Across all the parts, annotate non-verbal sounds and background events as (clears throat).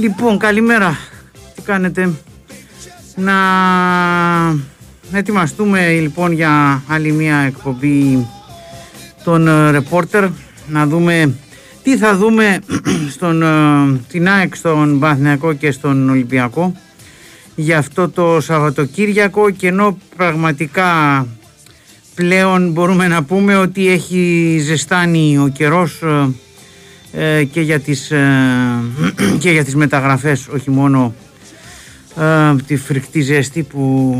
Λοιπόν, καλημέρα. Τι κάνετε; Να ετοιμαστούμε λοιπόν για άλλη μια εκπομπή των ρεπόρτερ. Να δούμε τι θα δούμε (clears throat) στον, ε, την ΑΕΚ στον Παναθηναϊκό και στον Ολυμπιακό για αυτό το Σαββατοκύριακο και ενώ πραγματικά πλέον μπορούμε να πούμε ότι έχει ζεστάνει ο καιρός ε, ε, και, για τις, (clears throat) και για τις μεταγραφές όχι μόνο τη φρικτή ζέστη που,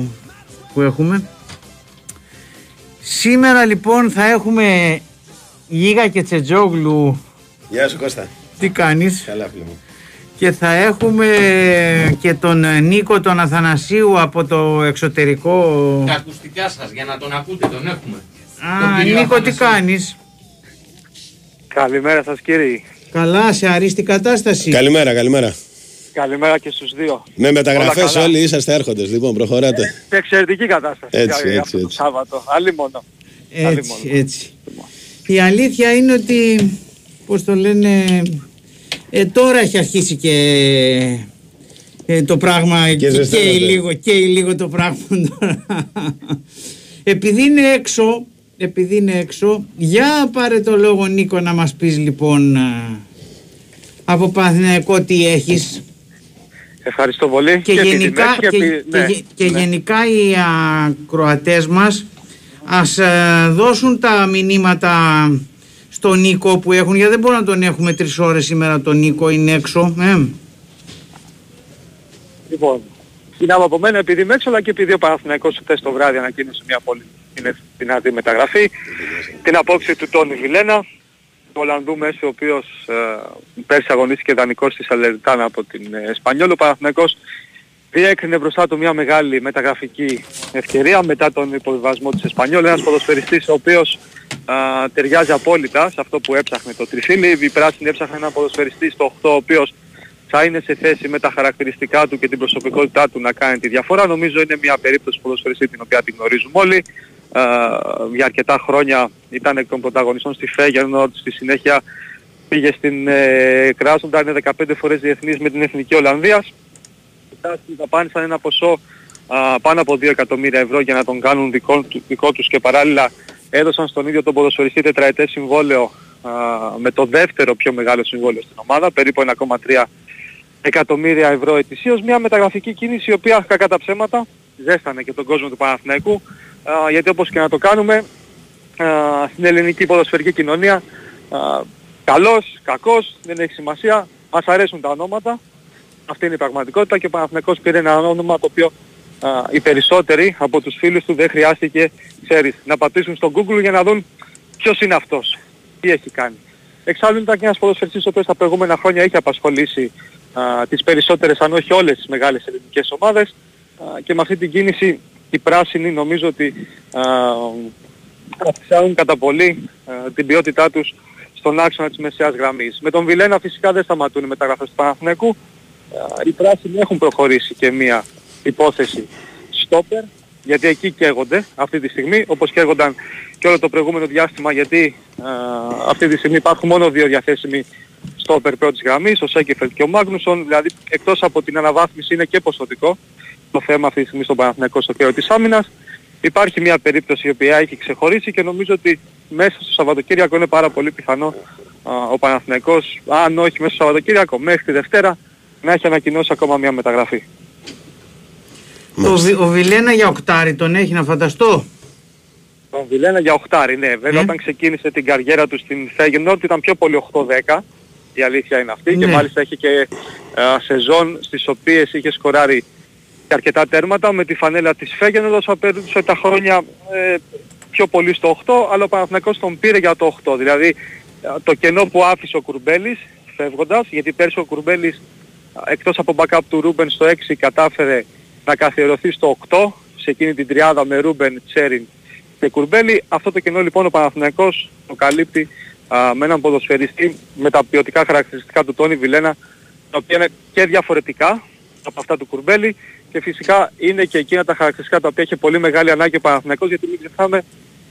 που έχουμε σήμερα λοιπόν θα έχουμε Γίγα και Τσετζόγλου Γεια σου Κώστα. Τι κάνεις; Καλά φίλε μου. Και θα έχουμε και τον Νίκο τον Αθανασίου από το εξωτερικό. Τα ακουστικά σας για να τον ακούτε, τον έχουμε. Α, Νίκο τι κάνεις; Καλημέρα σας κύριοι. Καλά, σε αρίστη κατάσταση. Καλημέρα, καλημέρα. Καλημέρα και στους δύο. Με μεταγραφές όλοι είσαστε έρχοντες. Λοιπόν, προχωράτε. Σε εξαιρετική κατάσταση. Έτσι, για, έτσι, αυτό το έτσι. Σάββατο. Άλλη μόνο. Έτσι, έτσι. Η αλήθεια είναι ότι, πώς το λένε, ε, τώρα έχει αρχίσει και ε, το πράγμα Και και, ζεσταίνεται. λίγο, και λίγο το πράγμα τώρα. επειδή είναι έξω, επειδή είναι έξω, για πάρε το λόγο Νίκο να μας πεις λοιπόν ε, από Παναθηναϊκό τι έχεις Ευχαριστώ πολύ. και, επί γενικά, τιμές και, επί- και ναι, γε- και ναι. γενικά οι ακροατές μας ας ε, δώσουν τα μηνύματα στον Νίκο που έχουν γιατί δεν μπορούμε να τον έχουμε τρεις ώρες σήμερα τον Νίκο είναι έξω ε. Λοιπόν, είναι από μένα επειδή είμαι έξω αλλά και επειδή ο Παναθηναϊκός χθες το βράδυ ανακοίνωσε μια πολύ είναι δυνατή μεταγραφή. Την απόψη του Τόνι Βιλένα, του Ολλανδού Μέση, ο οποίος ε, πέρσι αγωνίστηκε δανεικός στη Σαλερτάνα από την ε, Εσπανιόλ. Ο Παναθηναϊκός διέκρινε μπροστά του μια μεγάλη μεταγραφική ευκαιρία μετά τον υποβιβασμό της Εσπανιόλ. Ένας ποδοσφαιριστής ο οποίος α, ταιριάζει απόλυτα σε αυτό που έψαχνε το Τριφύλι. Η Πράσινη έψαχνε έναν ποδοσφαιριστή στο 8 ο οποίος θα είναι σε θέση με τα χαρακτηριστικά του και την προσωπικότητά του να κάνει τη διαφορά. Νομίζω είναι μια περίπτωση ποδοσφαιριστή την οποία την γνωρίζουμε όλοι. Α, για αρκετά χρόνια ήταν εκ των πρωταγωνιστών στη Φέγερνορτ, στη συνέχεια πήγε στην ε, Κράσοντα, είναι 15 φορές διεθνής με την Εθνική Ολλανδίας. Οι πράσινοι δαπάνησαν ένα ποσό α, πάνω από 2 εκατομμύρια ευρώ για να τον κάνουν δικό, του- δικό τους και παράλληλα έδωσαν στον ίδιο τον ποδοσφαιριστή τετραετές συμβόλαιο α, με το δεύτερο πιο μεγάλο συμβόλαιο στην ομάδα, περίπου 1,3 εκατομμύρια ευρώ ετησίως. Μια μεταγραφική κίνηση η οποία κακά τα ψέματα ζέστανε και τον κόσμο του Παναθηναϊκού α, γιατί όπως και να το κάνουμε α, στην ελληνική ποδοσφαιρική κοινωνία α, καλός, κακός, δεν έχει σημασία, μας αρέσουν τα ονόματα αυτή είναι η πραγματικότητα και ο Παναθηναϊκός πήρε ένα όνομα το οποίο α, οι περισσότεροι από τους φίλους του δεν χρειάστηκε, ξέρεις, να πατήσουν στο Google για να δουν ποιος είναι αυτός, τι έχει κάνει. Εξάλλου ήταν και ένας ποδοσφαιριστής ο οποίος τα προηγούμενα χρόνια έχει απασχολήσει α, τις περισσότερες αν όχι όλες τις μεγάλες ελληνικές ομάδες α, και με αυτή την κίνηση οι πράσινοι νομίζω ότι α, αυξάνουν κατά πολύ α, την ποιότητά τους στον άξονα της μεσαίας γραμμής. Με τον Βιλένα φυσικά δεν σταματούν οι μεταγραφές του Παναθηναϊκού. Α, Οι πράσινοι έχουν προχωρήσει και μία υπόθεση στόπερ γιατί εκεί καίγονται αυτή τη στιγμή όπως καίγονταν και όλο το προηγούμενο διάστημα γιατί α, αυτή τη στιγμή υπάρχουν μόνο δύο διαθέσιμοι στόπερ πρώτης γραμμής, ο Σέκεφελτ και ο Μάγνουσον, δηλαδή εκτός από την αναβάθμιση είναι και ποσοτικό το θέμα αυτή τη στιγμή στον Παναθηναϊκό στο κέντρο της άμυνας. Υπάρχει μια περίπτωση η οποία έχει ξεχωρίσει και νομίζω ότι μέσα στο Σαββατοκύριακο είναι πάρα πολύ πιθανό α, ο Παναθηναϊκός, αν όχι μέσα στο Σαββατοκύριακο, μέχρι τη Δευτέρα να έχει ανακοινώσει ακόμα μια μεταγραφή. ο, Βι- ο Βιλένα για οκτάρι τον έχει να φανταστώ; Τον Βιλένα για οχτάρι, ναι. Βέβαια Ε. όταν ξεκίνησε την καριέρα του στην Feyenoord ήταν πιο πολύ 8-10. Η αλήθεια είναι αυτή. Και Ναι. μάλιστα έχει και α, σεζόν στις οποίες είχε σκοράρει και αρκετά τέρματα. Με τη φανέλα της Feyenoord όσο απέδωσε τα χρόνια ε, πιο πολύ στο 8, αλλά ο Παναθηναϊκός τον πήρε για το 8. Δηλαδή α, το κενό που άφησε ο Κουρμπέλης φεύγοντας, γιατί πέρσι ο Κουρμπέλης α, εκτός από backup του Ρούμπεν στο 6 κατάφερε να καθιερωθεί στο 8 σε εκείνη την τριάδα με Ρούμπεν, Τσέριν και Κουρμπέλη. Αυτό το κενό λοιπόν ο Παναθηναϊκός το καλύπτει α, με έναν ποδοσφαιριστή με τα ποιοτικά χαρακτηριστικά του Τόνι Βιλένα τα οποία είναι και διαφορετικά από αυτά του Κουρμπέλη και φυσικά είναι και εκείνα τα χαρακτηριστικά τα οποία έχει πολύ μεγάλη ανάγκη ο Παναθηναϊκός γιατί μην ξεχνάμε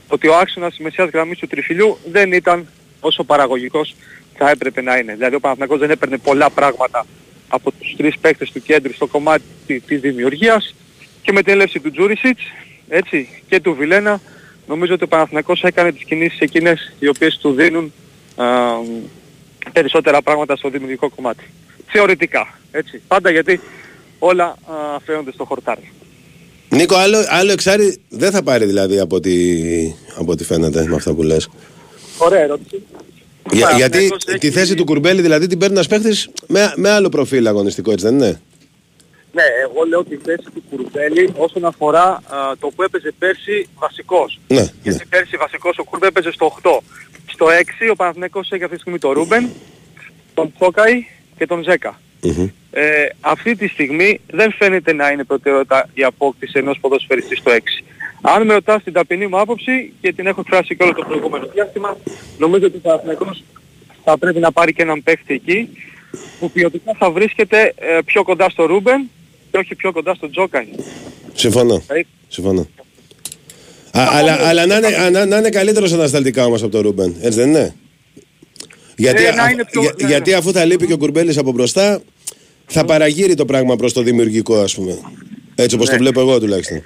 ότι ο άξονας της μεσαίας γραμμής του τριφυλιού δεν ήταν όσο παραγωγικός θα έπρεπε να είναι. Δηλαδή ο Παναθηναϊκός δεν έπαιρνε πολλά πράγματα από τους τρεις παίκτες του κέντρου στο κομμάτι της δημιουργίας και με την έλευση του Τζούρισιτς έτσι, και του Βιλένα νομίζω ότι ο Παναθηναϊκός έκανε τις κινήσεις εκείνες οι οποίες του δίνουν α, περισσότερα πράγματα στο δημιουργικό κομμάτι. Θεωρητικά, έτσι. Πάντα γιατί όλα φαίνονται στο χορτάρι. Νίκο, άλλο, άλλο εξάρι δεν θα πάρει δηλαδή από ό,τι, από ό,τι φαίνεται με αυτά που λες. Ωραία ερώτηση. Για, γιατί τη θέση του Κουρμπέλη δηλαδή την παίρνει ένας παίχτης με, με άλλο προφίλ αγωνιστικό, έτσι δεν είναι; Ναι, εγώ λέω τη θέση του Κουρμπέλη όσον αφορά α, το που έπαιζε πέρσι βασικός. Ναι, Γιατί ναι. πέρσι βασικός ο Κουρμπέλη έπαιζε στο 8. Στο 6 ο Παναθηναϊκός έχει αυτή τη στιγμή τον Ρούμπεν, τον Τσόκαη και τον Ζέκα. Μμμ. Ε, αυτή τη στιγμή δεν φαίνεται να είναι προτεραιότητα η απόκτηση ενός ποδοσφαιριστή στο 6. Αν με ρωτάς την ταπεινή μου άποψη και την έχω εκφράσει και όλο το προηγούμενο διάστημα, νομίζω ότι ο Παναθηναϊκός θα πρέπει να πάρει και έναν παίχτη εκεί που ποιοτικά θα βρίσκεται ε, πιο κοντά στο Ρούμπεν και όχι πιο κοντά στο Τζόκαϊ. Συμφωνώ. Ε, Συμφωνώ. Α, αλλά αλλά να, είναι, α, να, να είναι καλύτερος ανασταλτικά όμως από τον Ρούμπεν, έτσι δεν είναι; Γιατί, Ε, να α- είναι πιο- για- ναι, ναι. γιατί αφού θα λείπει και ο Κουρμπέλης από μπροστά, θα παραγείρει το πράγμα προς το δημιουργικό ας πούμε. Έτσι όπως το Ναι. βλέπω εγώ τουλάχιστον.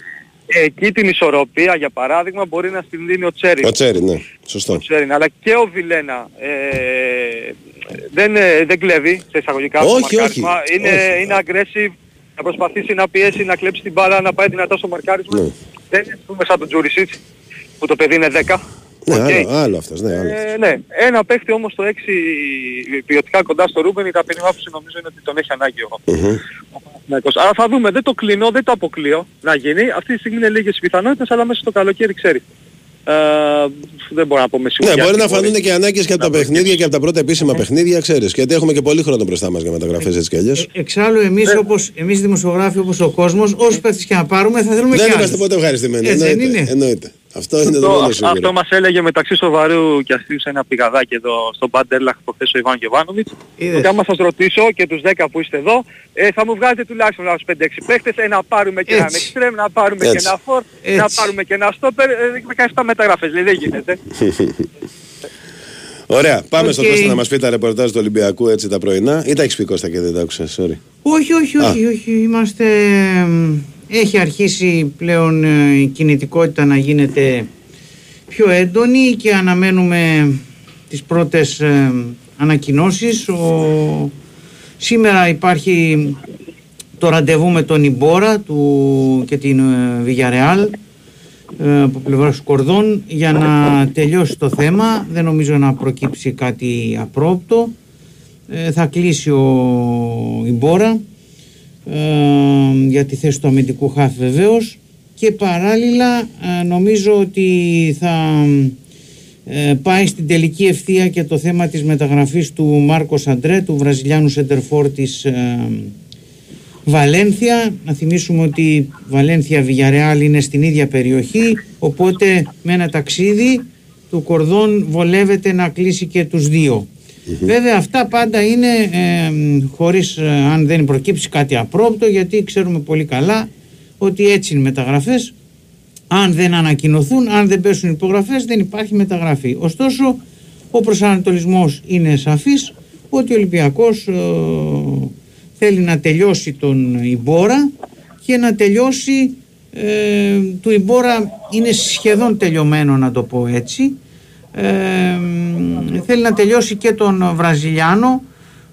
Εκεί την ισορροπία για παράδειγμα μπορεί να στην δίνει ο Τσέρι. Ο Τσέρι, ναι. Σωστό. Τσέρι, αλλά και ο Βιλένα ε, δεν, ε, δεν κλέβει σε εισαγωγικά Όχι, το όχι, μαρκάρισμα. Είναι, όχι. είναι aggressive, να προσπαθήσει να πιέσει, να κλέψει την μπάλα, να πάει δυνατά στο μαρκάρισμα. Ναι. Δεν είναι ας πούμε σαν τον Τζούρισιτς που το παιδί είναι 10. Ναι, Οκ. άλλο, άλλο αυτός, ναι, άλλο. Ε, ναι, ένα παίχτη όμως το 6 ποιοτικά κοντά στο Ρούμπεν, η ταπεινή μου άποψη νομίζω είναι ότι τον έχει ανάγκη ο, Μμμ. ο Παναθηναϊκός. Αλλά θα δούμε, δεν το κλείνω, δεν το αποκλείω να γίνει. Αυτή τη στιγμή είναι λίγες πιθανότητες, αλλά μέσα στο καλοκαίρι ξέρει. Ε, δεν μπορώ να πω με Ναι, σιγουριά. μπορεί τι να φανούν και ανάγκες και από τα παιχνίδια και από τα πρώτα επίσημα παιχνίδια, ξέρεις. Γιατί έχουμε και πολύ χρόνο μπροστά μας για μεταγραφές έτσι κι αλλιώς. Ε, εξάλλου, εμείς όπως, εμείς δημοσιογράφοι όπως ο κόσμος, όσους παίχτες και να πάρουμε, θα θέλουμε Δεν και είμαστε άλλους. ποτέ ευχαριστημένοι. Έτσι δεν Εννοείται. Είναι. εννοείται. Αυτό είναι το Αυτό, μόνο αυτό, σίγουρο. αυτό μας έλεγε μεταξύ σοβαρού και αστείου σε ένα πηγαδάκι εδώ στο Μπαντέρλαχ προχθές ο Ιβάν Γιοβάνοβιτς. Είδες. Ότι άμα σας ρωτήσω και τους 10 που είστε εδώ, ε, θα μου βγάλετε τουλάχιστον άλλους 5-6 παίχτες, ε, να πάρουμε και έναν Έτσι. εξτρέμ, να πάρουμε Έτσι. και ένα φορ, να Έτσι. πάρουμε και ένα στόπερ, ε, με 17 μεταγραφές, λέει, δεν γίνεται. (laughs) Ωραία, πάμε στο Οκ. Κώστα να μας πει τα ρεπορτάζ του Ολυμπιακού έτσι τα πρωινά. Ή τα έχεις πει Κώστα και δεν τα άκουσα, sorry. Όχι, όχι, όχι, όχι. Είμαστε. Εμ, Έχει αρχίσει πλέον ε, η κινητικότητα να γίνεται πιο έντονη και αναμένουμε τις πρώτες ε, ανακοινώσεις. Ο... Σήμερα υπάρχει το ραντεβού με τον Ιμπόρα του... και την ε, Villarreal ε, από πλευράς Κορδών για να τελειώσει το θέμα. Δεν νομίζω να προκύψει κάτι απρόπτο. Ε, θα κλείσει ο Ιμπόρα ε, για τη θέση του αμυντικού χάφ βεβαίως. Και παράλληλα ε, νομίζω ότι θα ε, πάει στην τελική ευθεία και το θέμα της μεταγραφής του Μάρκος Αντρέ του Βραζιλιάνου Σεντερφόρ της ε, Βαλένθια. Να θυμίσουμε ότι Βαλένθια Βιγιαρεάλ είναι στην ίδια περιοχή οπότε με ένα ταξίδι του Κορδόν βολεύεται να κλείσει και τους δύο Βέβαια αυτά πάντα είναι ε, χωρίς ε, αν δεν προκύψει κάτι απρόπτο γιατί ξέρουμε πολύ καλά ότι έτσι είναι οι μεταγραφές αν δεν ανακοινωθούν, αν δεν πέσουν υπογραφές δεν υπάρχει μεταγραφή. Ωστόσο ο προσανατολισμός είναι σαφής ότι ο Ολυμπιακός ε, θέλει να τελειώσει τον Ιμπόρα και να τελειώσει ε, του Ιμπόρα είναι σχεδόν τελειωμένο να το πω έτσι ε, θέλει να τελειώσει και τον Βραζιλιάνο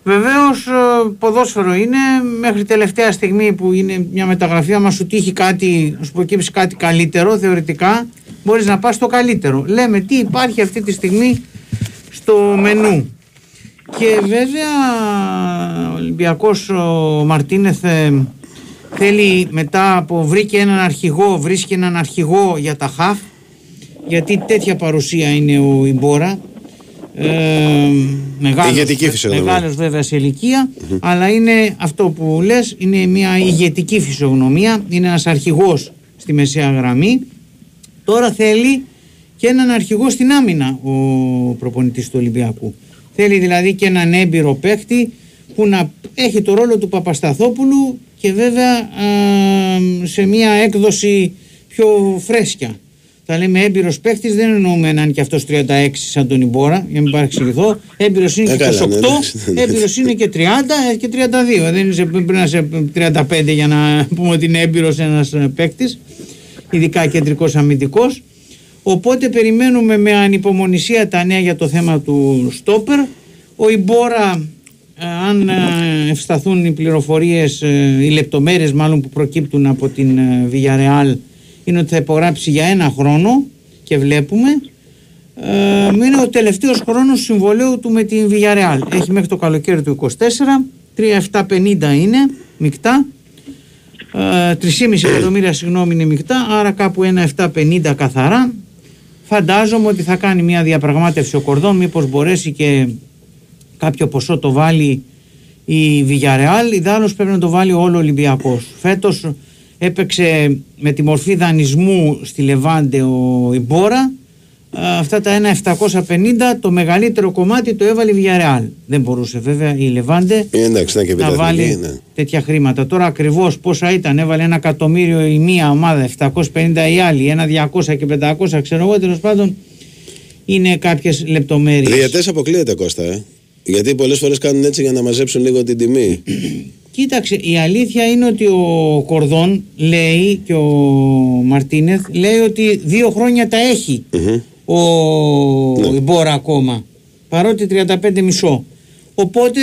Βεβαίως ε, ποδόσφαιρο είναι μέχρι τελευταία στιγμή που είναι μια μεταγραφή άμα σου τύχει κάτι, σου προκύψει κάτι καλύτερο θεωρητικά μπορείς να πας στο καλύτερο. Λέμε τι υπάρχει αυτή τη στιγμή στο μενού. Και βέβαια ο Ολυμπιακός ο Μαρτίνεθ ε, θέλει μετά από βρήκε έναν αρχηγό, βρίσκει έναν αρχηγό για τα χαφ γιατί τέτοια παρουσία είναι ο Ιμπόρα. Ε, μεγάλος, Ηγετική φυσιογνωμία. μεγάλος βέβαια σε ηλικία αλλά είναι αυτό που λες είναι μια ηγετική φυσιογνωμία είναι ένας αρχηγός στη μεσαία γραμμή. Τώρα θέλει και έναν αρχηγό στην άμυνα ο προπονητής του Ολυμπιακού. Θέλει δηλαδή και έναν έμπειρο παίκτη που να έχει το ρόλο του Παπασταθόπουλου και βέβαια α, σε μια έκδοση πιο φρέσκια Τα λέμε έμπειρος παίχτης, δεν εννοούμε να είναι και αυτός 36 σαν τον Ιμπόρα, για να μην παρεξηγηθώ. Έμπειρος είναι Ε, και καλά, 28, ναι, εντάξει, ναι. έμπειρος είναι και 30 ε, και 32. Δεν είσαι, πρέπει να είσαι 35 για να (laughs) πούμε ότι είναι έμπειρος ένας παίκτη, ειδικά κεντρικός αμυντικός. Οπότε περιμένουμε με ανυπομονησία τα νέα για το θέμα του Στόπερ. Ο Ιμπόρα, ε, αν ε, ευσταθούν οι πληροφορίες, ε, οι λεπτομέρειες μάλλον που προκύπτουν από την ε, Villarreal, είναι ότι θα υπογράψει για ένα χρόνο και βλέπουμε ε, είναι ο τελευταίος χρόνος συμβολέου του με την Villarreal. Έχει μέχρι το καλοκαίρι του 24, 3.750 είναι μεικτά, ε, 3,5 εκατομμύρια συγγνώμη είναι μεικτά, άρα κάπου ένα 750 καθαρά. Φαντάζομαι ότι θα κάνει μια διαπραγμάτευση ο Κορδόν, μήπως μπορέσει και κάποιο ποσό το βάλει η Villarreal, ιδάλλως πρέπει να το βάλει όλο ο Ολυμπιακός. Φέτος έπαιξε με τη μορφή δανεισμού στη Λεβάντε ο Ιμπόρα, Α, αυτά τα 1.750 το μεγαλύτερο κομμάτι το έβαλε η Villarreal. Δεν μπορούσε βέβαια η Λεβάντε Ε, εντάξει, να και να επιταθμική, βάλει ναι. τέτοια χρήματα. Τώρα ακριβώς πόσα ήταν, έβαλε ένα εκατομμύριο η μία ομάδα, 750 η άλλη, ένα 200 και 500, ξέρω εγώ, τέλος πάντων είναι κάποιες λεπτομέρειες. Διαιτές αποκλείεται Κώστα, ε. Γιατί πολλές φορές κάνουν έτσι για να μαζέψουν λίγο την τιμή. (clears throat) Κοίταξε, η αλήθεια είναι ότι ο Κορδόν λέει και ο Μαρτίνεθ λέει ότι δύο χρόνια τα έχει Μμμ. ο Ναι. Ιμπόρα ακόμα. Παρότι 35 μισό. Οπότε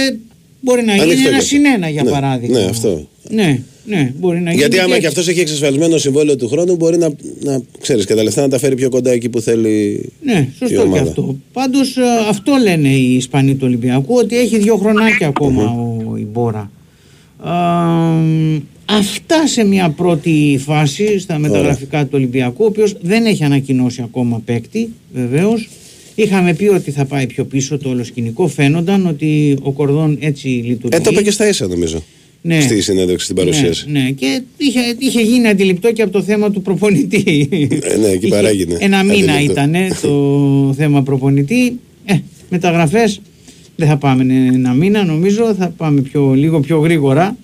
μπορεί να γίνει Ανοιχτό ένα και αυτό. συνένα για Ναι, παράδειγμα. ναι, αυτό. Ναι, ναι, μπορεί να γίνει. Γιατί άμα και έτσι. αυτός έχει εξασφαλισμένο συμβόλαιο του χρόνου, μπορεί να, να ξέρεις και τα λεφτά να τα φέρει πιο κοντά εκεί που θέλει Ναι, η σωστό και ομάδα. αυτό. Πάντως αυτό λένε οι Ισπανοί του Ολυμπιακού, ότι έχει δύο χρονάκια ακόμα ο Ιμπόρα. Α, αυτά σε μια πρώτη φάση στα μεταγραφικά του Ολυμπιακού, ο οποίος δεν έχει ανακοινώσει ακόμα παίκτη, βεβαίως. Είχαμε πει ότι θα πάει πιο πίσω το όλο σκηνικό. Φαίνονταν ότι ο Κορδόν έτσι λειτουργεί. Ε, το είπε και στα ίσα νομίζω. Ναι. Στη συνέντευξη, στην παρουσίαση. Ναι, ναι. και είχε, είχε γίνει αντιληπτό και από το θέμα του προπονητή. Ε, ναι, εκεί Είχε- παράγεινε. Ένα μήνα Αντιληπτό. ήταν το θέμα προπονητή. Ε, μεταγραφές δεν θα πάμε ένα μήνα νομίζω, θα πάμε πιο, λίγο πιο γρήγορα.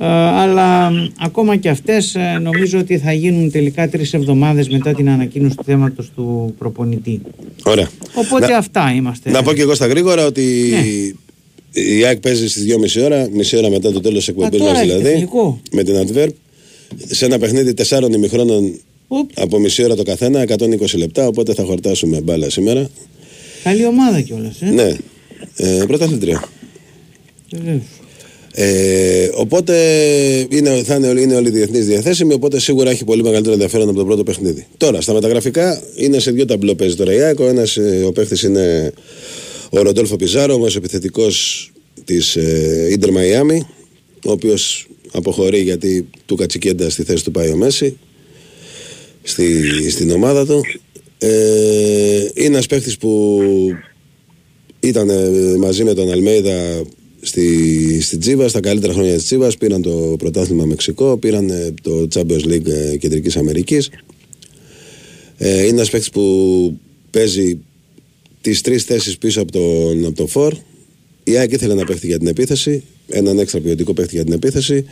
Ε, αλλά μ, ακόμα και αυτές ε, νομίζω ότι θα γίνουν τελικά τρεις εβδομάδες μετά την ανακοίνωση του θέματος του προπονητή. Ωραία. Οπότε Να- αυτά είμαστε. Να πω και εγώ στα γρήγορα ότι Ναι. η ΑΕΚ παίζει στις 2.30 ώρα, μισή ώρα μετά το τέλος της εκπομπής τώρα μας έχετε δηλαδή. φιλικό. Με την Αντβέρπ. Σε ένα παιχνίδι τεσσάρων ημιχρόνων Οπ, από μισή ώρα το καθένα, 120 λεπτά. Οπότε θα χορτάσουμε μπάλα σήμερα. καλή ομάδα κιόλας. Ε. Ναι. Ε, πρωταθλητρία. Βεβαίως. Ε, οπότε είναι, θα είναι, όλοι- είναι όλοι διεθνείς διαθέσιμοι. Οπότε σίγουρα έχει πολύ μεγαλύτερο ενδιαφέρον από το πρώτο παιχνίδι. Τώρα, στα μεταγραφικά είναι σε δύο ταμπλό παίζει τώρα η ΑΕΚ. Ο ένας ο παίχτης είναι ο Ροντόλφο Πιζάρο, ο επιθετικός της ε, Ιντερ Μαϊάμι, ο οποίος αποχωρεί γιατί του κατσικέντα στη θέση του πάει ο Μέση στη, στην ομάδα του. Ε, είναι ένας παίχτης που ήταν ε, μαζί με τον Αλμέιδα στη, στη Τζίβας, στα καλύτερα χρόνια της Τζίβας, πήραν το πρωτάθλημα Μεξικό, πήραν ε, το Champions League ε, Κεντρικής Αμερικής. Ε, είναι ένας παίκτης που παίζει τις τρεις θέσεις πίσω από τον, από τον Φορ. Η ΑΕΚ ήθελε να παίχτη για την επίθεση, έναν έξτρα ποιοτικό παίχτη για την επίθεση.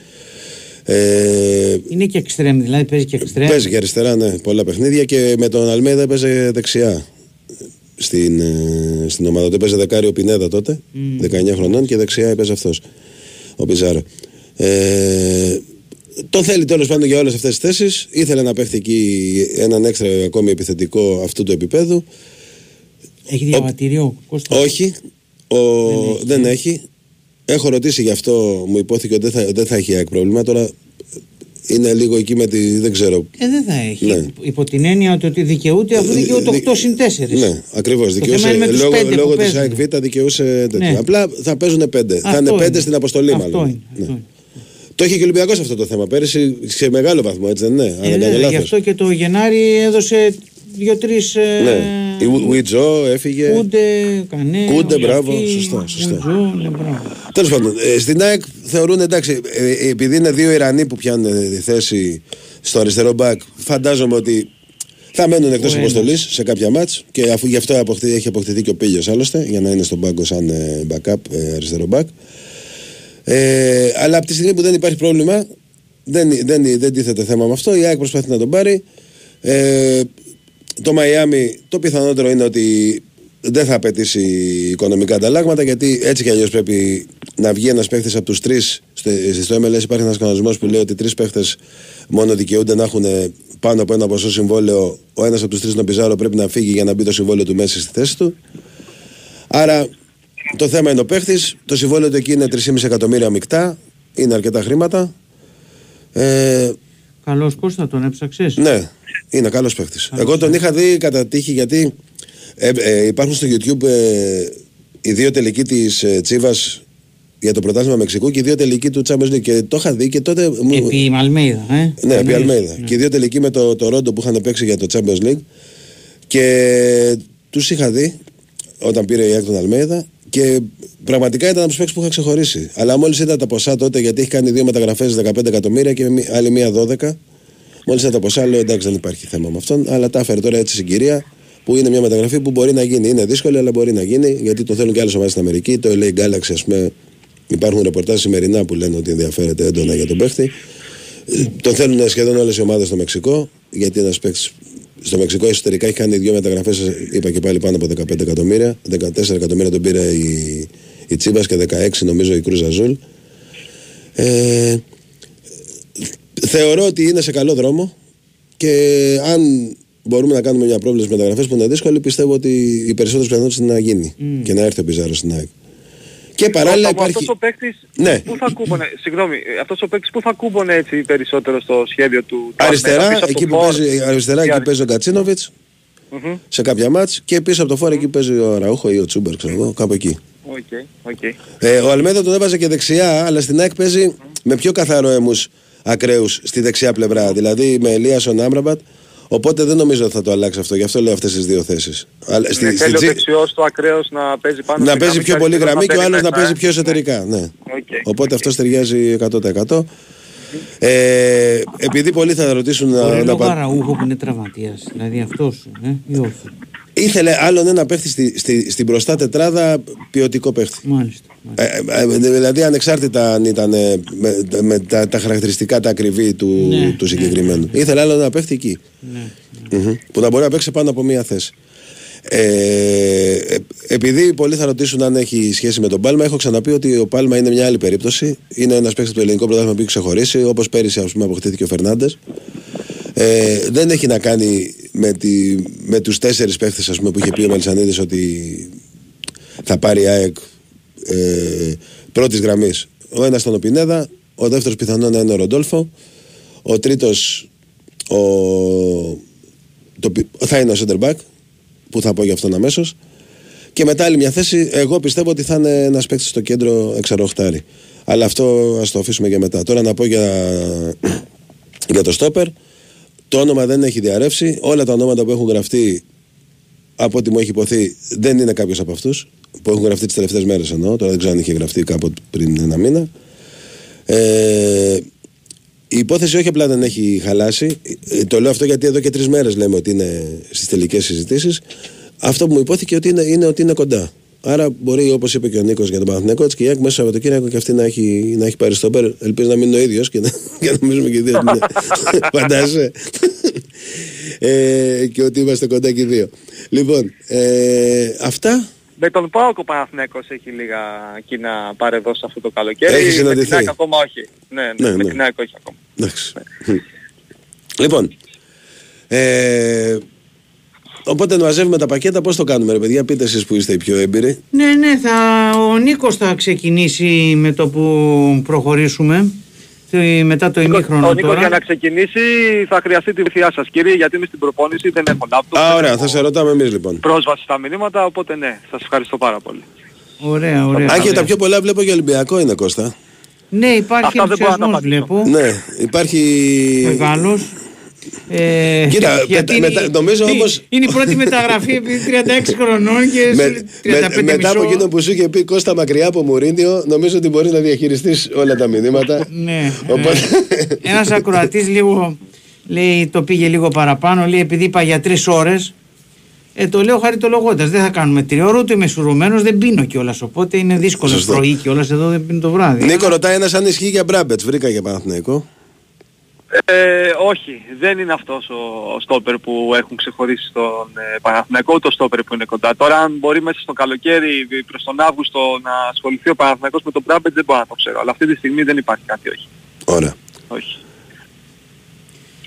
Ε, Είναι και εξτρέμ, δηλαδή παίζει και εξτρέμ. Παίζει και αριστερά, ναι, πολλά παιχνίδια και με τον Αλμέδα έπαιζε δεξιά στην, ε, στην ομάδα του. Έπαιζε δεκάρι ο Πινέδα τότε, 19 χρονών και δεξιά έπαιζε αυτός ο Πιζάρο. Ε, το θέλει τέλος πάντων για όλες αυτές τις θέσεις. Ήθελε να παίχει εκεί έναν έξτρα ακόμη επιθετικό αυτού του επίπεδου. Έχει διαβατήριο. Κώστας; Όχι, ο, δεν, έχει. Έχω ρωτήσει γι' αυτό, μου υπόθηκε ότι δεν θα, δεν θα έχει ΑΕΚ πρόβλημα. Τώρα είναι λίγο εκεί με τη. δεν ξέρω. Ε, δεν θα έχει. Ναι. Υπό την έννοια ότι- ότι δικαιούται, αφού δικαιούται Δι- 8 συν 4. Ναι, ακριβώς. θέμα Δικαιούσε είναι με τους λόγω, πέντε που λόγω της παίζουν. ΑΕΚ Β δικαιούσε τέτοιο. Ναι. Απλά θα παίζουν πέντε. θα είναι πέντε στην αποστολή, αυτό μάλλον. Είναι, Ναι. αυτό είναι. Το είχε και ο Ολυμπιακός αυτό το θέμα πέρυσι σε μεγάλο βαθμό, έτσι δεν είναι. Αν Ε, δεν ναι, κάνω γι' λάθος. αυτό και το Γενάρη έδωσε δύο-τρει. Ναι. Η Ου- Ουιτζό έφυγε. Κούντε, Κανέ. Κούντε, ο μπράβο, Γιακή, σωστά, σωστά. Ουιτζό, ναι, μπράβο. Τέλος πάντων, ε, στην ΑΕΚ θεωρούν εντάξει, ε, επειδή είναι δύο Ιρανοί που πιάνουν ε, τη θέση στο αριστερό μπακ, φαντάζομαι ότι θα μένουν εκτός Ο ένας. αποστολής σε κάποια μάτς και αφού γι' αυτό αποκτή- έχει αποκτηθεί και ο Πίλιος άλλωστε, για να είναι στον πάγκο σαν ε, backup ε, αριστερό μπακ. Ε, αλλά από τη στιγμή που δεν υπάρχει πρόβλημα, δεν, δεν, δεν τίθεται θέμα με αυτό. Η ΑΕΚ προσπαθεί να τον πάρει. Ε, το Μαϊάμι το πιθανότερο είναι ότι δεν θα απαιτήσει οικονομικά ανταλλάγματα γιατί έτσι κι αλλιώς πρέπει να βγει ένας παίχτης από τους τρεις. Στο MLS υπάρχει ένας κανονισμός που λέει ότι τρεις παίχτες μόνο δικαιούνται να έχουν πάνω από ένα ποσό συμβόλαιο. Ο ένας από τους τρεις, ο Πιζάρο, πρέπει να φύγει για να μπει το συμβόλαιο του Μέση στη θέση του. Άρα το θέμα είναι ο παίχτης. Το συμβόλαιο του εκεί είναι 3,5 εκατομμύρια μεικτά. Είναι αρκετά χρήματα. Ε, Καλός Κώστα, τον έψαξες; ναι, είναι καλός παίχτη. Εγώ τον είχα δει κατά τύχη γιατί ε, ε, υπάρχουν στο YouTube ε, οι δύο τελικοί της ε, Τσίβα για το πρωτάθλημα Μεξικού και οι δύο τελικοί του Champions League. Και το είχα δει και τότε. μου- Επί Μαλμέιδα, ε. ναι, επί Εννοείς. Αλμέιδα. Ναι. Και οι δύο τελικοί με το, το Ρόντο που είχαν παίξει για το Champions League. Και τους είχα δει όταν πήρε η ΑΕΚ τον Αλμέιδα. Και πραγματικά ήταν από τους παίκτες που είχα ξεχωρίσει. Αλλά μόλις είδα τα ποσά τότε, γιατί έχει κάνει δύο μεταγραφές 15 εκατομμύρια και μη- άλλη μία 12. Μόλις είδα τα ποσά, λέω εντάξει, δεν υπάρχει θέμα με αυτόν. Αλλά τα έφερε τώρα έτσι συγκυρία που είναι μια μεταγραφή που μπορεί να γίνει. Είναι δύσκολη, αλλά μπορεί να γίνει γιατί το θέλουν και άλλες ομάδες στην Αμερική. Το LA Galaxy, ας πούμε, υπάρχουν ρεπορτάζ σημερινά που λένε ότι ενδιαφέρεται έντονα για τον παίχτη. Ε, Τον θέλουν σχεδόν όλες οι ομάδες στο Μεξικό, γιατί ένας παίκτης στο Μεξικό εσωτερικά έχει κάνει δύο μεταγραφές, είπα και πάλι πάνω από 15 εκατομμύρια. 14 εκατομμύρια τον πήρε η, η Τσίμπα και 16 νομίζω η Κρούζα Ζούλ. Ε, θεωρώ ότι είναι σε καλό δρόμο και αν μπορούμε να κάνουμε μια πρόβλεψη μεταγραφές που είναι δύσκολη, πιστεύω ότι οι περισσότερες πιθανότητες είναι να γίνει και να έρθει ο Πιζάρο στην ΑΕΚ. Και παράλληλα Κώστα μου, υπάρχει. Αυτός ο παίκτης Ναι. που θα κούμπωνε, συγγνώμη, ε, αυτός ο παίκτης που θα κούμπωνε έτσι περισσότερο στο σχέδιο του. του Αριστερά, Αλμέιδα, πίσω από εκεί το που φορ. παίζει, αριστερά Τι εκεί αριστερά. παίζει ο Γκατσίνοβιτς Μμμ. σε κάποια ματς και πίσω από το φορ εκεί παίζει ο Αραούχο ή ο Τσούμπερ, ξέρω εγώ, κάπου εκεί. OK, OK. Ε, ο Αλμέιδα τον έβαζε και δεξιά, αλλά στην ΑΕΚ παίζει με πιο καθαρό έμους ακραίους στη δεξιά πλευρά. Δηλαδή με Ελίασον Άμραμπατ. Οπότε δεν νομίζω ότι θα το αλλάξει αυτό. Γι' αυτό λέω αυτές τις δύο θέσεις. Ναι, θέλει ο δεξιός του ακραίος να παίζει πάνω Να στη παίζει γραμμή πιο και πολύ αριστερός γραμμή και ο άλλος παίζει να μέσα, παίζει ε. πιο εσωτερικά. Ναι. Οκ. Οπότε αυτός ταιριάζει 100%. Ε, επειδή πολλοί θα ρωτήσουν να, Μπορεί να λόγω πα- Αραούχο που είναι τραυματίας. Δηλαδή αυτός. Ε, ή όχι. Ήθελε άλλον ένα παίχτη στη, στη, στην μπροστά τετράδα ποιοτικό παίχτη. Μάλιστα. Μάλιστα. Ε, ε, δηλαδή ανεξάρτητα αν ήταν ε, με, με τα, τα χαρακτηριστικά τα ακριβή του, Ναι, του συγκεκριμένου. Ήθελε άλλο ένα παίχτη εκεί. Ναι. Μμμ. Που να μπορεί να παίξει πάνω από μία θέση. Ε, ε, επειδή πολλοί θα ρωτήσουν αν έχει σχέση με τον Πάλμα, έχω ξαναπεί ότι ο Πάλμα είναι μια άλλη περίπτωση. Είναι ένας παίκτης του ελληνικού πρωτάθλημα που έχει ξεχωρίσει, όπως πέρυσι ας πούμε, αποκτήθηκε ο Φερνάντες. Ε, δεν έχει να κάνει με, τη, με τους τέσσερις παίχτες ας πούμε, που είχε πει ο Μελισανίδης ότι θα πάρει η ΑΕΚ ε, πρώτης γραμμής. Ο ένας ήταν ο Πινέδα, ο δεύτερος πιθανόν να είναι ο Ροντόλφο, ο τρίτος ο, το, πι- θα είναι ο center back, που θα πω για αυτόν αμέσως. Και μετά άλλη μια θέση, εγώ πιστεύω ότι θα είναι ένας παίκτης στο κέντρο εξαρροχτάρι. Αλλά αυτό ας το αφήσουμε για μετά. Τώρα να πω για, (clears throat) για το στόπερ. Το όνομα δεν έχει διαρρεύσει. Όλα τα ονόματα που έχουν γραφτεί, από ό,τι μου έχει υποθεί, δεν είναι κάποιος από αυτούς. Που έχουν γραφτεί τις τελευταίες μέρες εννοώ. Τώρα δεν ξέρω αν είχε γραφτεί κάποτε πριν ένα μήνα. Ε, η υπόθεση όχι απλά δεν έχει χαλάσει. Ε, Το λέω αυτό γιατί εδώ και τρεις μέρες λέμε ότι είναι στις τελικές συζητήσεις. Αυτό που μου υπόθηκε ότι είναι, είναι ότι είναι κοντά. Άρα μπορεί, όπως είπε και ο Νίκος για τον Παναθηναϊκός, τη Κυριακή μέσα στο Σαββατοκύριακο και αυτή να έχει, να έχει πάρει στο πέρα. Ελπίζω να μην είναι ο ίδιος και να, και να νομίζουμε και οι δύο. ότι είναι. (laughs) Φαντάζεσαι. ε, και ότι είμαστε κοντά και οι δύο. Λοιπόν, ε, αυτά. Με τον Πάοκ ο Παναθηναϊκός έχει λίγα κοινά παρεδώσει αυτό το καλοκαίρι. Έχεις Με συναντηθεί. την ΑΕΚ ακόμα όχι. Ναι, ναι, Ναι, με ναι. την ΑΕΚ όχι ακόμα. Εντάξει. λοιπόν. Ε, οπότε μαζεύουμε τα πακέτα. Πώς το κάνουμε, ρε παιδιά, πείτε εσείς που είστε οι πιο έμπειροι. Ναι, ναι, θα, ο Νίκος θα ξεκινήσει με το που προχωρήσουμε. Θε- Μετά το ημίχρονο Ο Νίκος τώρα. για να ξεκινήσει θα χρειαστεί τη βοήθειά σας κύριε γιατί είμαι στην προπόνηση, δεν έχω λάπτοπ. Α, δεν ωραία, έχω θα σε ρωτάμε εμείς λοιπόν. Πρόσβαση στα μηνύματα, οπότε ναι, σας ευχαριστώ πάρα πολύ. Ωραία, ωραία. Αν και ωραία. τα πιο πολλά βλέπω για Ολυμπιακό είναι Κώστα. Ναι, υπάρχει Αυτά δεν μπορώ να τα ενθουσιασμός απαντήσω. βλέπω. Ναι, υπάρχει. Μεγάλος. Ε, Κοίτα, γιατί μετα- είναι- μετα- νομίζω είναι- όμως- Είναι η πρώτη μεταγραφή επί 36 χρονών και Με, σου λέει 35 με- μετά από μισό. εκείνο που σου είχε πει Κώστα μακριά από Μουρίνιο, νομίζω ότι μπορείς να διαχειριστείς όλα τα μηνύματα. Ναι. Οπότε- ε, ένας ακροατής λίγο λέει το πήγε λίγο παραπάνω, λέει επειδή είπα για τρεις ώρες ε, το λέω χαριτολογώντας, δεν θα κάνουμε τρία ώρα, ούτε είμαι σουρωμένος, δεν πίνω κιόλας, οπότε είναι δύσκολο Σωστό. πρωί κιόλας, εδώ δεν πίνω το βράδυ. Νίκο, ρωτάει ένας αν ισχύει για Μπράμπετς. Βρήκα για Παναθηναϊκό. Ε, όχι, δεν είναι αυτός ο, ο στόπερ που έχουν ξεχωρίσει στον ε, Παναθηναϊκό, το στόπερ που είναι κοντά. Τώρα αν μπορεί μέσα στο καλοκαίρι προς τον Αύγουστο να ασχοληθεί ο Παναθηναϊκός με τον Μπράμπετ δεν μπορώ να το ξέρω. Αλλά αυτή τη στιγμή δεν υπάρχει κάτι, όχι. Ωραία. όχι.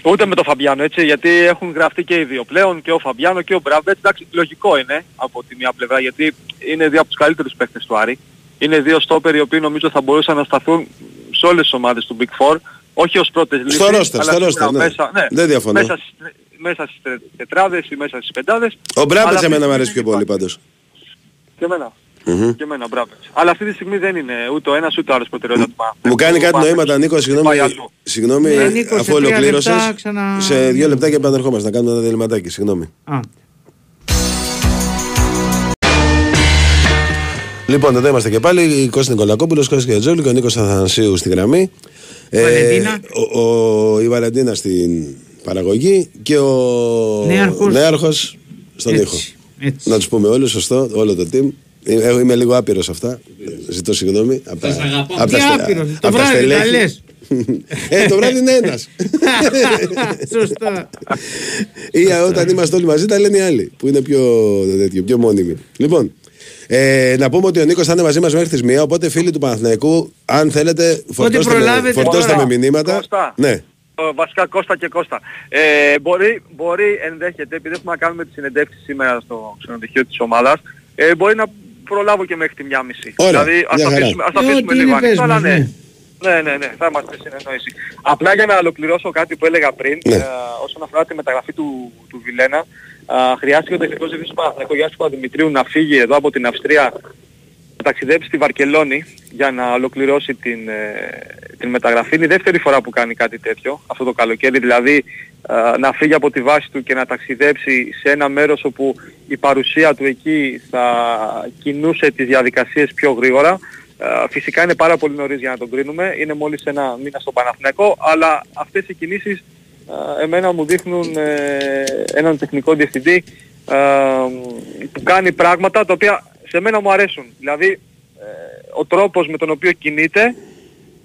Ούτε με τον Φαμπιάνο έτσι, γιατί έχουν γραφτεί και οι δύο πλέον, και ο Φαμπιάνο και ο Μπράμπετ. Εντάξει, λογικό είναι από τη μία πλευρά, γιατί είναι δύο από τους καλύτερους παίκτες του Άρη. Είναι δύο στόπερ οι οποίοι νομίζω θα μπορούσαν να σταθούν σε όλες τις ομάδες του Big Four. Όχι ως πρώτες λύσεις, Στο roster, αλλά στο σίγουρα roster, ναι. μέσα, ναι, Δεν διαφωνώ. μέσα, στις, μέσα στις τε- τετράδες ή μέσα στις πεντάδες. Ο Μπράμπετς Αλλά εμένα μου αυτή αρέσει τη πιο στιγμή πολύ δεν πάντως. υπάρχει. Και εμένα. Μμμ. Και εμένα, Μπράμπετς. Αλλά αυτή τη στιγμή δεν είναι ούτε ο ένας ούτε ο άλλος προτεραιότητα του Παναθηναϊκού. Μου κάνει Ο κάτι Παναθηναϊκός νοήματα, Νίκος, συγγνώμη, πάει αλλού. συγγνώμη Ναι, Νίκος, σε αφού τρία ολοκλήρωσες. λεπτά ξανα- Σε δύο λεπτά και επανερχόμαστε να κάνουμε ένα διαλυματάκι. Συγγνώμη. Α, Λοιπόν, εδώ είμαστε και πάλι. Κώστα Νικολακόπουλος, Κώστα Κετζόλη και ο Νίκος Αθανασίου στη γραμμή. Βαλεντίνα. ο, ο, η Βαλεντίνα στην παραγωγή και ο Νέαρχος. Νέαρχος στον Έτσι, ήχο. έτσι. Να τους πούμε όλους, σωστό, όλο το team. Εγώ είμαι λίγο άπειρος σε αυτά. Ζητώ συγγνώμη. Από τα- Σας αγαπώ. από Τι τα στε- άπειρος, το από τα βράδυ τα στελέχη. λες. ε, το βράδυ είναι ένας. (laughs) Σωστά. Ή όταν είμαστε όλοι μαζί τα λένε οι άλλοι που είναι πιο, τέτοιο, πιο μόνιμοι. Λοιπόν, ε, να πούμε ότι ο Νίκος θα είναι μαζί μας μέχρι τις 1. Οπότε φίλοι του Παναθηναϊκού, αν θέλετε, φορτώστε, με, προλάβετε φορτώστε τώρα. με μηνύματα. Κώστα. Ναι. Ε, βασικά Κώστα και Κώστα. Ε, μπορεί, μπορεί ενδέχεται, επειδή έχουμε να κάνουμε τη συνεντεύξη σήμερα στο ξενοδοχείο της ομάδας, ε, μπορεί να προλάβω και μέχρι τη μία μισή. Ωραία, Δηλαδή ας μια τα χαρά. αφήσουμε, ας τα Ε, αφήσουμε ό,τι λίγο είναι, πες ανοιχτό, αλλά μας, ναι. ναι. Ναι, ναι, ναι, θα είμαστε σε συνεννόηση. Απλά για να ολοκληρώσω κάτι που έλεγα πριν, Ναι. ε, όσον αφορά τη μεταγραφή του, του Βιλένα, α, χρειάστηκε ο τεχνικός διευθυντής του Παναθηναϊκού Γιάννης Παπαδημητρίου να φύγει εδώ από την Αυστρία να ταξιδέψει στη Βαρκελόνη για να ολοκληρώσει την, ε, την μεταγραφή. Είναι η δεύτερη φορά που κάνει κάτι τέτοιο αυτό το καλοκαίρι, δηλαδή ε, να φύγει από τη βάση του και να ταξιδέψει σε ένα μέρος όπου η παρουσία του εκεί θα κινούσε τις διαδικασίες πιο γρήγορα. Ε, φυσικά είναι πάρα πολύ νωρίς για να τον κρίνουμε, είναι μόλις ένα μήνα στο Παναθηναϊκό, αλλά αυτές οι κινήσεις ε, εμένα μου δείχνουν ε, έναν τεχνικό διευθυντή ε, που κάνει πράγματα τα οποία σε μένα μου αρέσουν. Δηλαδή ε, ο τρόπος με τον οποίο κινείται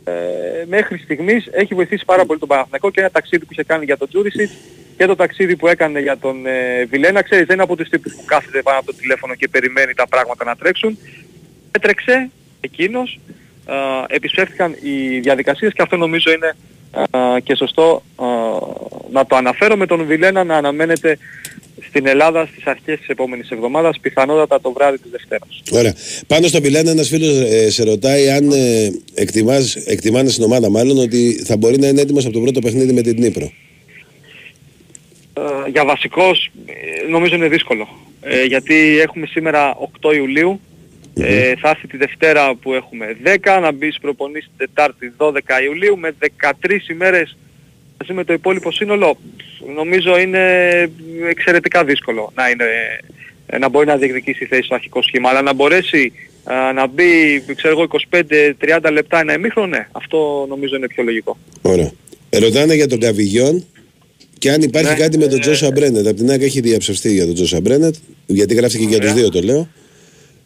ε, μέχρι στιγμής έχει βοηθήσει πάρα πολύ τον Παναθηναϊκό και ένα ταξίδι που είχε κάνει για τον Τζούρισιτς και το ταξίδι που έκανε για τον ε, Βιλένα. Ξέρεις δεν είναι από τους τύπους που κάθεται πάνω από το τηλέφωνο και περιμένει τα πράγματα να τρέξουν. Έτρεξε εκείνος, ε, επισφεύθηκαν οι διαδικασίες και αυτό νομίζω είναι ε, και σωστό ε, να το αναφέρω με τον Βιλένα να αναμένεται στην Ελλάδα στις αρχές της επόμενης εβδομάδας, πιθανότατα το βράδυ της Δευτέρας. Ωραία. Πάνω στο Πιλένα, ένας φίλος ε, σε ρωτάει αν ε, εκτιμάς, εκτιμάνε στην ομάδα, μάλλον ότι θα μπορεί να είναι έτοιμος από το πρώτο παιχνίδι με την Νύπρο. Ε, για βασικός ε, νομίζω είναι δύσκολο. Ε, γιατί έχουμε σήμερα 8 Ιουλίου, ε, θα έρθει τη Δευτέρα που έχουμε 10, να μπει στις προπονήσεις Τετάρτη 12 Ιουλίου με 13 ημέρες μαζί με το υπόλοιπο σύνολο. Νομίζω είναι εξαιρετικά δύσκολο να, είναι, ε, να μπορεί να διεκδικήσει θέση στο αρχικό σχήμα, αλλά να μπορέσει ε, να μπει, ξέρω εγώ, 25-30 λεπτά ένα ημίχρονο, ναι, αυτό νομίζω είναι πιο λογικό. Ωραία. Ε, ρωτάνε για τον Καβιγιόν και αν υπάρχει Ναι, κάτι με τον ε, Τζόσα Μπρένετ. Από την άκρη έχει διαψευστεί για τον Τζόσα Μπρένετ, γιατί γράφτηκε και για τους Ωραία. δύο το λέω.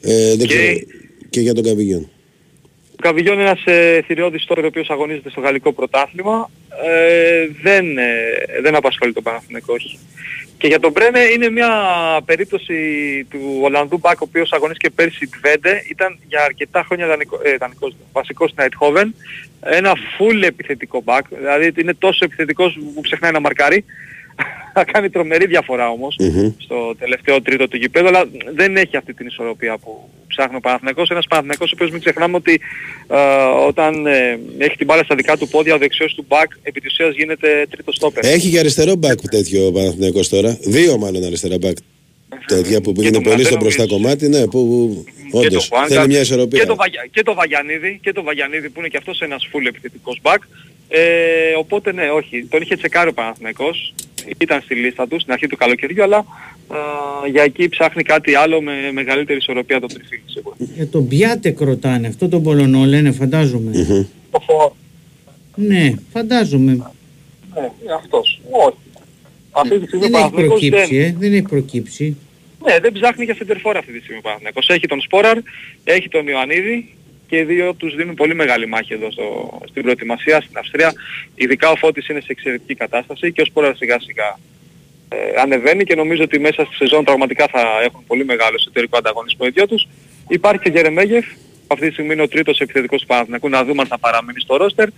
Ε, δεν Και- ξέρω. Και για τον Καβιγιόν. Ο Καβιγιόν είναι ένας ε, θηριώδης στόπερ ο οποίος αγωνίζεται στο γαλλικό πρωτάθλημα. Ε, δεν, ε, δεν απασχολεί τον Παναθηναϊκό, όχι. Και για τον Μπρένε είναι μια περίπτωση του Ολλανδού Μπακ ο οποίος αγωνίστηκε πέρσι Τβέντε. Ήταν για αρκετά χρόνια δανεικό, ε, δανεικός, βασικός στην Αιτχόβεν. Ένα full επιθετικό μπακ. Δηλαδή είναι τόσο επιθετικός που ξεχνάει να μαρκάρει. Θα κάνει τρομερή διαφορά όμως Μμμ. στο τελευταίο τρίτο του γηπέδου, αλλά δεν έχει αυτή την ισορροπία που ψάχνει ο Παναθηναϊκός. Ένας Παναθηναϊκός ο οποίος μην ξεχνάμε ότι ε, όταν ε, έχει την μπάλα στα δικά του πόδια, ο δεξιός του μπακ επί της ουσίας γίνεται τρίτος στόπερ. Έχει και αριστερό μπακ τέτοιο ο Παναθηναϊκός τώρα. Δύο μάλλον αριστερά μπακ. Τέτοια που Και πήγαινε τον πολύ στο Μαρτένοβιτς. μπροστά κομμάτι, ναι, που και το όντως Χουάνκα, θέλει μια ισορροπία. Και το, Βαγια, και το Βαγιανίδη, και το Βαγιανίδη που είναι και αυτός ένας full επιθετικός μπακ. Ε, οπότε ναι, όχι. Τον είχε τσεκάρει ο Παναθηναϊκός. Ήταν στη λίστα του στην αρχή του καλοκαιριού, αλλά ε, για εκεί ψάχνει κάτι άλλο με μεγαλύτερη ισορροπία το τριφύλι σίγουρα. Για τον Πιάτεκ ρωτάνε, αυτό τον Πολωνό λένε, φαντάζομαι. Μμμ. Το φορ. Ναι, φαντάζομαι. Ναι, είναι αυτός. Όχι. Αυτή τη στιγμή ο Δεν έχει Παναθηναϊκός προκύψει, δεν, ε, δεν έχει προκύψει. ναι, δεν ψάχνει για σεντερφόρ αυτή τη στιγμή ο Παναθηναϊκός. Έχει τον Σπόραρ, έχει τον Ιωαννίδη, και οι δύο τους δίνουν πολύ μεγάλη μάχη εδώ στο, στην προετοιμασία στην Αυστρία. Ειδικά ο Φώτης είναι σε εξαιρετική κατάσταση και ο Σπόρας σιγά σιγά ε, ανεβαίνει και νομίζω ότι μέσα στη σεζόν πραγματικά θα έχουν πολύ μεγάλο εσωτερικό ανταγωνισμό οι δυο τους. Υπάρχει και ο Γερεμέγεφ, αυτή τη στιγμή είναι ο τρίτος επιθετικός του Παναθηναϊκού, να δούμε αν θα παραμείνει στο ρόστερ.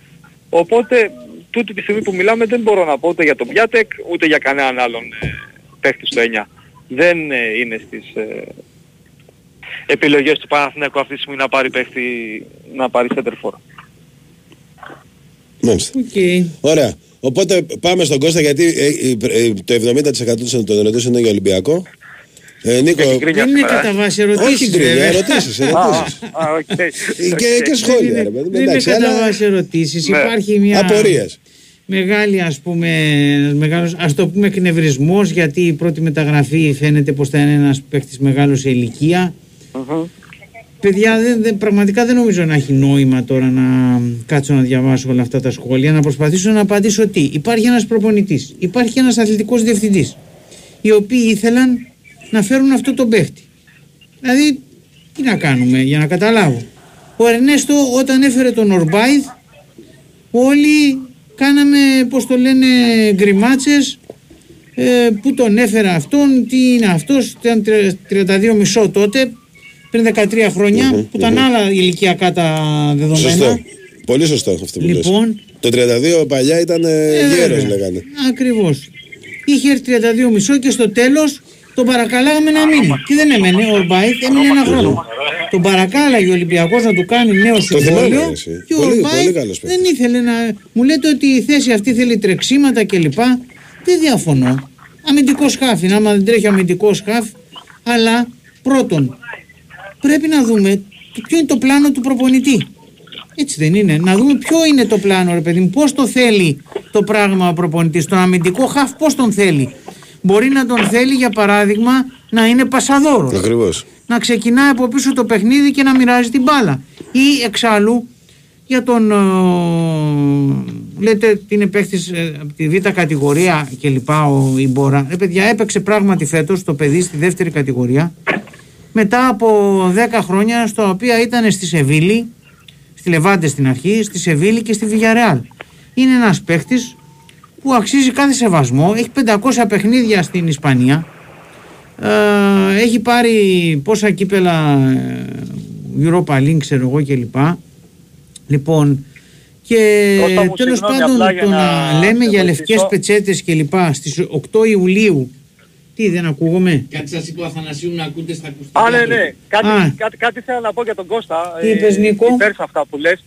Οπότε τούτη τη στιγμή που μιλάμε δεν μπορώ να πω ούτε για τον Πιάτεκ ούτε για κανέναν άλλον ε, παίχτη στο 9. Δεν ε, είναι στις ε, επιλογές του Παναθηναϊκού αυτή τη στιγμή να πάρει παίχτη, να πάρει center forward. Μάλιστα. Οκ. Ωραία. Οπότε πάμε στον Κώστα γιατί ε, ε, ε, το 70% των ερωτήσεων είναι για Ολυμπιακό. Ε, Νίκο, Έχει γκρίνια Δεν είναι σήμερα, ε. κατά βάση όχι ερωτήσεις γκρίνια, βέβαια. ερωτήσεις, Α, ερωτήσεις. α, οκ. και, και σχόλια, ρε παιδί. μου, Δεν είναι εντάξει, κατά αλλά βάση ερωτήσεις. Ναι. Υπάρχει μια Απορίες. μεγάλη ας πούμε, ένας μεγάλος, ας το πούμε εκνευρισμός γιατί η πρώτη μεταγραφή φαίνεται πως θα είναι ένας παίκτης μεγάλος σε ηλικία. Μμμ. Παιδιά, δεν, δεν- πραγματικά δεν νομίζω να έχει νόημα τώρα να κάτσω να διαβάσω όλα αυτά τα σχόλια, να προσπαθήσω να απαντήσω τι. Υπάρχει ένας προπονητής, υπάρχει ένας αθλητικός διευθυντής, οι οποίοι ήθελαν να φέρουν αυτό τον παίχτη. Δηλαδή, τι να κάνουμε για να καταλάβω. Ο Ερνέστο όταν έφερε τον Ορμπάιθ, όλοι κάναμε, πώς το λένε, γκριμάτσες, ε, που τον έφερε αυτόν, τι είναι αυτός, ήταν 32 μισό τότε, πριν 13 χρονια Μμμ, που ήταν άλλα ηλικιακά τα δεδομένα. Σωστό. Πολύ σωστό αυτό που λες. Λοιπόν, Το 32 παλιά ήταν ε, ε, γέρος βέβαια. λέγανε. Ακριβώς. Είχε έρθει 32 μισό και στο τέλος τον παρακαλάγαμε να μείνει. Τι δεν έμενε, ο Ορμπάιθ έμεινε ένα χρόνο. Τον παρακάλαγε ο Ολυμπιακός να του κάνει νέο συμβόλαιο θυμάμαι, εσύ. και ο Πολύ- πολύ Ορμπάιθ καλός δεν παίκτης. ήθελε να... Μου λέτε ότι η θέση αυτή θέλει τρεξίματα κλπ. Δεν διαφωνώ. Αμυντικός σκάφι, άμα δεν τρέχει αμυντικός σκάφι, αλλά πρώτον, πρέπει να δούμε το- ποιο είναι το πλάνο του προπονητή. Έτσι δεν είναι. Να δούμε ποιο είναι το πλάνο, ρε παιδί μου. Πώς το θέλει το πράγμα ο προπονητής. Τον αμυντικό χαφ, πώς τον θέλει. Μπορεί να τον θέλει, για παράδειγμα, να είναι πασαδόρος. Ακριβώς. Να ξεκινάει από πίσω το παιχνίδι και να μοιράζει την μπάλα. Ή εξάλλου για τον. ε, λέτε ότι είναι παίχτης από τη β' κατηγορία και λοιπά ο Ιμπόρα. Ε, παιδιά, έπαιξε πράγματι φέτος το παιδί στη δεύτερη κατηγορία. Μετά από 10 χρόνια, στα οποία ήταν στη Σεβίλη, στη Λεβάντε στην αρχή, στη Σεβίλη και στη Βιγιαρεάλ. Είναι ένας παίχτης που αξίζει κάθε σεβασμό, έχει 500 παιχνίδια στην Ισπανία, ε, έχει πάρει πόσα κύπελα ε, Europa League ξέρω εγώ κλπ. Λοιπόν, και Κώστα μου, τέλος συγγνώμη, πάντων απλά για το να να λέμε σε για βοηθήσω. λευκές πετσέτες κλπ. στις 8 Ιουλίου, τι δεν ακούγομαι; Κάτι σας είπε ο Αθανασίου να ακούτε στα ακουστικά. Α, ναι, ναι. Κάτι, Α. κάτι, κάτι θέλω να πω για τον Κώστα. Τι είπες, Νίκο; Υπέρ σε αυτά που λες.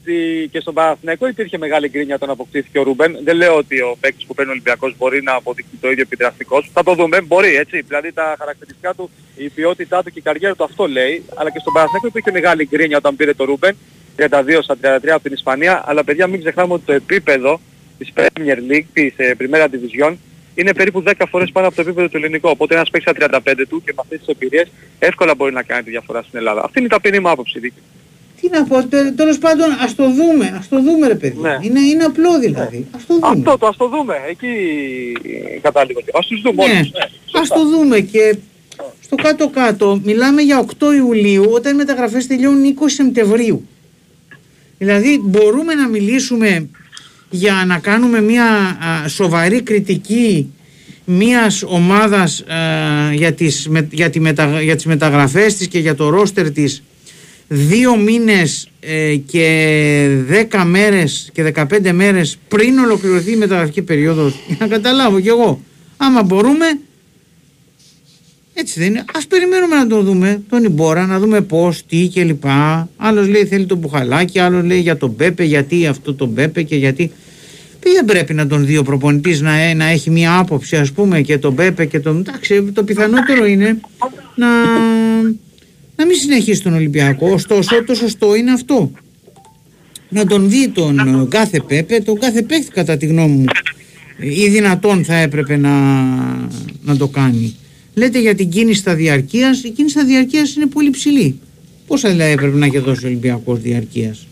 Ότι Και στον Παναθηναϊκό υπήρχε μεγάλη γκρίνια όταν αποκτήθηκε ο Ρούμπεν. Δεν λέω ότι ο παίκτης που παίρνει ο Ολυμπιακός μπορεί να αποδειχθεί το ίδιο επιδραστικός. Θα το δούμε, μπορεί έτσι. Δηλαδή τα χαρακτηριστικά του, η ποιότητά του και η καριέρα του αυτό λέει. Αλλά και στον Παναθηναϊκό υπήρχε μεγάλη γκρίνια όταν πήρε το Ρούμπεν. 32 στα 33 από την Ισπανία. Αλλά παιδιά μην ξεχνάμε ότι το επίπεδο της Premier League, της ε, Primera Division, είναι περίπου 10 φορές πάνω από το επίπεδο του ελληνικού. Οπότε ένας παίκτης στα 35 του και με αυτές τις εμπειρίες εύκολα μπορεί να κάνει τη διαφορά στην Ελλάδα. Αυτή είναι η ταπεινή μου άποψη. Δίκη. Τι να πω, τε- τέλος πάντων ας το δούμε, ας το δούμε ρε παιδί. Ναι. Είναι, είναι απλό δηλαδή. Ας το δούμε. Αυτό το ας το δούμε. Εκεί κατάληγο. Ας τους δούμε Ναι, όλους. Ναι, ας σωστά. το δούμε και στο κάτω-κάτω μιλάμε για 8 Ιουλίου όταν οι μεταγραφές τελειώνουν 20 Σεπτεμβρίου. Δηλαδή μπορούμε να μιλήσουμε για να κάνουμε μια α, σοβαρή κριτική μιας ομάδας α, για, τις, με- για, τη μετα, για τις μεταγραφές της και για το ρόστερ της δύο μήνες ε, και 10 μέρες και 15 μέρες πριν ολοκληρωθεί η μεταγραφική περίοδος. Για να καταλάβω κι εγώ άμα μπορούμε έτσι δεν είναι. Ας περιμένουμε να το δούμε τον Ιμπόρα, να δούμε πώς, τι και λοιπά. Άλλος λέει θέλει το μπουχαλάκι, άλλος λέει για τον Μπέπε, γιατί αυτό τον Μπέπε και γιατί... Δεν πρέπει να τον δει ο προπονητής να, ε- να έχει μία άποψη ας πούμε και τον Μπέπε και τον... Εντάξει, το πιθανότερο είναι να, να μην συνεχίσει τον Ολυμπιακό. Ωστόσο το σωστό είναι αυτό. Να τον δει τον ε, κάθε Πέπε, τον κάθε παίκτη κατά τη γνώμη μου ή δυνατόν θα έπρεπε να, να το κάνει. Λέτε για την κίνηση στα διαρκείας, η κίνηση στα διαρκείας είναι πολύ ψηλή. Πόσα δηλαδή έπρεπε να έχει δώσει ο Ολυμπιακός διαρκείας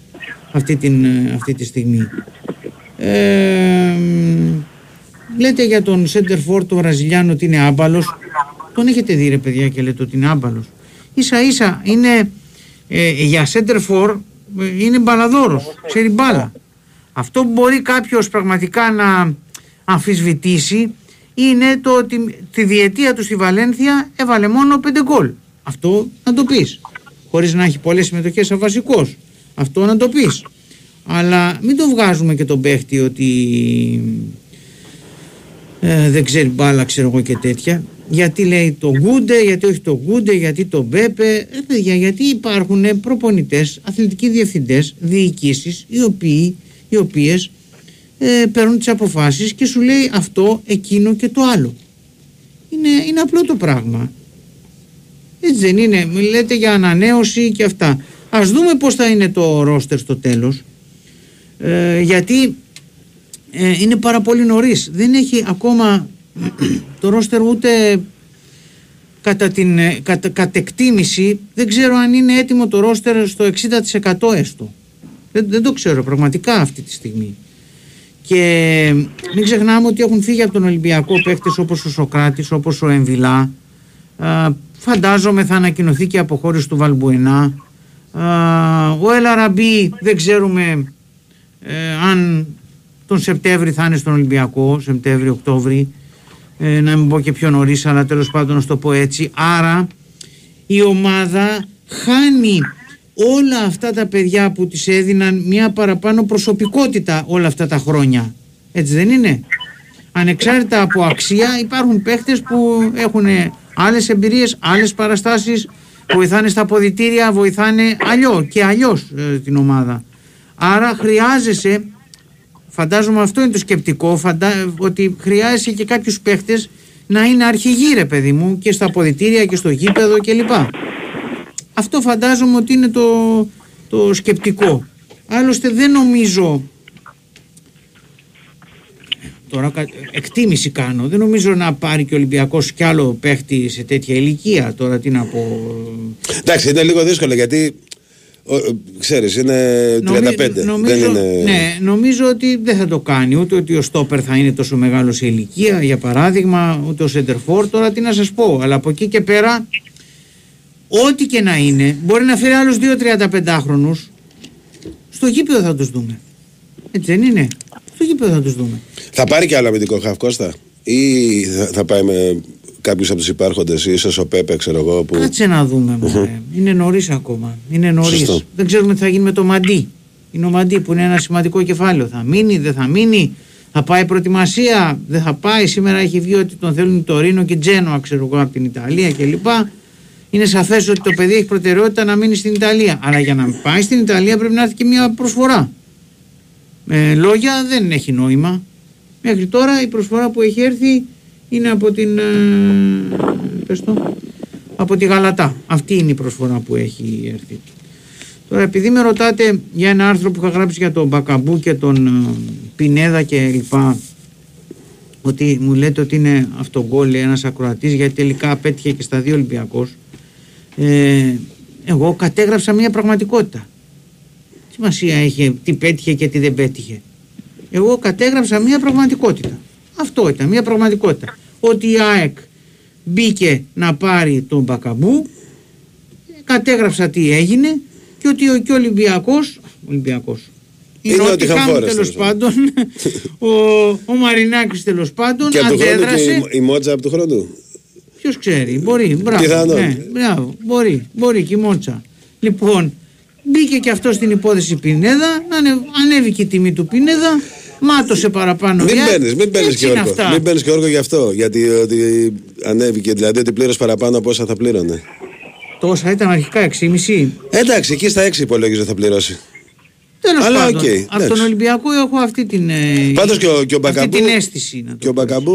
αυτή, την, ε, αυτή τη στιγμή; Ε, μ, λέτε για τον Σέντερφορ το Βραζιλιάνο ότι είναι άμπαλος. Τον έχετε δει ρε παιδιά και λέτε ότι είναι άμπαλος. Ίσα ίσα είναι ε, για center for ε, είναι μπαλαδόρος, ξέρει μπάλα. Αυτό που μπορεί κάποιος πραγματικά να αμφισβητήσει είναι το ότι τη διετία τους στη Βαλένθια έβαλε μόνο πέντε γκολ. Αυτό να το πεις. Χωρίς να έχει πολλές συμμετοχές σαν βασικός. Αυτό να το πεις. Αλλά μην το βγάζουμε και τον παίχτη ότι ε, δεν ξέρει μπάλα ξέρω εγώ και τέτοια. Γιατί λέει το Γκούντε, γιατί όχι το Γκούντε, γιατί το Μπέπε. Ε, παιδιά, γιατί υπάρχουν προπονητές, αθλητικοί διευθυντές, διοικήσεις οι, οποίοι, οι οποίες ε, παίρνουν τις αποφάσεις και σου λέει αυτό, εκείνο και το άλλο. Είναι, είναι απλό το πράγμα. Έτσι δεν είναι. Μιλάτε για ανανέωση και αυτά. Ας δούμε πώς θα είναι το ρόστερ στο τέλος. Ε, γιατί ε, είναι πάρα πολύ νωρίς. Δεν έχει ακόμα το ρόστερ ούτε κατά την ε, κατ, κατεκτήμηση δεν ξέρω αν είναι έτοιμο το ρόστερ στο 60% έστω. Δεν, δεν το ξέρω πραγματικά αυτή τη στιγμή. Και μην ξεχνάμε ότι έχουν φύγει από τον Ολυμπιακό παίκτες όπως ο Σοκράτης, όπως ο Εμβιλά. φαντάζομαι θα ανακοινωθεί και η αποχώρηση του Βαλμπουενά. ο Ελαραμπή δεν ξέρουμε ε, αν τον Σεπτέμβρη θα είναι στον Ολυμπιακό, Σεπτέμβρη-Οκτώβρη, ε, να μην πω και πιο νωρίς, αλλά τέλος πάντων να το πω έτσι. Άρα η ομάδα χάνει όλα αυτά τα παιδιά που της έδιναν μια παραπάνω προσωπικότητα όλα αυτά τα χρόνια. Έτσι δεν είναι; Ανεξάρτητα από αξία υπάρχουν παίχτες που έχουν άλλες εμπειρίες, άλλες παραστάσεις, βοηθάνε στα ποδητήρια, βοηθάνε αλλιώς και αλλιώς ε, την ομάδα. Άρα χρειάζεσαι, φαντάζομαι αυτό είναι το σκεπτικό, φαντα... ότι χρειάζεσαι και κάποιους παίχτες να είναι αρχηγοί ρε παιδί μου και στα ποδητήρια και στο γήπεδο κλπ. Αυτό φαντάζομαι ότι είναι το, το σκεπτικό. Άλλωστε δεν νομίζω Τώρα εκτίμηση κάνω. Δεν νομίζω να πάρει και ο Ολυμπιακός κι άλλο παίχτη σε τέτοια ηλικία. Τώρα τι να πω. Εντάξει, είναι λίγο δύσκολο γιατί Ξέρεις, είναι 35. Νομίζω, δεν είναι... Ναι, νομίζω ότι δεν θα το κάνει. Ούτε ότι ο Στόπερ θα είναι τόσο μεγάλος σε ηλικία, για παράδειγμα, ούτε ο Σεντερφόρ. Τώρα τι να σας πω. Αλλά από εκεί και πέρα, ό,τι και να είναι, μπορεί να φέρει άλλους 2-35 χρόνους. Στο γήπεδο θα τους δούμε. Έτσι δεν είναι; Στο γήπεδο θα τους δούμε. Θα πάρει και άλλο αμυντικό χαφ Κώστα; Ή θα, θα πάει με κάποιους από τους υπάρχοντες, ίσως ο Πέπε, ξέρω εγώ. Που... Κάτσε να δούμε. Είναι νωρίς ακόμα. Είναι νωρίς. Δεν ξέρουμε τι θα γίνει με το Μαντί. Είναι ο Μαντί που είναι ένα σημαντικό κεφάλαιο. Θα μείνει, δεν θα μείνει; Θα πάει προετοιμασία, δεν θα πάει. Σήμερα έχει βγει ότι τον θέλουν το Ρήνο και Τζένοα, ξέρω εγώ, από την Ιταλία κλπ. Είναι σαφές ότι το παιδί έχει προτεραιότητα να μείνει στην Ιταλία. Αλλά για να πάει στην Ιταλία πρέπει να έρθει και μια προσφορά. Ε, λόγια δεν έχει νόημα. Μέχρι τώρα η προσφορά που έχει έρθει είναι από την ε, από τη Γαλατά. Αυτή είναι η προσφορά που έχει έρθει. Τώρα επειδή με ρωτάτε για ένα άρθρο που είχα γράψει για τον Μπακαμπού και τον ε, Πινέδα και λοιπά ότι μου λέτε ότι είναι αυτογκόλ ένας ακροατής γιατί τελικά πέτυχε και στα δύο Ολυμπιακός ε, εγώ κατέγραψα μια πραγματικότητα τι σημασία έχει τι πέτυχε και τι δεν πέτυχε εγώ κατέγραψα μια πραγματικότητα αυτό ήταν μια πραγματικότητα. Ότι η ΑΕΚ μπήκε να πάρει τον Μπακαμπού, κατέγραψα τι έγινε και ότι ο, και ο Ολυμπιακός, Ολυμπιακός, είναι ότι μου τέλος πάντων, (laughs) ο, ο Μαρινάκης τέλος πάντων και αντέδρασε. Και η, η Μότσα από του χρόνου. Ποιος ξέρει, μπορεί, μπράβο. Ναι, μπράβο, μπορεί, μπορεί και η Μότσα. Λοιπόν, μπήκε και αυτό στην υπόθεση Πινέδα, ανέβηκε η τιμή του Πινέδα, μάτωσε παραπάνω. Μην μπαίνει, μην μπαίνει και όργο. Μην μπαίνει και όργο γι' αυτό. Γιατί ότι ανέβηκε, δηλαδή ότι πλήρωσε παραπάνω από όσα θα πλήρωνε. Τόσα ήταν αρχικά 6,5. Εντάξει, εκεί στα 6 υπολόγιζε θα πληρώσει. Τέλος πάντων, okay, από τον Ολυμπιακό έχω αυτή την, ε, Πάντως και ο, και ο Μπακαμπού, την αίσθηση. Να και ο Μπακαμπού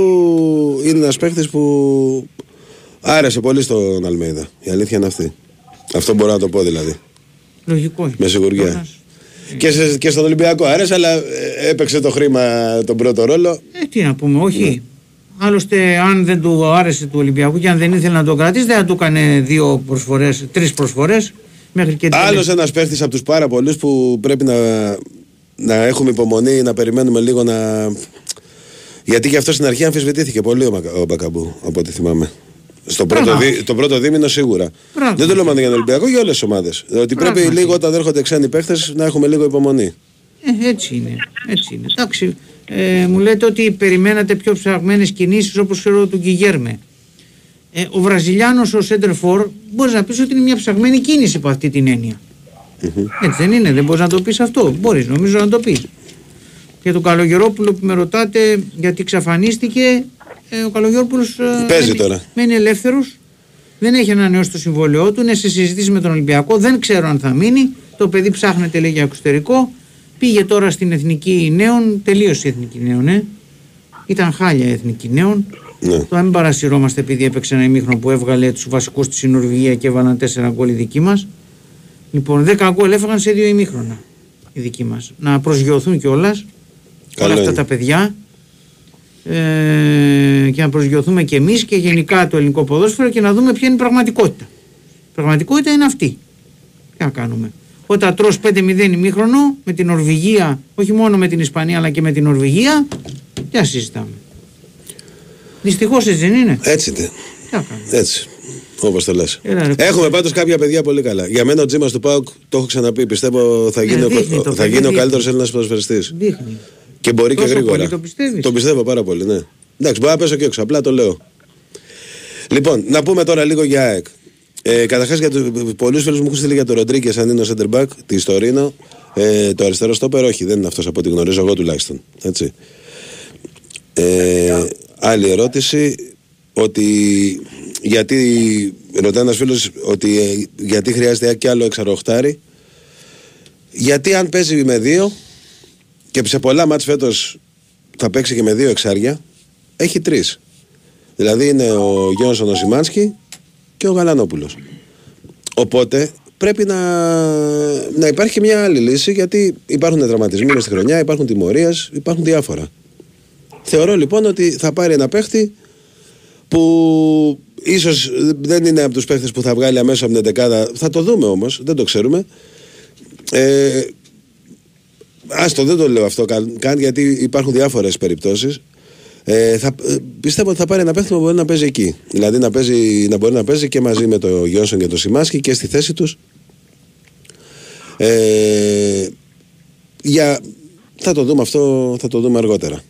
είναι ένας παίχτη που άρεσε πολύ στον Αλμέιδα. Η αλήθεια είναι αυτή. Αυτό μπορώ να το πω δηλαδή. Λογικό. Με σιγουριά. Και, σε, και στον Ολυμπιακό άρεσε, αλλά ε, έπαιξε το χρήμα τον πρώτο ρόλο. Ε, τι να πούμε, όχι. Ναι. Άλλωστε, αν δεν του άρεσε του Ολυμπιακού και αν δεν ήθελε να το κρατήσει, δεν θα του έκανε δύο προσφορές, τρεις προσφορές. Άλλος ένας παίχτης από τους πάρα πολλούς που πρέπει να, να έχουμε υπομονή, να περιμένουμε λίγο να. Γιατί και αυτό στην αρχή αμφισβητήθηκε πολύ ο, ο Μπακαμπού, από ό,τι θυμάμαι. Στο πρώτο, Μπράβο. δί, το πρώτο δίμηνο σίγουρα. Μπράβο. Δεν το λέω μόνο για τον Ολυμπιακό, για όλες τις ομάδες. Ότι Μπράβο, πρέπει Μάκη. λίγο όταν έρχονται ξένοι παίχτες να έχουμε λίγο υπομονή. Ε, έτσι είναι. Έτσι είναι. Εντάξει, ε, μου λέτε ότι περιμένατε πιο ψαγμένες κινήσεις όπως ξέρω του Γκυγέρμε. Ε, ο Βραζιλιάνος ο Σέντερφορ μπορείς να πεις ότι είναι μια ψαγμένη κίνηση από αυτή την έννοια. Έτσι δεν είναι, δεν μπορείς να το πεις αυτό. Μπορείς νομίζω να το πεις. Και τον Καλογερόπουλο που με ρωτάτε γιατί εξαφανίστηκε, ε, ο Καλογερόπουλος ε, Παίζει μένει, τώρα. μένει ελεύθερος. Δεν έχει ανανεώσει το συμβόλαιό του, είναι σε συζητήσει με τον Ολυμπιακό. Δεν ξέρω αν θα μείνει. Το παιδί ψάχνεται λέει για εξωτερικό. Πήγε τώρα στην Εθνική Νέων, τελείωσε η Εθνική Νέων, ε. Ήταν χάλια η Εθνική Νέων. Ναι. Τώρα μην παρασυρώμαστε επειδή έπαιξε ένα ημίχρονο που έβγαλε τους βασικούς της η Νορβηγία και έβαλαν 4 γκολ οι δικοί μας. Λοιπόν, 10 γκολ έφαγαν σε δύο ημίχρονα οι δικοί μας. Να προσγειωθούν κιόλας όλα Καλό αυτά είναι. τα παιδιά ε, και να προσγειωθούμε κι εμείς και γενικά το ελληνικό ποδόσφαιρο και να δούμε ποια είναι η πραγματικότητα. Η πραγματικότητα είναι αυτή. Τι να κάνουμε. Όταν τρως 5-0 ημίχρονο με την Νορβηγία, όχι μόνο με την Ισπανία αλλά και με την Νορβηγία, τι να συζητάμε. Δυστυχώς έτσι δεν είναι. Έτσι είναι. Τι να κάνουμε. Έτσι. Όπως το λες. Έλα, ρε, Έχουμε πάντως κάποια παιδιά πολύ καλά. Για μένα ο Τζίμας του Πάουκ, το έχω ξαναπεί, πιστεύω θα Ναι, γίνει, ο- δείχνει το θα παιδί, γίνει ο δείχνει. καλύτερος Έλληνας ποδοσφαιριστής. Δείχνει. Και μπορεί Τόσο και γρήγορα. πολύ το πιστεύεις; Το πιστεύω πάρα πολύ, ναι. Εντάξει, μπορεί να πέσω και έξω, απλά το λέω. Λοιπόν, να πούμε τώρα λίγο για ΑΕΚ. Ε, Καταρχάς, για του πολλούς φίλους μου έχουν στείλει για το Ροντρίκε αν είναι ο center back τη Τωρίνο. Ε, το αριστερό στόπερ, όχι, δεν είναι αυτός από ό,τι γνωρίζω εγώ τουλάχιστον. Έτσι. Ε, άλλη ερώτηση. Ότι γιατί ρωτάει ένας φίλος ότι ε, γιατί χρειάζεται και άλλο εξαρροχτάρι. Γιατί αν παίζει με δύο και σε πολλά μάτς φέτος θα παίξει και με δύο εξάρια, έχει τρεις. Δηλαδή είναι ο Γιόνσον ο Σιμάνσκι και ο Γαλανόπουλος. Οπότε πρέπει να, να υπάρχει και μια άλλη λύση γιατί υπάρχουν τραυματισμοί μες στη χρονιά, υπάρχουν τιμωρίες, υπάρχουν διάφορα. Θεωρώ λοιπόν ότι θα πάρει ένα παίχτη που ίσως δεν είναι από τους παίχτες που θα βγάλει αμέσως από την δεκάδα, θα το δούμε όμως, δεν το ξέρουμε. Ε, Άστο, δεν το λέω αυτό καν, καν, γιατί υπάρχουν διάφορες περιπτώσεις. Ε, θα, ε, πιστεύω ότι θα πάρει ένα παίχτη που μπορεί να παίζει εκεί. Δηλαδή να, παίζει, να μπορεί να παίζει και μαζί με τον Γιόνσον και τον Σιμάσκι και στη θέση τους. Ε, για, θα το δούμε αυτό, θα το δούμε αργότερα.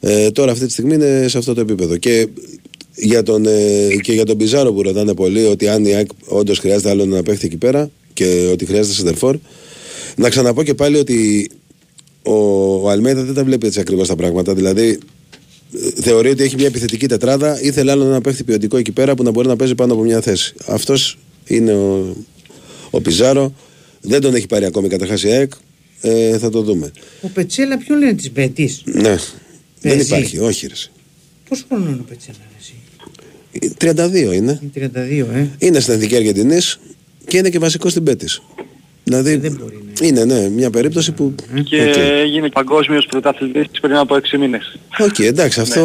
Ε, τώρα αυτή τη στιγμή είναι σε αυτό το επίπεδο. Και για τον, ε, και για τον Πιζάρο που ρωτάνε πολύ ότι αν η ΑΕΚ όντως χρειάζεται άλλο να παίχτη εκεί πέρα και ότι χρειάζεται σεντερφόρ. Να ξαναπώ και πάλι ότι ο, ο Αλμέιδα δεν τα βλέπει έτσι ακριβώς τα πράγματα. Δηλαδή ε, θεωρεί ότι έχει μια επιθετική τετράδα, ήθελε άλλο να παίχτη ποιοτικό εκεί πέρα που να μπορεί να παίζει πάνω από μια θέση. Αυτός είναι ο, ο Πιζάρο. Δεν τον έχει πάρει ακόμη καταρχάς η ΑΕΚ. Ε, θα το δούμε. Ο Πετσέλα ποιον λένε της Μπέτης. Ναι. Δεν Παίζει. υπάρχει, όχι ρε. εσύ. Πόσο χρόνο είναι ο Πετσέλα ρε, εσύ; 32 είναι. Είναι 32 ε. Είναι στην Εθνική Αργεντινής και είναι και βασικός στην Μπέτης. Δηλαδή δεν μπορεί να είναι ναι, μια περίπτωση που. Και Οκ. έγινε παγκόσμιος πρωταθλητής πριν από 6 μήνες. Οκ, εντάξει, αυτό.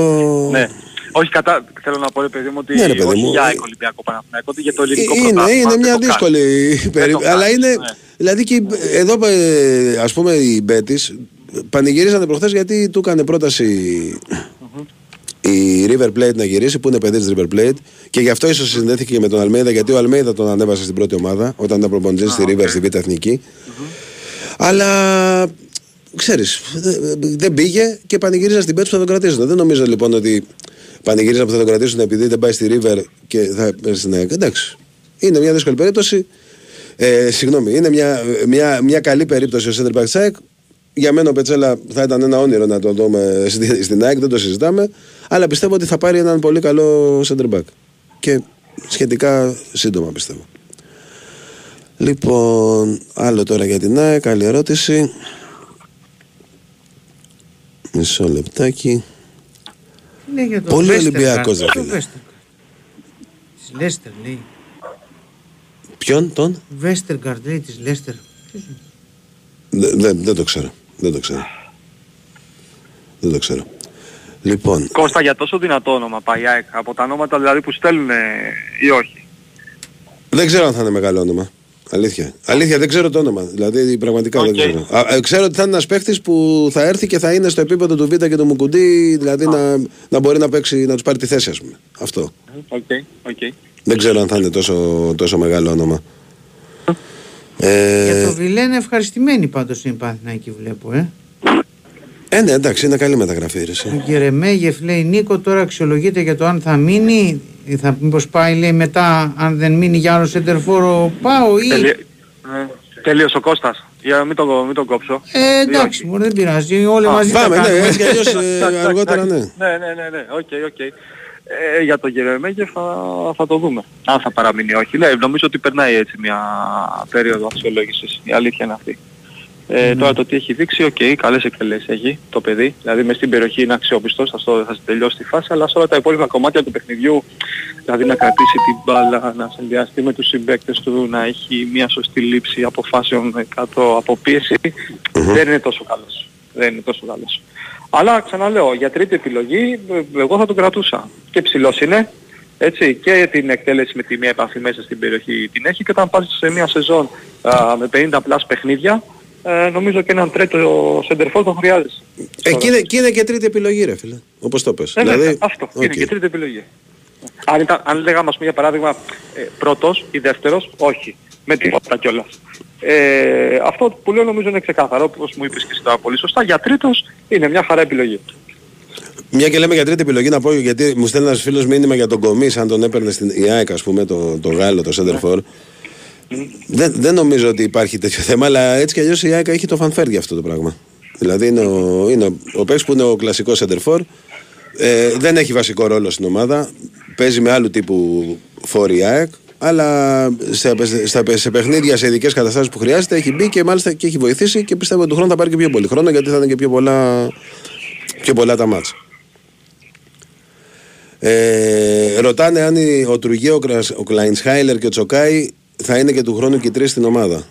Ναι. Όχι κατά, θέλω να πω ρε παιδί μου ότι Ναι, ρε παιδί όχι μου. για ΑΕΚ Ολυμπιακό Παναθηναϊκό, ότι για το ελληνικό Είναι, πρωτάθλημα. είναι δεν μια το κάνει. δύσκολη περίπτωση. το Αλλά κάνει, είναι. ναι. Δηλαδή και εδώ, ε, ας πούμε, οι Μπέτης πανηγυρίζανε προχθές γιατί του έκανε πρόταση η River Plate να γυρίσει, που είναι παιδί της River Plate. Και γι' αυτό ίσως συνδέθηκε και με τον Αλμέιδα, γιατί ο Αλμέιδα τον ανέβασε στην πρώτη ομάδα, όταν ήταν προπονητής στη River στη Β' Εθνική. Αλλά ξέρεις, δεν πήγε και πανηγύριζαν στην Πέτsu που θα τον κρατήσουν. Δεν νομίζω λοιπόν ότι πανηγύριζαν που θα τον κρατήσουν επειδή δεν πάει στη River και θα πάει στην ΑΕΚ. Εντάξει. Είναι μια δύσκολη περίπτωση. Ε, συγγνώμη, είναι μια, μια, μια καλή περίπτωση ο Σέντερ Back Τσάικ. Για μένα ο Πετσέλα θα ήταν ένα όνειρο να το δούμε στη- στην ΑΕΚ, δεν το συζητάμε. Αλλά πιστεύω ότι θα πάρει έναν πολύ καλό center back. Και σχετικά σύντομα πιστεύω. Λοιπόν, άλλο τώρα για την ΑΕΚ, άλλη ερώτηση. Μισό λεπτάκι. Λέει για το Πολύ Westergaard. Ολυμπιακός, ρε Το φίλε. Westergaard. Της Λέστερ λέει. Ποιον, τον; Westergaard λέει της Λέστερ. Ποιος είναι; Δεν, δεν, δεν το ξέρω. Δεν το ξέρω. Δεν το ξέρω. Λοιπόν, Κώστα για τόσο δυνατό όνομα πάει η ΑΕΚ, από τα ονόματα δηλαδή που στέλνουν ή όχι; δεν ξέρω αν θα είναι μεγάλο όνομα. Αλήθεια. Αλήθεια, δεν ξέρω το όνομα. Δηλαδή, πραγματικά Οκ. δεν ξέρω. Α, ε, ξέρω ότι θα είναι ένας παίχτης που θα έρθει και θα είναι στο επίπεδο του Β και του Μουκουντή, δηλαδή να, να μπορεί να παίξει, να τους πάρει τη θέση, ας πούμε. Αυτό. Οκ, οκ. Δεν ξέρω αν θα είναι τόσο, τόσο μεγάλο όνομα. Για Ε, το Βιλένα ευχαριστημένοι πάντως είναι η Παναθηναϊκή βλέπω ε. ε, ναι, εντάξει, είναι καλή μεταγραφή. Ρε, εσύ. Ο Γερεμέγεφ λέει Νίκο τώρα αξιολογείται για το αν θα μείνει θα μήπως πάει λέει μετά αν δεν μείνει για άλλο σεντερφόρ ο ΠΑΟ ή Τελει... ε, Τελείωσε ο Κώστας. Για να μην τον, μην τον κόψω. ε, εντάξει μωρέ, δεν πειράζει όλοι Α, μαζί τα Πάμε, ναι, κάνουμε. έτσι κι αλλιώς, ε, Εντάξει, εντάξει, αργότερα, ναι. εντάξει. Ναι, ναι, ναι, ναι. Οκ, οκ. Ε, για τον Γερεμέγεφ θα, θα το δούμε. Αν θα παραμείνει ή όχι. Ναι, νομίζω ότι περνάει έτσι μια περίοδο αξιολόγησης. Η αλήθεια είναι αυτή. Ε, Τώρα το τι έχει δείξει, οκ, καλές εκτελέσεις έχει το παιδί. Δηλαδή μες στην περιοχή είναι αξιόπιστος, θα, στο, θα τελειώσει τη φάση, αλλά σε όλα τα υπόλοιπα κομμάτια του παιχνιδιού, δηλαδή να κρατήσει την μπάλα, να συνδυαστεί με τους συμπαίκτες του, να έχει μια σωστή λήψη αποφάσεων κάτω από πίεση, δεν είναι τόσο καλός. Δεν είναι τόσο καλός. Αλλά ξαναλέω, για τρίτη επιλογή, ε, εγώ θα τον κρατούσα. Και ψηλός είναι, έτσι, και την εκτέλεση με τη μία επαφή μέσα στην περιοχή την έχει και όταν πας σε μια σεζόν α, με 50 plus παιχνίδια, ε, νομίζω και έναν τρίτο σεντερφόρ τον χρειάζεσαι. Ε, και, είναι, και είναι και τρίτη επιλογή, ρε φίλε. Όπως το πες. Ε, βέβαια, δηλαδή, αυτό. οκ. Είναι και τρίτη επιλογή. Αν, ήταν, αν λέγαμε ας πούμε για παράδειγμα ε, πρώτος ή δεύτερος, όχι. Με τίποτα κιόλας. Ε, αυτό που λέω νομίζω είναι ξεκάθαρο, όπως μου είπες και εσύ τώρα πολύ σωστά. Για τρίτος είναι μια χαρά επιλογή. Μια και λέμε για τρίτη επιλογή να πω γιατί μου στέλνει ένας φίλος μήνυμα για τον Κομής, αν τον έπαιρνε στην η ΑΕΚ, ας πούμε, το, το Γάλλο, το Σέντερφορ. Δεν, δεν νομίζω ότι υπάρχει τέτοιο θέμα, αλλά έτσι κι αλλιώς η ΑΕΚ έχει το φανφέρ για αυτό το πράγμα. Δηλαδή είναι ο, είναι ο, ο παίκτης που είναι ο κλασικός Σέντερφορ. Ε, δεν έχει βασικό ρόλο στην ομάδα. Παίζει με άλλου τύπου φόρη η ΑΕΚ. Αλλά σε, στα, σε παιχνίδια, σε ειδικές καταστάσεις που χρειάζεται, έχει μπει και μάλιστα και έχει βοηθήσει και πιστεύω ότι του χρόνου θα πάρει και πιο πολύ χρόνο γιατί θα είναι και πιο πολλά, πιο πολλά τα μάτσα. Ε, ρωτάνε αν η- ο Τρουγέ, ο, Κρας- ο Κλαϊνσχάιλερ και ο Τσοκάη θα είναι και του χρόνου και οι τρεις στην ομάδα.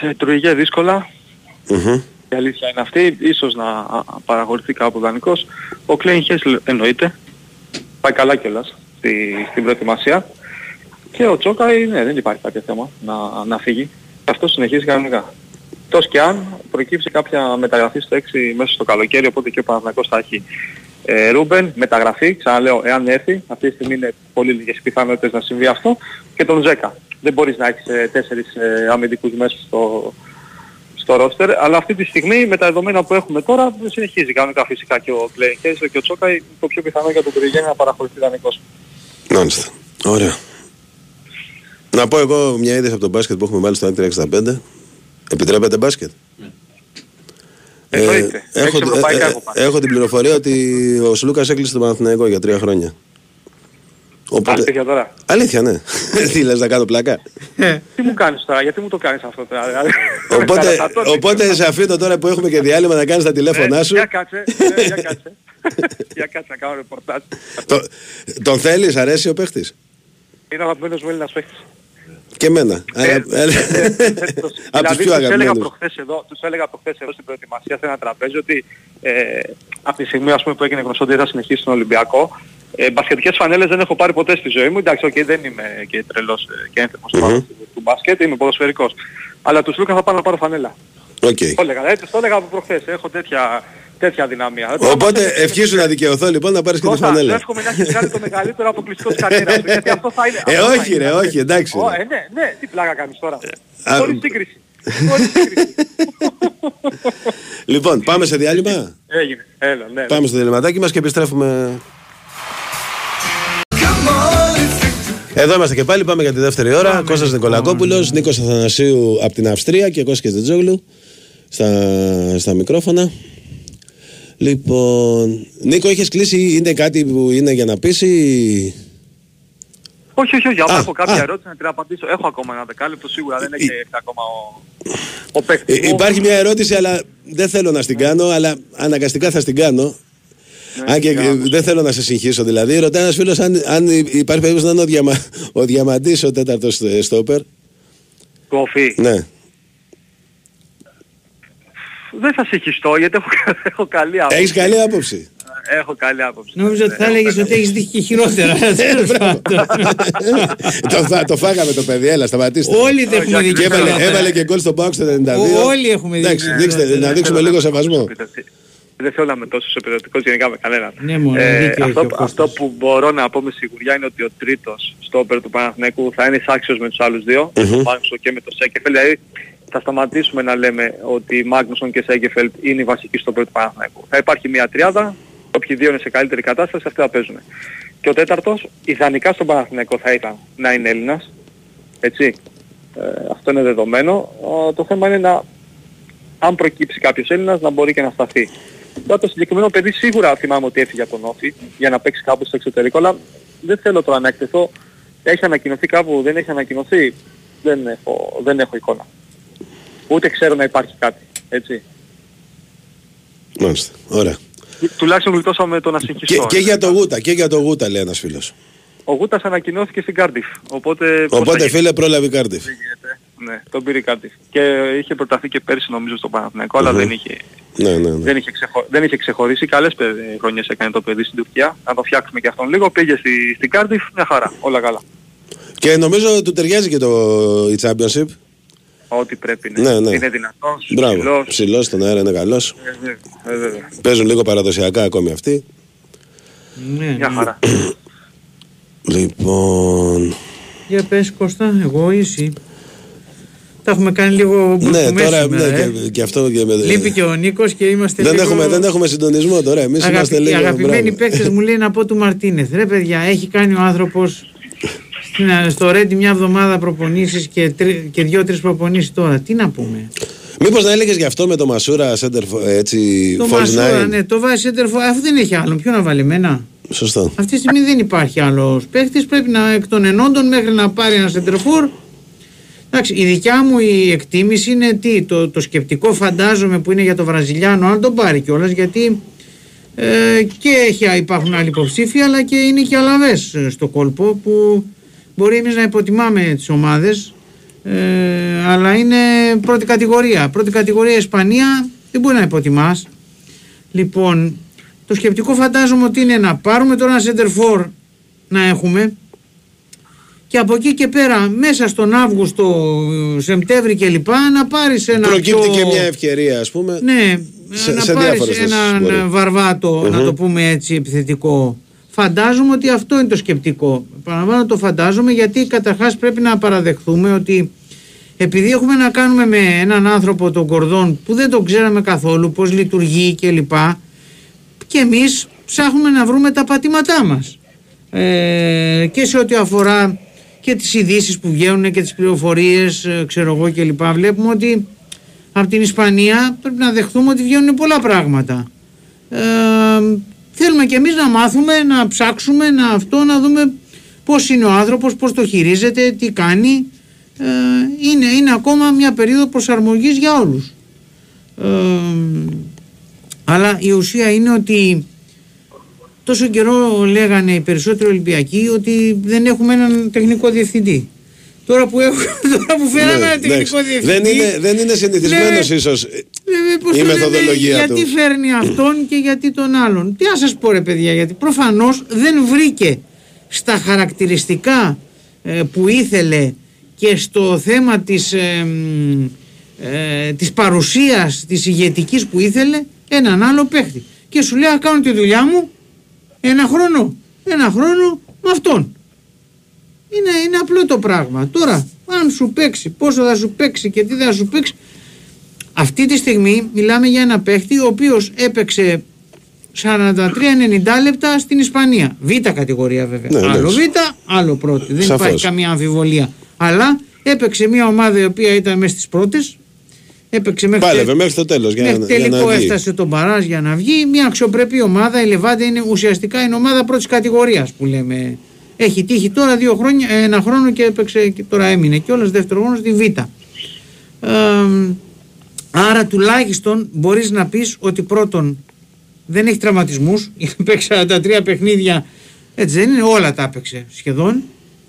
Σε Τρουγέ δύσκολα, Μμμ. η αλήθεια είναι αυτή, ίσως να α, παραγωγηθεί κάπου δανεικός. Ο Κλέιν Χέσλ εννοείται, πάει καλά κιόλας στη, στην προετοιμασία. Και ο Τσόκαη, ναι, δεν υπάρχει κάποιο θέμα να, να φύγει. Αυτό συνεχίζει κανονικά. Τόσο και αν προκύψει κάποια μεταγραφή στο 6 μέσα στο καλοκαίρι, οπότε και ο Παναθηναϊκός θα έχει ε, Ρούμπεν, μεταγραφή, ξαναλέω, εάν έρθει, αυτή τη στιγμή είναι πολύ λίγες πιθανότητες να συμβεί αυτό, και τον Ζέκα. Δεν μπορείς να έχεις ε, τέσσερις ε, αμυντικούς μέσα στο, στο ρόστερ, αλλά αυτή τη στιγμή με τα δεδομένα που έχουμε τώρα συνεχίζει κανονικά φυσικά και ο Κλέιν Χέσλ και ο Τσόκαη το πιο πιθανό για τον Τουριγέννη να παραχωρηθεί δανεικός. Μάλιστα. Ωραία. Να πω εγώ μια είδηση από το μπάσκετ που έχουμε βάλει στο 365. Επιτρέπετε μπάσκετ; Εννοείται. έχω, Έξι ευρωπαϊκά ε, ε, έχω πάρει. έχω την πληροφορία ότι ο Σλούκας έκλεισε τον Παναθηναϊκό για τρία χρόνια. Αλήθεια τώρα; Αλήθεια, ναι. (laughs) Τι λες να κάνω πλάκα; Ε, Τι μου κάνεις τώρα, γιατί μου το κάνεις αυτό τώρα. δηλαδή; Οπότε, Καταστατώνεις. οπότε σε αφήνω τώρα που έχουμε και διάλειμμα να κάνεις τα τηλέφωνά Ε, σου. Για κάτσε, ε, για κάτσε. (laughs) Για κάτσε να κάνω ρεπορτάζ. Το- τον θέλεις, αρέσει ο παίχτης; Είναι ο αγαπημένος μου Έλληνας παίχτης. Και εμένα. Ε, Αλλά- ε, ε, Από τους δηλαδή πιο τους έλεγα αγαπημένους. προχθές εδώ, τους έλεγα προχθές εδώ στην προετοιμασία σε ένα τραπέζι ότι ε, από τη στιγμή ας πούμε, που έγινε γνωστό ότι θα συνεχίσει στον Ολυμπιακό ε, μπασκετικές φανέλες δεν έχω πάρει ποτέ στη ζωή μου. Εντάξει, οκ, δεν είμαι και τρελός ε, και ένθερμος Μμμ. του, του μπάσκετ, είμαι ποδοσφαιρικός. Αλλά του Σλούκα θα πάω να πάρω φανέλα. Οκ. Το έλεγα, έτσι, το έλεγα από προχθές. Έχω τέτοια, τέτοια αδυναμία. Οπότε ευχήσου να δικαιωθώ λοιπόν να πάρεις και τη Κώστα, φανέλα. εύχομαι να έχεις κάνει το μεγαλύτερο αποκλειστικό της καριέρας σου, γιατί αυτό θα είναι... Ε, αυτό θα όχι, είναι, ρε, θα όχι, είναι. εντάξει, Ω, ρε. ε, ναι, ναι, τι πλάκα κάνεις τώρα. α, Χωρίς σύγκριση. Χωρίς σύγκριση. (laughs) Λοιπόν, πάμε σε διάλειμμα; Έγινε, έλα, ναι. Πάμε στο διαλυματάκι μας και επιστρέφουμε. Εδώ είμαστε και πάλι, πάμε για τη δεύτερη ώρα. Κώστας Νικολακόπουλος, Νίκος Αθανασίου από την Αυστρία και Κώστας Τζόγλου στα, στα μικρόφωνα. Λοιπόν, Νίκο, είχες κλείσει, είναι κάτι που είναι για να πεις ή... Όχι, όχι, όχι, Α, άμα έχω κάποια α. ερώτηση να την απαντήσω. Έχω ακόμα ένα δεκάλεπτο, σίγουρα δεν έχει έρθει ακόμα ο, ο Ε, παίκτης μου. υπάρχει μια ερώτηση, αλλά δεν θέλω να στην κάνω, αλλά αναγκαστικά θα στην κάνω. αν και για ε, να δω. δεν θέλω να σε συγχύσω. Δηλαδή, ρωτάει ένας φίλος αν, αν υπάρχει περίπτωση να είναι ο, διαμα, ο διαμαντής ο τέταρτος ε, στόπερ. Κόφι. Ναι. Δεν θα συγχυστώ γιατί έχω, (laughs) έχω καλή άποψη. Έχεις καλή άποψη. έχω καλή άποψη. Νόμιζα ότι θα έλεγες ότι έχεις τύχει και χειρότερα. (laughs) Τέλος πάντων. (laughs) το, φά- το φάγαμε το παιδί, έλα, σταματήστε. Όλοι δεν έχουμε δει Και και έβαλε, χειρότερα. έβαλε και γκολ στο box το 92. Ο- όλοι έχουμε δει Εντάξει, και δείξτε, χειρότερα. να δείξουμε θέλω λίγο να είμαι σεβασμό. τόσο επιθετικός. Δεν θέλω να είμαι τόσο επιθετικός γενικά με κανέναν. Ναι, μόνο, δίκιο έχει αυτό, ο Κώστας. αυτό που μπορώ να πω με σιγουριά είναι ότι ο τρίτος στόπερ του Παναθηναϊκού θα είναι εισάξιος με τους άλλους δύο, με τον Μάγνουσον και με τον Σέκεφελ. Δηλαδή θα σταματήσουμε να λέμε ότι Μάγνουσον και Σέκεφελ είναι οι βασικοί στόπερ του Παναθηναϊκού. Θα υπάρχει μια τριάδα, όποιοι δύο είναι σε καλύτερη κατάσταση, αυτοί θα παίζουν. Και ο τέταρτος, ιδανικά στον Παναθηναϊκό θα ήταν να είναι Έλληνας. Έτσι. Ε, αυτό είναι δεδομένο. Ε, το θέμα είναι να αν προκύψει κάποιος Έλληνας να μπορεί και να σταθεί. Τώρα το συγκεκριμένο παιδί σίγουρα θυμάμαι ότι έφυγε από τον Όφη για να παίξει κάπου στο εξωτερικό, αλλά δεν θέλω τώρα να εκτεθώ. Έχει ανακοινωθεί κάπου, δεν έχει ανακοινωθεί. Δεν έχω, δεν έχω εικόνα. Ούτε ξέρω να υπάρχει κάτι. Έτσι. Μάλιστα, ωραία. Τουλάχιστον γλιτώσαμε το να Και, συγχυστώ. και για το Γούτα, και για το Γούτα λέει ένας φίλος. Ο Γούτας ανακοινώθηκε στην Κάρντιφ. Οπότε, πώς θα Οπότε γίνει. φίλε πρόλαβε η Κάρντιφ. Δεν γίνεται. Ναι, τον πήρε η Κάρντιφ. Και είχε προταθεί και πέρσι νομίζω στο Παναθηναϊκό, αλλά Μμμ. δεν είχε, Ναι, ναι, ναι. δεν είχε, ξεχω... δεν είχε ξεχωρίσει. Καλές παι- χρονιές έκανε το παιδί στην Τουρκία. Να το φτιάξουμε και αυτόν λίγο. Πήγε στη, στην Κάρντιφ, μια χαρά. Όλα καλά. Και νομίζω του ταιριάζει και το η Championship. Ό,τι πρέπει ναι. Ναι, ναι. Είναι δυνατός, Μπράβο. ψηλός. Ψηλός στον αέρα είναι καλός. Ε, βέβαια, ε, βέβαια. Παίζουν λίγο παραδοσιακά ακόμη αυτοί. Ναι, Μια ναι. χαρά. Λοιπόν. Για πες Κώστα, εγώ ή εσύ. Τα έχουμε κάνει λίγο Ναι, μπουρκουμές τώρα σήμερα, ναι, ε. και, και αυτό και με. Λείπει και ο Νίκος και είμαστε δεν, λίγο... έχουμε, δεν έχουμε συντονισμό τώρα. Εμείς Αγαπη- είμαστε οι λίγο. αγαπημένοι μπράβο. παίκτες μου λέει να πω του Μαρτίνεθ. Ρε παιδιά, έχει κάνει ο άνθρωπος στην- στο Ρέντι μια εβδομάδα προπονήσεις και, τρι- και δύο-τρεις προπονήσεις τώρα. Τι να πούμε; Μήπως να έλεγες γι' αυτό με το Μασούρα Center έτσι. Το false Μασούρα, nine. ναι, το βάζει σέντερφο, αφού δεν έχει άλλον. Ποιο να βάλει εμένα; Σωστό. Αυτή τη στιγμή δεν υπάρχει άλλος παίχτης. Πρέπει να εκ των ενόντων μέχρι να πάρει ένα σεντερφόρ. Εντάξει, η δικιά μου η εκτίμηση είναι τι, το, το σκεπτικό φαντάζομαι που είναι για το Βραζιλιάνο, αν τον πάρει κιόλας γιατί ε, και έχει, υπάρχουν άλλοι υποψήφοι, αλλά και είναι και αλαβές στο κόλπο που μπορεί εμείς να υποτιμάμε τις ομάδες. Ε, αλλά είναι πρώτη κατηγορία. Πρώτη κατηγορία Ισπανία δεν μπορεί να υποτιμάς. Λοιπόν, το σκεπτικό φαντάζομαι ότι είναι να πάρουμε τώρα ένα center for να έχουμε και από εκεί και πέρα μέσα στον Αύγουστο, Σεπτέμβρη και λοιπά να πάρεις ένα Προκύπτει πιο... και μια ευκαιρία, ας πούμε. Ναι, σε- να σε πάρεις διάφορες θέσεις έναν μπορεί. βαρβάτο, να Μμμ. το πούμε έτσι επιθετικό. Φαντάζομαι ότι αυτό είναι το σκεπτικό. Παραλαμβάνω το φαντάζομαι γιατί καταρχάς πρέπει να παραδεχθούμε ότι επειδή έχουμε να κάνουμε με έναν άνθρωπο τον Κορδόν που δεν τον ξέραμε καθόλου πώς λειτουργεί και λοιπά και εμείς ψάχνουμε να βρούμε τα πατήματά μας ε, και σε ό,τι αφορά και τις ειδήσεις που βγαίνουν και τις πληροφορίες ε, ξέρω εγώ και λοιπά βλέπουμε ότι από την Ισπανία πρέπει να δεχθούμε ότι βγαίνουν πολλά πράγματα ε, θέλουμε και εμείς να μάθουμε να ψάξουμε να αυτό να δούμε πώς είναι ο άνθρωπος πώς το χειρίζεται, τι κάνει ε, είναι, είναι ακόμα μια περίοδο προσαρμογής για όλους ε, αλλά η ουσία είναι ότι τόσο καιρό λέγανε οι περισσότεροι Ολυμπιακοί ότι δεν έχουμε έναν τεχνικό διευθυντή. Τώρα που, έχω, (laughs) τώρα που φέραμε Ναι, ένα τεχνικό εντάξει. διευθυντή. δεν είναι, δεν είναι συνηθισμένος λέμε- ίσως. λέμε, πώς η το λένε, μεθοδολογία γιατί του. φέρνει αυτόν και γιατί τον άλλον. Τι να σας πω ρε παιδιά, γιατί προφανώς δεν βρήκε στα χαρακτηριστικά ε, που ήθελε και στο θέμα της, ε, μ, ε, της παρουσίας της ηγετικής που ήθελε έναν άλλο παίχτη. Και σου λέει, «Α, κάνω τη δουλειά μου ένα χρόνο. Ένα χρόνο με αυτόν. Είναι, είναι απλό το πράγμα. Τώρα, αν σου παίξει, πόσο θα σου παίξει και τι θα σου παίξει. Αυτή τη στιγμή μιλάμε για ένα παίχτη ο οποίος έπαιξε 43-90 λεπτά στην Ισπανία. Β κατηγορία βέβαια. Ναι, άλλο εντάξει. Β, άλλο πρώτη. Δεν Σαφώς. υπάρχει καμία αμφιβολία. Αλλά έπαιξε μια ομάδα η οποία ήταν μέσα στις πρώτες. Έπαιξε μέχρι Πάλευε μέχρι το τέλος για, Μέχρι να- για τελικό να βγει. έφτασε τον Μπαράζ για να βγει. Μια αξιοπρεπή ομάδα. Η Λεβάντε είναι ουσιαστικά είναι ομάδα πρώτης κατηγορίας που λέμε. Έχει τύχει τώρα δύο χρόνια, ένα χρόνο και έπαιξε και τώρα έμεινε κιόλας δεύτερο χρόνο στη Β. Ε, άρα τουλάχιστον μπορείς να πεις ότι πρώτον δεν έχει τραυματισμούς. (laughs) Είχε παίξει 43 παιχνίδια. Έτσι δεν είναι, όλα τα έπαιξε σχεδόν.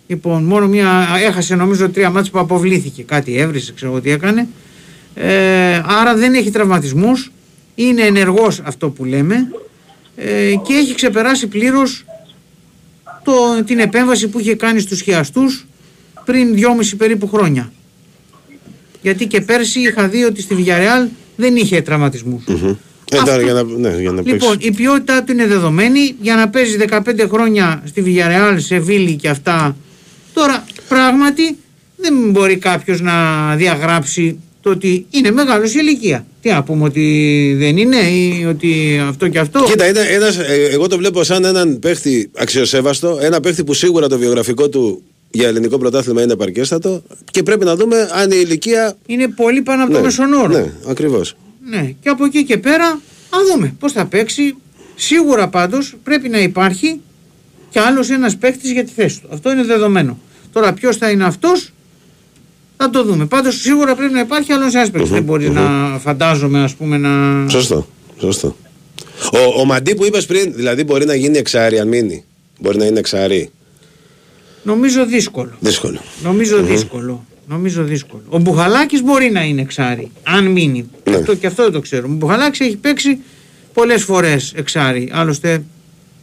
Λοιπόν, μόνο μία, έχασε νομίζω τρία μάτς που αποβλήθηκε. Κάτι έβρισε, ξέρω εγώ τι έκανε. Ε, άρα δεν έχει τραυματισμούς. Είναι ενεργός αυτό που λέμε. ε, και έχει ξεπεράσει πλήρως το, την επέμβαση που είχε κάνει στους χιαστούς πριν δυόμιση περίπου χρόνια. Γιατί και πέρσι είχα δει ότι στη Villarreal δεν είχε τραυματισμούς. Ε, Αυτό- τώρα, για να, ναι, για να Λοιπόν, παίξεις. η ποιότητά του είναι δεδομένη για να παίζει 15 χρόνια στη Villarreal, σε Βίλη και αυτά. Τώρα, πράγματι, δεν μπορεί κάποιος να διαγράψει το ότι είναι μεγάλος η ηλικία. Τι να πούμε, ότι δεν είναι ή ότι αυτό και αυτό; Κοίτα, είναι ένας, ε, εγώ το βλέπω σαν έναν παίχτη αξιοσέβαστο, ένα παίχτη που σίγουρα το βιογραφικό του για ελληνικό πρωτάθλημα είναι επαρκέστατο και πρέπει να δούμε αν η ηλικία. Είναι πολύ πάνω από το ναι, μέσον όρο. ναι, ακριβώς. Ναι, και από εκεί και πέρα, α δούμε πώς θα παίξει. Σίγουρα πάντως πρέπει να υπάρχει κι άλλος ένας παίκτη για τη θέση του. Αυτό είναι δεδομένο. Τώρα, ποιος θα είναι αυτός, θα το δούμε. Πάντως, σίγουρα πρέπει να υπάρχει άλλος ένα παίκτη. Δεν μπορεί να φαντάζομαι, ας πούμε, να. Σωστό. Σωστό. Ο, ο Μαντί που είπες πριν, δηλαδή μπορεί να γίνει εξάρι αν μείνει. Μπορεί να είναι εξάρι. Νομίζω δύσκολο. Δύσκολο. Νομίζω δύσκολο. Νομίζω δύσκολο. Ο Μπουχαλάκης μπορεί να είναι εξάρι, αν μείνει. Ναι. Αυτό και αυτό δεν το ξέρω. Ο Μπουχαλάκης έχει παίξει πολλές φορές εξάρι. Άλλωστε,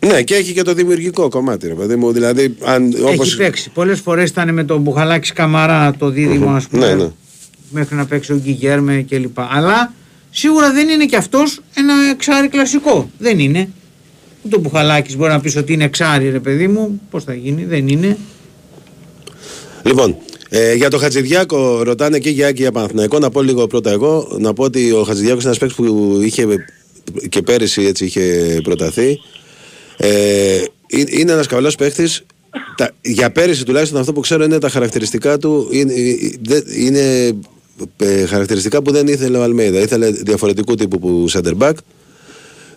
Ναι, και έχει και το δημιουργικό κομμάτι, ρε παιδί μου. Δηλαδή, αν, όπως... Έχει παίξει. Πολλές φορές ήταν με τον Μπουχαλάκη Καμαρά το δίδυμο, ας πούμε. Ναι, ναι. Μέχρι να παίξει ο Γκυγέρμε κλπ. Αλλά σίγουρα δεν είναι και αυτός ένα εξάρι κλασικό. Δεν είναι. Ούτε ο Μπουχαλάκης μπορεί να πεις ότι είναι εξάρι, ρε παιδί μου. Πώς θα γίνει, δεν είναι. Λοιπόν, ε, για το Χατζηδιάκο ρωτάνε και για Άκη για Παναθηναϊκό. Να πω λίγο πρώτα εγώ. Να πω ότι ο Χατζηδιάκος είναι ένας παίκτης που είχε και πέρυσι έτσι είχε προταθεί. Ε, είναι είναι ένας καλό παίκτη. Για πέρυσι τουλάχιστον αυτό που ξέρω είναι τα χαρακτηριστικά του. Είναι, δεν- είναι ε, χαρακτηριστικά που δεν ήθελε ο Αλμέιδα. Ήθελε διαφορετικού τύπου που center back.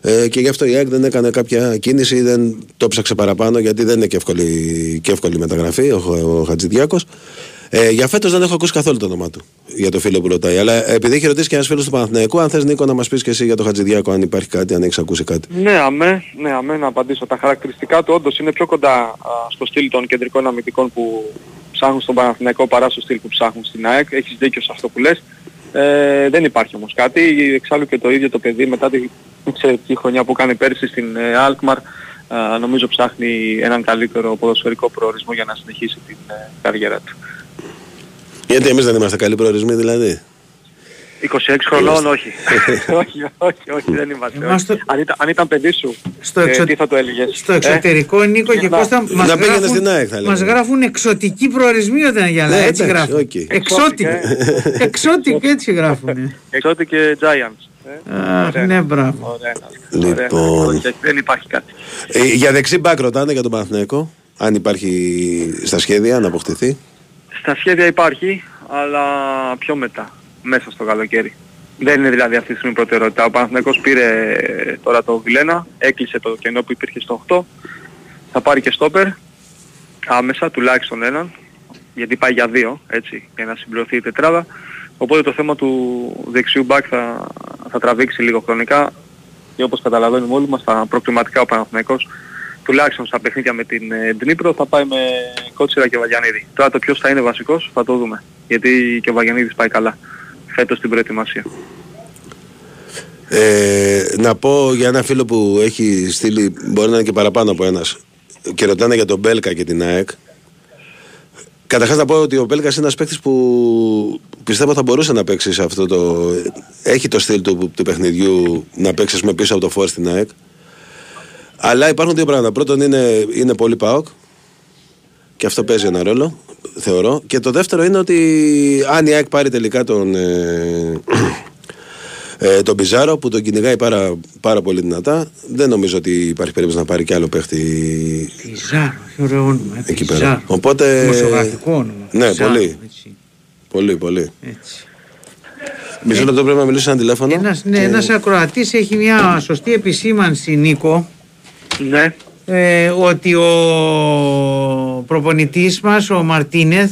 Ε, και γι' αυτό η ΑΕΚ δεν έκανε κάποια κίνηση, δεν το ψάξε παραπάνω γιατί δεν είναι και εύκολη, και εύκολη μεταγραφή ο, ο Χατζηδιάκος. Ε, για φέτος δεν έχω ακούσει καθόλου το όνομά του για το φίλο που ρωτάει. Αλλά επειδή έχει ρωτήσει και ένας φίλος του Παναθηναϊκού, αν θες Νίκο να μας πεις και εσύ για το Χατζηδιάκο, αν υπάρχει κάτι, αν έχεις ακούσει κάτι. Ναι, αμέ, ναι, αμέ να απαντήσω. Τα χαρακτηριστικά του όντως είναι πιο κοντά α, στο στυλ των κεντρικών αμυντικών που ψάχνουν στον Παναθηναϊκό παρά στο στυλ που ψάχνουν στην ΑΕΚ. Έχεις δίκιο σε αυτό που λες. Ε, δεν υπάρχει όμως κάτι. Εξάλλου και το ίδιο το παιδί μετά την εξαιρετική χρονιά που κάνει πέρσι στην ε, Alkmaar α, νομίζω ψάχνει έναν καλύτερο ποδοσφαιρικό προορισμό για να συνεχίσει την ε, καριέρα του. Γιατί εμείς δεν είμαστε καλοί προορισμοί, δηλαδή; 26 χρονών όχι. (laughs) όχι, όχι, όχι, δεν είμαστε. Είμαστε- όχι. Αν, ήταν, αν ήταν παιδί σου, Στο, ε, εξω- τι θα το έλεγες; στο ε; εξωτερικό, Νίκο και να- Κώστα, μας να πήγαινε γράφουν, στην ΑΕΚ, θα μας λέγαμε. γράφουν εξωτικοί προορισμοί όταν για Ναι, έτσι εντάξει, γράφουν. οκ. Exotic. Εξώτικ, έτσι γράφουν. Εξώτη και Giants. Ε, Αχ, ωραία. ναι, μπράβο. Ωραία. Λοιπόν. Ωραία. Όχι, δεν υπάρχει κάτι. Ε, για δεξί μπακ ρωτάνε για τον Παναθηναϊκό, αν υπάρχει στα σχέδια να αποκτηθεί. Στα σχέδια υπάρχει, αλλά πιο μετά, μέσα στο καλοκαίρι. Δεν είναι δηλαδή αυτή τη στιγμή προτεραιότητα. Ο Παναθηναϊκός πήρε ε, τώρα το Βιλένα, έκλεισε το κενό που υπήρχε στο 8. Θα πάρει και στόπερ, άμεσα, τουλάχιστον έναν, γιατί πάει για δύο, έτσι, για να συμπληρωθεί η τετράδα. Οπότε το θέμα του δεξιού μπακ θα, θα τραβήξει λίγο χρονικά και όπως καταλαβαίνουμε όλοι μας, τα προκληματικά ο Παναθηναϊκός τουλάχιστον στα παιχνίδια με την ε, Ντνίπρο θα πάει με Κότσιρα και Βαγιανίδη. Τώρα το ποιος θα είναι βασικός θα το δούμε. Γιατί και ο Βαγιανίδης πάει καλά φέτος στην προετοιμασία. Ε, να πω για ένα φίλο που έχει στείλει, μπορεί να είναι και παραπάνω από ένας, και ρωτάνε για τον Μπέλκα και την ΑΕΚ. Καταρχάς να πω ότι ο Μπέλκα είναι ένας παίκτης που πιστεύω θα μπορούσε να παίξει σε αυτό το. Έχει το στυλ του, του παιχνιδιού να παίξει ας πούμε, πίσω από το φόρ στην ΑΕΚ. Αλλά υπάρχουν δύο πράγματα. Πρώτον είναι, είναι πολύ ΠΑΟΚ και αυτό παίζει ένα ρόλο, θεωρώ. Και το δεύτερο είναι ότι αν η ΑΕΚ πάρει τελικά τον, ε, ε, τον Πιζάρο που τον κυνηγάει πάρα, πάρα πολύ δυνατά, δεν νομίζω ότι υπάρχει περίπτωση να πάρει κι άλλο παίχτη Πιζάρο, έχει ωραίο όνομα. ε, εκεί Πιζάρο. πέρα. Οπότε. Δημοσιογραφικό όνομα. Ναι, Πιζάρο, πολύ. έτσι, Πολύ, πολύ. έτσι. Μισό λεπτό πρέπει να μιλήσω ένα τηλέφωνο. Ένας, ναι, και- ένας ακροατής έχει μια σωστή επισήμανση, Νίκο, Ναι, ε, ότι ο προπονητής μας, ο Μαρτίνεθ,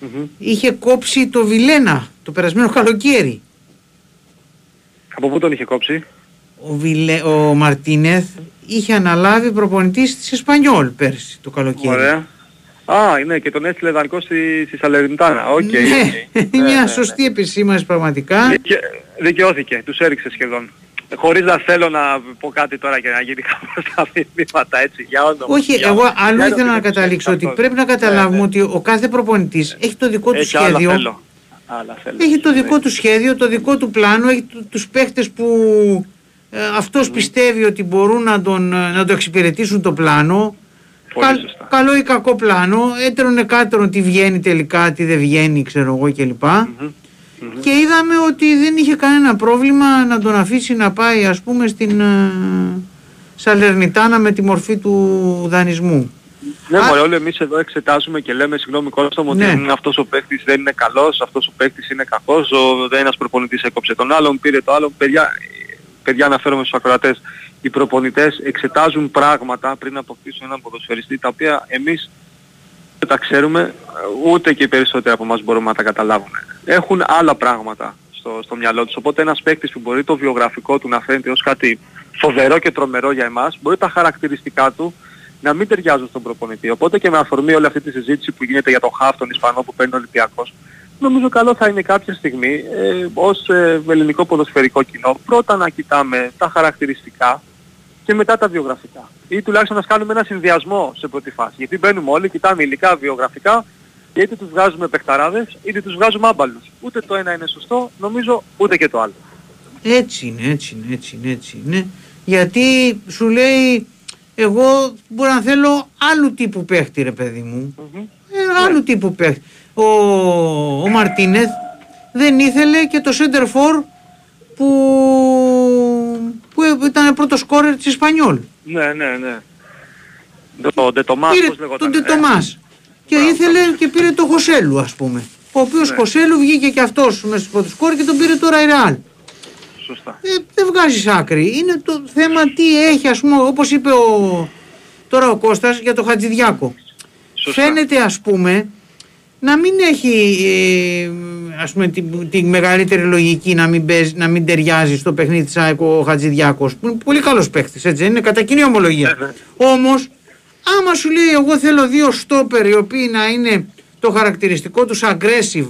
Μμμ. είχε κόψει το Βιλένα το περασμένο καλοκαίρι. Από πού τον είχε κόψει; Ο, Βιλε, ο Μαρτίνεθ είχε αναλάβει προπονητής της Εσπανιόλ πέρσι το καλοκαίρι. Ωραία. Α, ναι, και τον έστειλε δανεικό στη, στη Σαλερνιτάνα. Οκ, ναι, οκ. Ναι, (laughs) μια ναι, σωστή ναι. επισήμανση πραγματικά. Δικαι- Δικαιώθηκε, τους έριξε σχεδόν. χωρίς να θέλω να πω κάτι τώρα και να γίνει κάπως τα μηνύματα έτσι για όνομα. Όχι, για- εγώ άλλο για ήθελα να όνομα καταλήξω ότι αυτό. πρέπει να καταλάβουμε Ναι, ναι. ότι ο κάθε προπονητής έχει το δικό του Έχει άλλα σχέδιο. Θέλω. Άλλα θέλω. Έχει το δικό Ναι. του σχέδιο, το δικό του πλάνο, έχει του- τους παίχτες που ε, αυτός πιστεύει ότι μπορούν να, τον, ε, να το εξυπηρετήσουν το πλάνο. Πολύ Καλ- σωστά. καλό ή κακό πλάνο, έτερον εκάτερον τι βγαίνει τελικά, τι δεν βγαίνει, ξέρω εγώ κλπ. Και είδαμε ότι δεν είχε κανένα πρόβλημα να τον αφήσει να πάει ας πούμε στην ε, Σαλερνιτάνα με τη μορφή του δανεισμού. Ναι, Α- μωρέ, όλοι εμείς εδώ εξετάζουμε και λέμε συγγνώμη Κώστα μου Ναι. ότι αυτός ο παίκτης δεν είναι καλός, αυτός ο παίκτης είναι κακός, ο δεν ένας προπονητής έκοψε τον άλλον, πήρε το άλλο. Παιδιά, παιδιά αναφέρομαι στους ακροατές, οι προπονητές εξετάζουν πράγματα πριν αποκτήσουν έναν ποδοσφαιριστή τα οποία εμείς δεν τα ξέρουμε, ούτε και οι περισσότεροι από εμάς μπορούμε να τα καταλάβουμε. Έχουν άλλα πράγματα στο, στο μυαλό τους. Οπότε ένας παίκτης που μπορεί το βιογραφικό του να φαίνεται ως κάτι φοβερό και τρομερό για εμάς, μπορεί τα χαρακτηριστικά του να μην ταιριάζουν στον προπονητή. Οπότε και με αφορμή όλη αυτή τη συζήτηση που γίνεται για τον Χαφ, τον Ισπανό που παίρνει ο Ολυμπιακός, νομίζω καλό θα είναι κάποια στιγμή ε, ως ε, ελληνικό ποδοσφαιρικό κοινό πρώτα να κοιτάμε τα χαρακτηριστικά και μετά τα βιογραφικά. Ή τουλάχιστον να κάνουμε ένα συνδυασμό σε πρώτη φάση. Γιατί μπαίνουμε όλοι, κοιτάμε υλικά, βιογραφικά και είτε τους βγάζουμε παιχταράδες είτε τους βγάζουμε άμπαλους. Ούτε το ένα είναι σωστό, νομίζω ούτε και το άλλο. Έτσι είναι, έτσι είναι, έτσι είναι, έτσι είναι. Γιατί σου λέει, εγώ μπορεί να θέλω άλλου τύπου παίχτη ρε παιδί μου. Ε, άλλου τύπου παίχτη. Ο, ο Μαρτίνεθ δεν ήθελε και το center for που, που ήταν πρώτος σκόρερ της Ισπανιόλ. Ναι, ναι, ναι. Το Ντετομάς, Πήρε πώς λεγόταν. τον ε; Τετομάς. Και Μπράβο, ήθελε και πήρε το Χωσέλου ας πούμε. Ο οποίος Ναι. Χωσέλου βγήκε και αυτός μέσα στο πρώτο σκόρερ και τον πήρε τώρα η Ρεάλ. Σωστά. Ε, δεν βγάζεις άκρη. Είναι το θέμα τι έχει, ας πούμε, όπως είπε ο, τώρα ο Κώστας για το Χατζηδιάκο. Σωστά. Φαίνεται, ας πούμε, να μην έχει ε, ας πούμε, την, την μεγαλύτερη λογική να μην, παίζει, να μην ταιριάζει στο παιχνίδι της ΑΕΚ ο Χατζηδιάκος, που είναι πολύ καλός παίχτης, έτσι, δεν είναι κατά κοινή ομολογία. Βέβαια. Όμως, άμα σου λέει εγώ θέλω δύο στόπερ οι οποίοι να είναι το χαρακτηριστικό τους aggressive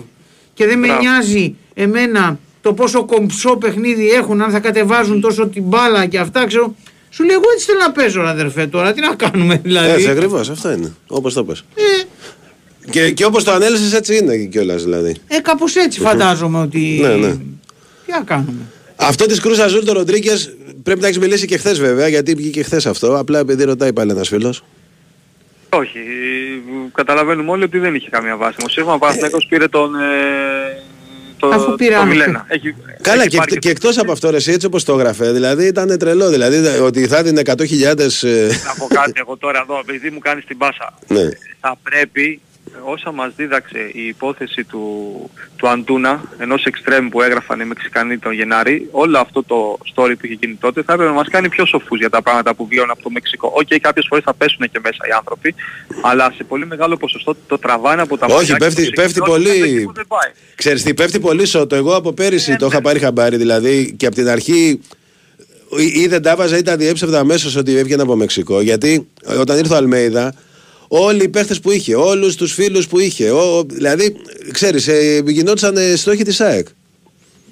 και δεν με Μπράβο. νοιάζει εμένα το πόσο κομψό παιχνίδι έχουν, αν θα κατεβάζουν τόσο την μπάλα και αυτά, ξέρω. Σου λέει, εγώ έτσι θέλω να παίζω, ρε αδερφέ, τώρα. Τι να κάνουμε, δηλαδή. Έτσι ακριβώς, αυτό είναι. Όπως το πες. Ε, Και, και όπως το ανέλησες, έτσι είναι κιόλας δηλαδή. ε κάπως έτσι φαντάζομαι ότι. Ναι, ναι. Τι να κάνουμε. Αυτό της Κρούσα Ζούλ, το Ροντρίγκες, πρέπει να έχεις μιλήσει και χθες βέβαια, γιατί βγήκε χθες αυτό. Απλά επειδή ρωτάει πάλι ένας φίλος. Όχι, καταλαβαίνουμε όλοι ότι δεν είχε καμία βάση. Ο Σίγμα Παναθηναϊκός πήρε τον... Ε, το, Αφού πήρε το άλλο. Βιλένα. Έχει, Καλά, έχει και, πάρει και εκτός από αυτό, ρε, εσύ, έτσι όπως το έγραφε, δηλαδή ήταν τρελό. Δηλαδή ότι θα δίνει 100.000. ε, Να πω κάτι εγώ τώρα εδώ, επειδή μου κάνεις την πάσα. Ναι. Θα πρέπει, όσα μας δίδαξε η υπόθεση του, του Αντούνα, ενός εξτρέμ που έγραφαν οι Μεξικανοί τον Γενάρη, όλο αυτό το story που είχε γίνει τότε θα έπρεπε να μας κάνει πιο σοφούς για τα πράγματα που βγαίνουν από το Μεξικό. Οκ, κάποιες φορές θα πέσουν και μέσα οι άνθρωποι, αλλά σε πολύ μεγάλο ποσοστό το τραβάνε από τα Όχι, μαλλιά και πέφτει- το πέφτει συγκεντρώνει πολύ. μέχρι εκεί που δεν πάει. Ξέρεις τι, πέφτει πολύ σώτο. Εγώ από πέρυσι Ναι, το είχα ναι. πάρει χαμπάρι, δηλαδή και από την αρχή ή ή δεν τα βάζα ή τα διέψευδα αμέσως ότι έβγαινε από Μεξικό. Γιατί όταν ήρθε ο Αλμέιδα, όλοι οι παίχτες που είχε, όλους τους φίλους που είχε, ο, δηλαδή, ξέρεις, ε, γινόντουσαν ε, στόχοι της ΑΕΚ.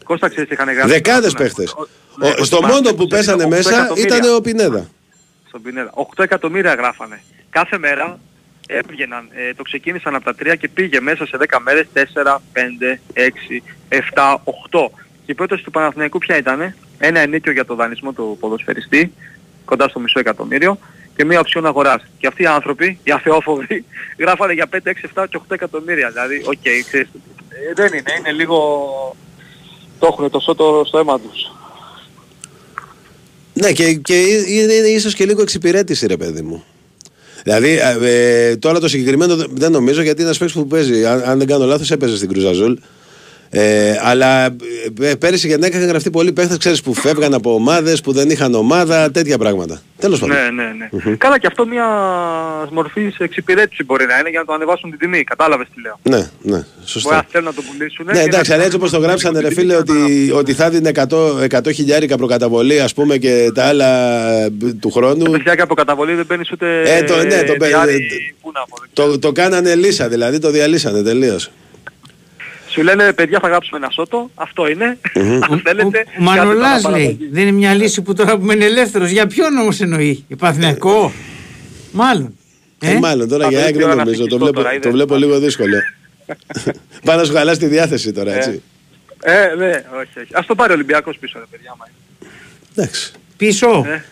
Κώστα ξέρεις τι είχαν γράψει. Δεκάδες Ναι, παίχτες. ο- ναι, ο Στο Τιμάς, μόνο που ο πέσανε 8 μέσα εκατομμύρια. ήταν ο Πινέδα. στον Πινέδα. 8 εκατομμύρια γράφανε. Κάθε μέρα έβγαιναν, ε, το ξεκίνησαν από τα 3 και πήγε μέσα σε 10 μέρες 4, 5, 6, 7, 8. Και η πρόταση του Παναθηναϊκού ποια ήτανε, ένα ενοίκιο για το δανεισμό του ποδοσφαιριστή, κοντά στο μισό εκατομμύριο, και μία οψιόν αγοράς. Και αυτοί οι άνθρωποι, οι αθεόφοβοι, (laughs) γράφανε για 5, 6, 7 και 8 εκατομμύρια. Δηλαδή, οκ, ξέρεις, ε, δεν είναι, είναι λίγο... Το έχουν το σώτο στο αίμα τους. Ναι, και, και είναι, είναι ίσως και λίγο εξυπηρέτηση, ρε παιδί μου. Δηλαδή, ε, τώρα το συγκεκριμένο δεν- δεν νομίζω γιατί είναι ένας παίκτης που παίζει. Αν, αν δεν κάνω λάθος, έπαιζε στην Κρουζαζούλ. Ε, αλλά ε, πέρυσι για είχαν γραφτεί πολλοί παίχτες, ξέρεις, που φεύγαν από ομάδες, που δεν είχαν ομάδα, τέτοια πράγματα. Τέλος πάντων. Ναι, ναι, ναι. Καλά και αυτό μια μορφή εξυπηρέτηση μπορεί να είναι για να το ανεβάσουν την τιμή. Κατάλαβες τι λέω. Ναι, ναι, Μπορεί να σωστά. θέλουν να το πουλήσουν. Ναι, εντάξει, αλλά έτσι όπως το γράψανε, ρε φίλε, ότι, ότι θα δίνει 100, 100 χιλιάρικα προκαταβολή, ας πούμε, και τα άλλα ε, του χρόνου. Παιδιά και από καταβολή δεν παίρνεις ούτε Ε, το- ναι, το- διάρρη, ε, πού να πω, δεν ξέρω. Το, το κάνανε λύσα, δηλαδή το διαλύσανε τελείως. Σου λένε παιδιά θα γράψουμε ένα σώτο, αυτό είναι, αν Ο, θέλετε. ο Μανολάς κάντε το λέει, παραπάνω. δεν είναι μια λύση που τώρα που είναι ελεύθερος. Για ποιον όμως εννοεί, για Παθηνακό. Μάλλον. Ε, μάλλον τώρα Θα για πρέπει ΑΕΚ δεν να νομίζω. Το φυσικό βλέπω, τώρα, το είδες. βλέπω λίγο δύσκολο. (laughs) Πάει να σου χαλάσει τη διάθεση τώρα, έτσι. Ε, ναι, όχι, όχι. Ας το πάρει ο Ολυμπιακός πίσω, ρε παιδιά. άμα είναι. Εντάξει. Πίσω; Ε.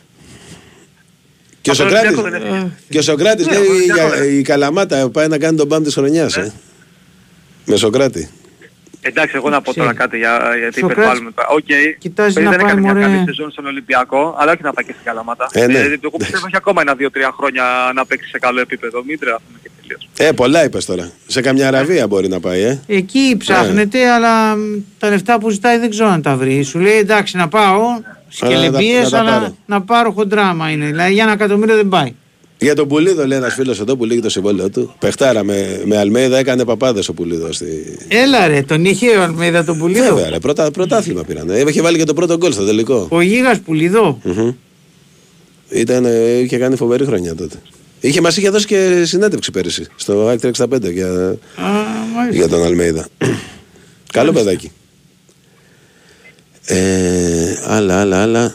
Και ο Από τον Σοκράτης, Ολυμπιακό δεν έφυγε. και ο Σοκράτης Ναι, λέει από τον Ολυμπιακός για- δεν η Καλαμάτα πάει να κάνει τον μπαμ της χρονιάς. ε. Με Σοκράτη. Εντάξει, εγώ να πω τώρα Ξέρει. κάτι για, γιατί Σοκράτης υπερβάλλουμε τώρα. Οκ, κοιτάζει παιδί να δεν πάει, έκανε μια μωρέ. καλή σεζόν στον Ολυμπιακό, αλλά όχι να πάει και στην Καλαμάτα. Ε, ναι. Δηλαδή, εγώ πιστεύω έχει ακόμα ένα, δύο-τρία χρόνια να παίξει σε καλό επίπεδο. Μην τρέχουμε και τελείως. Ε, πολλά είπες τώρα. Σε καμιά Αραβία μπορεί να πάει, ε. Εκεί ψάχνεται, αλλά μ, τα λεφτά που ζητάει δεν ξέρω αν τα βρει. Σου λέει εντάξει να πάω, σκελεμπίες, να τα αλλά πάρω. να πάρω χοντράμα είναι. Δηλαδή για ένα εκατομμύριο δεν πάει. Για τον Πουλίδο λέει ένας φίλος εδώ που λύγει το συμβόλαιο του. Πεχτάρα με, με Αλμέιδα έκανε παπάδες ο Πουλίδος. Στη... Έλα ρε, τον είχε ο Αλμέιδα τον Πουλίδο; Βέβαια, ρε, πρώτα, πρωτάθλημα πήραν. Ε, Είχε βάλει και το πρώτο γκολ στο τελικό. Ο Γίγας Πουλίδο; Μμμ. Ήταν, ε, είχε κάνει φοβερή χρονιά τότε. Είχε, μας είχε δώσει και συνέντευξη πέρυσι στο Άκτρ 65 για, Α, μάλιστα. για τον Αλμέιδα. Καλό παιδάκι. Ε, άλλα, άλλα, άλλα.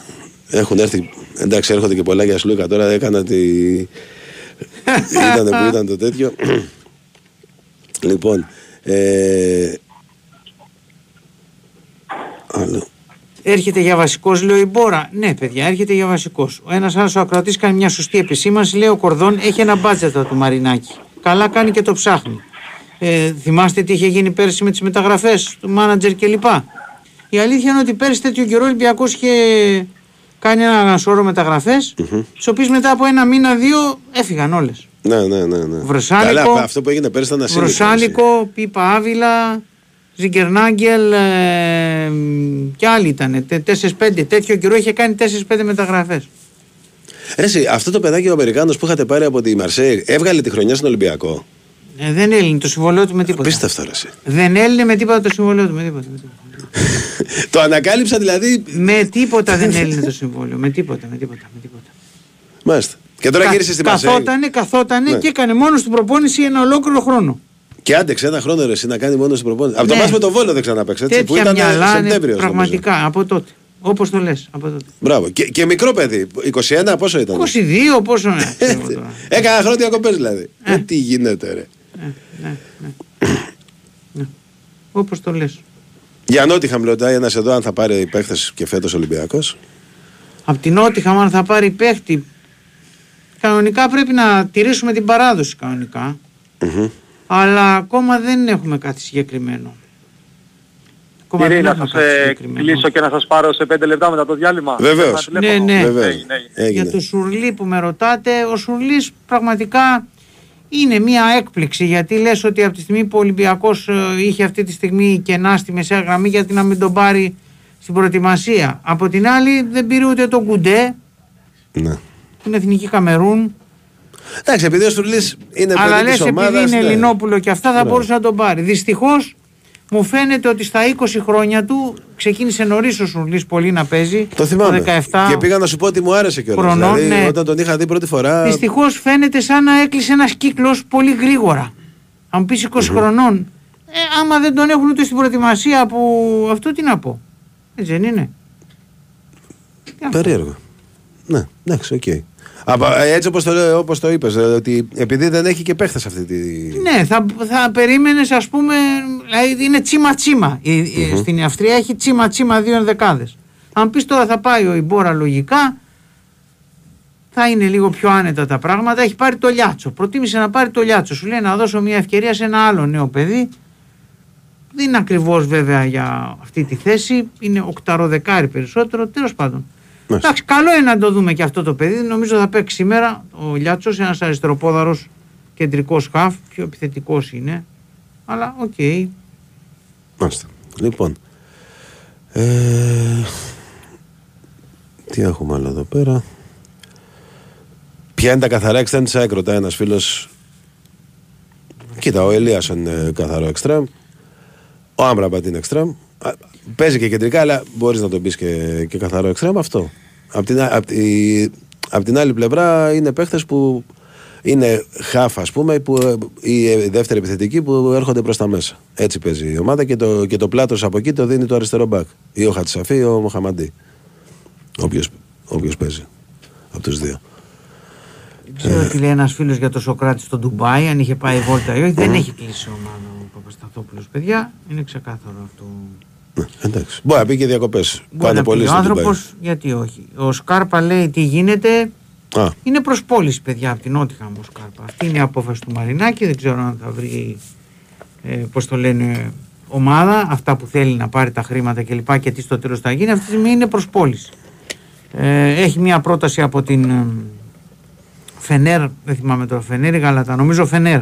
Έχουν έρθει. Εντάξει, έρχονται και πολλά για Σλούκα τώρα. Έκανα τη. (laughs) ήταν που ήταν το τέτοιο. λοιπόν. Ε, άλλο. Έρχεται για βασικός, λέει η Μπόρα. Ναι, παιδιά, έρχεται για βασικός. Ο ένας άλλος ακροατής κάνει μια σωστή επισήμανση. Λέει ο Κορδόν έχει ένα μπάτζετ του Μαρινάκη. Καλά κάνει και το ψάχνει. Ε, θυμάστε τι είχε γίνει πέρσι με τις μεταγραφές του μάνατζερ κλπ. Η αλήθεια είναι ότι πέρσι τέτοιο καιρό ο Ολυμπιακός είχε κάνει ένα σώρο μεταγραφές, τις οποίες μετά από ένα μήνα-δύο έφυγαν όλες. Ναι, ναι, ναι. ναι. Βροσάλικο. Καλά, αυτό που έγινε πέρσι ήταν ασύλληπτο. έτσι. Βροσάλικο, Πίπα Άβυλα, Ζιγκερνάγκελ ε, και άλλοι ήταν. 4-5. Τέτοιο καιρό είχε κάνει 4-5 μεταγραφές. Εσύ, αυτό το παιδάκι ο Αμερικάνος που είχατε πάρει από τη Μαρσέη έβγαλε τη χρονιά στον Ολυμπιακό; Ε, δεν έλυνε το συμβολέο του με τίποτα. Απίστευτο ρε, εσύ. Δεν έλυνε με τίποτα το συμβολέο του. Με τίποτα, με τίποτα. Το ανακάλυψα δηλαδή. με τίποτα δεν έλυνε το συμβόλαιο. Με τίποτα, με τίποτα. Με τίποτα. Μάλιστα. Και τώρα Κα- γύρισε στη Μαρσέη. Καθότανε, καθότανε Ναι. και έκανε μόνος του προπόνηση ένα ολόκληρο χρόνο. Και άντεξε ένα χρόνο ρε, εσύ να κάνει μόνος στην προπόνηση. Από το Ναι. μάτς με το Βόλο δεν ξαναπέξε. Έτσι, που Τέτοια ήταν μυαλά είναι Σεπτέμβριος. πραγματικά από τότε. Όπως το λες, από τότε. Μπράβο. Και, και μικρό παιδί. 21 πόσο ήταν; 22, πόσο ναι. ξέρω εγώ τώρα. Έκανα χρόνια διακοπέ δηλαδή. Ε, τι γίνεται ρε. Ναι, ναι, ναι. ναι. Όπως το λες. Για Νότιχαμ ρωτάει ένας εδώ αν θα πάρει παίχτες και φέτος Ολυμπιακός. Απ' την Νότιχαμ αν θα πάρει παίχτη, κανονικά πρέπει να τηρήσουμε την παράδοση κανονικά. Αλλά ακόμα δεν έχουμε κάτι συγκεκριμένο. Ακόμα Κύριε, δεν να έχουμε σας κάτι ε, συγκεκριμένο. κλείσω και να σας πάρω σε 5 λεπτά μετά το διάλειμμα. Βεβαίως. Ένα τηλέφωνο. Ναι, ναι. Βεβαίως. Έγινε, έγινε. Έγινε. Για το Σουρλί που με ρωτάτε, ο Σουρλής πραγματικά είναι μια έκπληξη γιατί λες ότι από τη στιγμή που ο Ολυμπιακός ε, είχε αυτή τη στιγμή κενά στη μεσαία γραμμή γιατί να μην τον πάρει στην προετοιμασία. Από την άλλη δεν πήρε ούτε τον Κουντέ, Ναι. την εθνική Καμερούν, Εντάξει, επειδή ο Στουρλής είναι αλλά παιδί λες της επειδή ομάδας, είναι ναι. Ελληνόπουλο και αυτά θα Ναι. μπορούσε να τον πάρει. Δυστυχώς μου φαίνεται ότι στα 20 χρόνια του ξεκίνησε νωρίς ο Σουρλής πολύ να παίζει. Το θυμάμαι. 17. Και πήγα να σου πω ότι μου άρεσε κιόλας. χρονών, Δηλαδή, ναι. όταν τον είχα δει πρώτη φορά. Δυστυχώς φαίνεται σαν να έκλεισε ένας κύκλος πολύ γρήγορα. Αν πεις 20 χρονών, ε, άμα δεν τον έχουν ούτε στην προετοιμασία που αυτό τι να πω. Έτσι δεν είναι. Τι να πω. Περίεργο. Ναι, εντάξει, οκ. Από- ε, Έτσι όπως το, όπως το είπες, ότι επειδή δεν έχει και παίχτες αυτή τη. Ναι, θα, θα περίμενες, ας πούμε, δηλαδή είναι τσίμα τσίμα. Η- η- Στην Αυστρία έχει τσίμα τσίμα δύο ενδεκάδες. Αν πεις τώρα θα πάει ο Ιμπόρα λογικά, θα είναι λίγο πιο άνετα τα πράγματα. Έχει πάρει το Λιάτσο. Προτίμησε να πάρει το Λιάτσο. Σου λέει να δώσω μια ευκαιρία σε ένα άλλο νέο παιδί. Δεν είναι ακριβώς βέβαια για αυτή τη θέση. Είναι οκταροδεκάρι περισσότερο. Τέλος πάντων. Μάλιστα. Εντάξει, καλό είναι να το δούμε και αυτό το παιδί. Νομίζω θα παίξει σήμερα ο Λιάτσο, ένας αριστεροπόδαρος κεντρικός χαφ. Πιο επιθετικός είναι. Αλλά οκ. Μάλιστα. Λοιπόν. Ε, τι έχουμε άλλο εδώ πέρα; Ποια είναι τα καθαρά εξτρέμ της ΑΕΚ ρωτάει ένας φίλος Κοίτα ο Ελίασον είναι καθαρό εξτρέμ Ο Άμραμπατ είναι εξτρέμ Α, Παίζει και κεντρικά αλλά μπορείς να τον πεις και, και καθαρό εξτρέμ αυτό Απ' την, α- απ' τη- απ' την άλλη πλευρά είναι παίχτες που είναι χάφ, ας πούμε, που, ε, η ε, δεύτερη επιθετική που έρχονται προς τα μέσα. Έτσι παίζει η ομάδα και το, και το πλάτος από εκεί το δίνει το αριστερό μπακ. Ή ο Χατσαφή ή ο Μοχαμαντή. Όποιος παίζει από τους δύο. Ξέρω τι λέει ένας φίλος για το Σοκράτης στο Ντουμπάι, αν είχε πάει βόλτα ή όχι. Δεν έχει κλείσει ομάδα ο Παπασταθόπουλος, παιδιά. Είναι ξεκάθαρο αυτό. Ναι, εντάξει. Μπορεί να πει και διακοπές. Πάνε πολύ Ο στο άνθρωπος, Ντουμπάι. γιατί όχι. Ο Σκάρπα λέει τι γίνεται. Α, Είναι προς πώληση, παιδιά, από την Νότια ο Σκάρπα. Αυτή είναι η απόφαση του Μαρινάκη. Δεν ξέρω αν θα βρει, ε, πώς το λένε, ομάδα. Αυτά που θέλει να πάρει τα χρήματα κλπ. Και τι στο τέλος θα γίνει. Αυτή τη στιγμή είναι προς πώληση. Ε, έχει μια πρόταση από την ε, Φενέρ, δεν θυμάμαι τώρα, Φενέρ ή Γαλατά, νομίζω Φενέρ.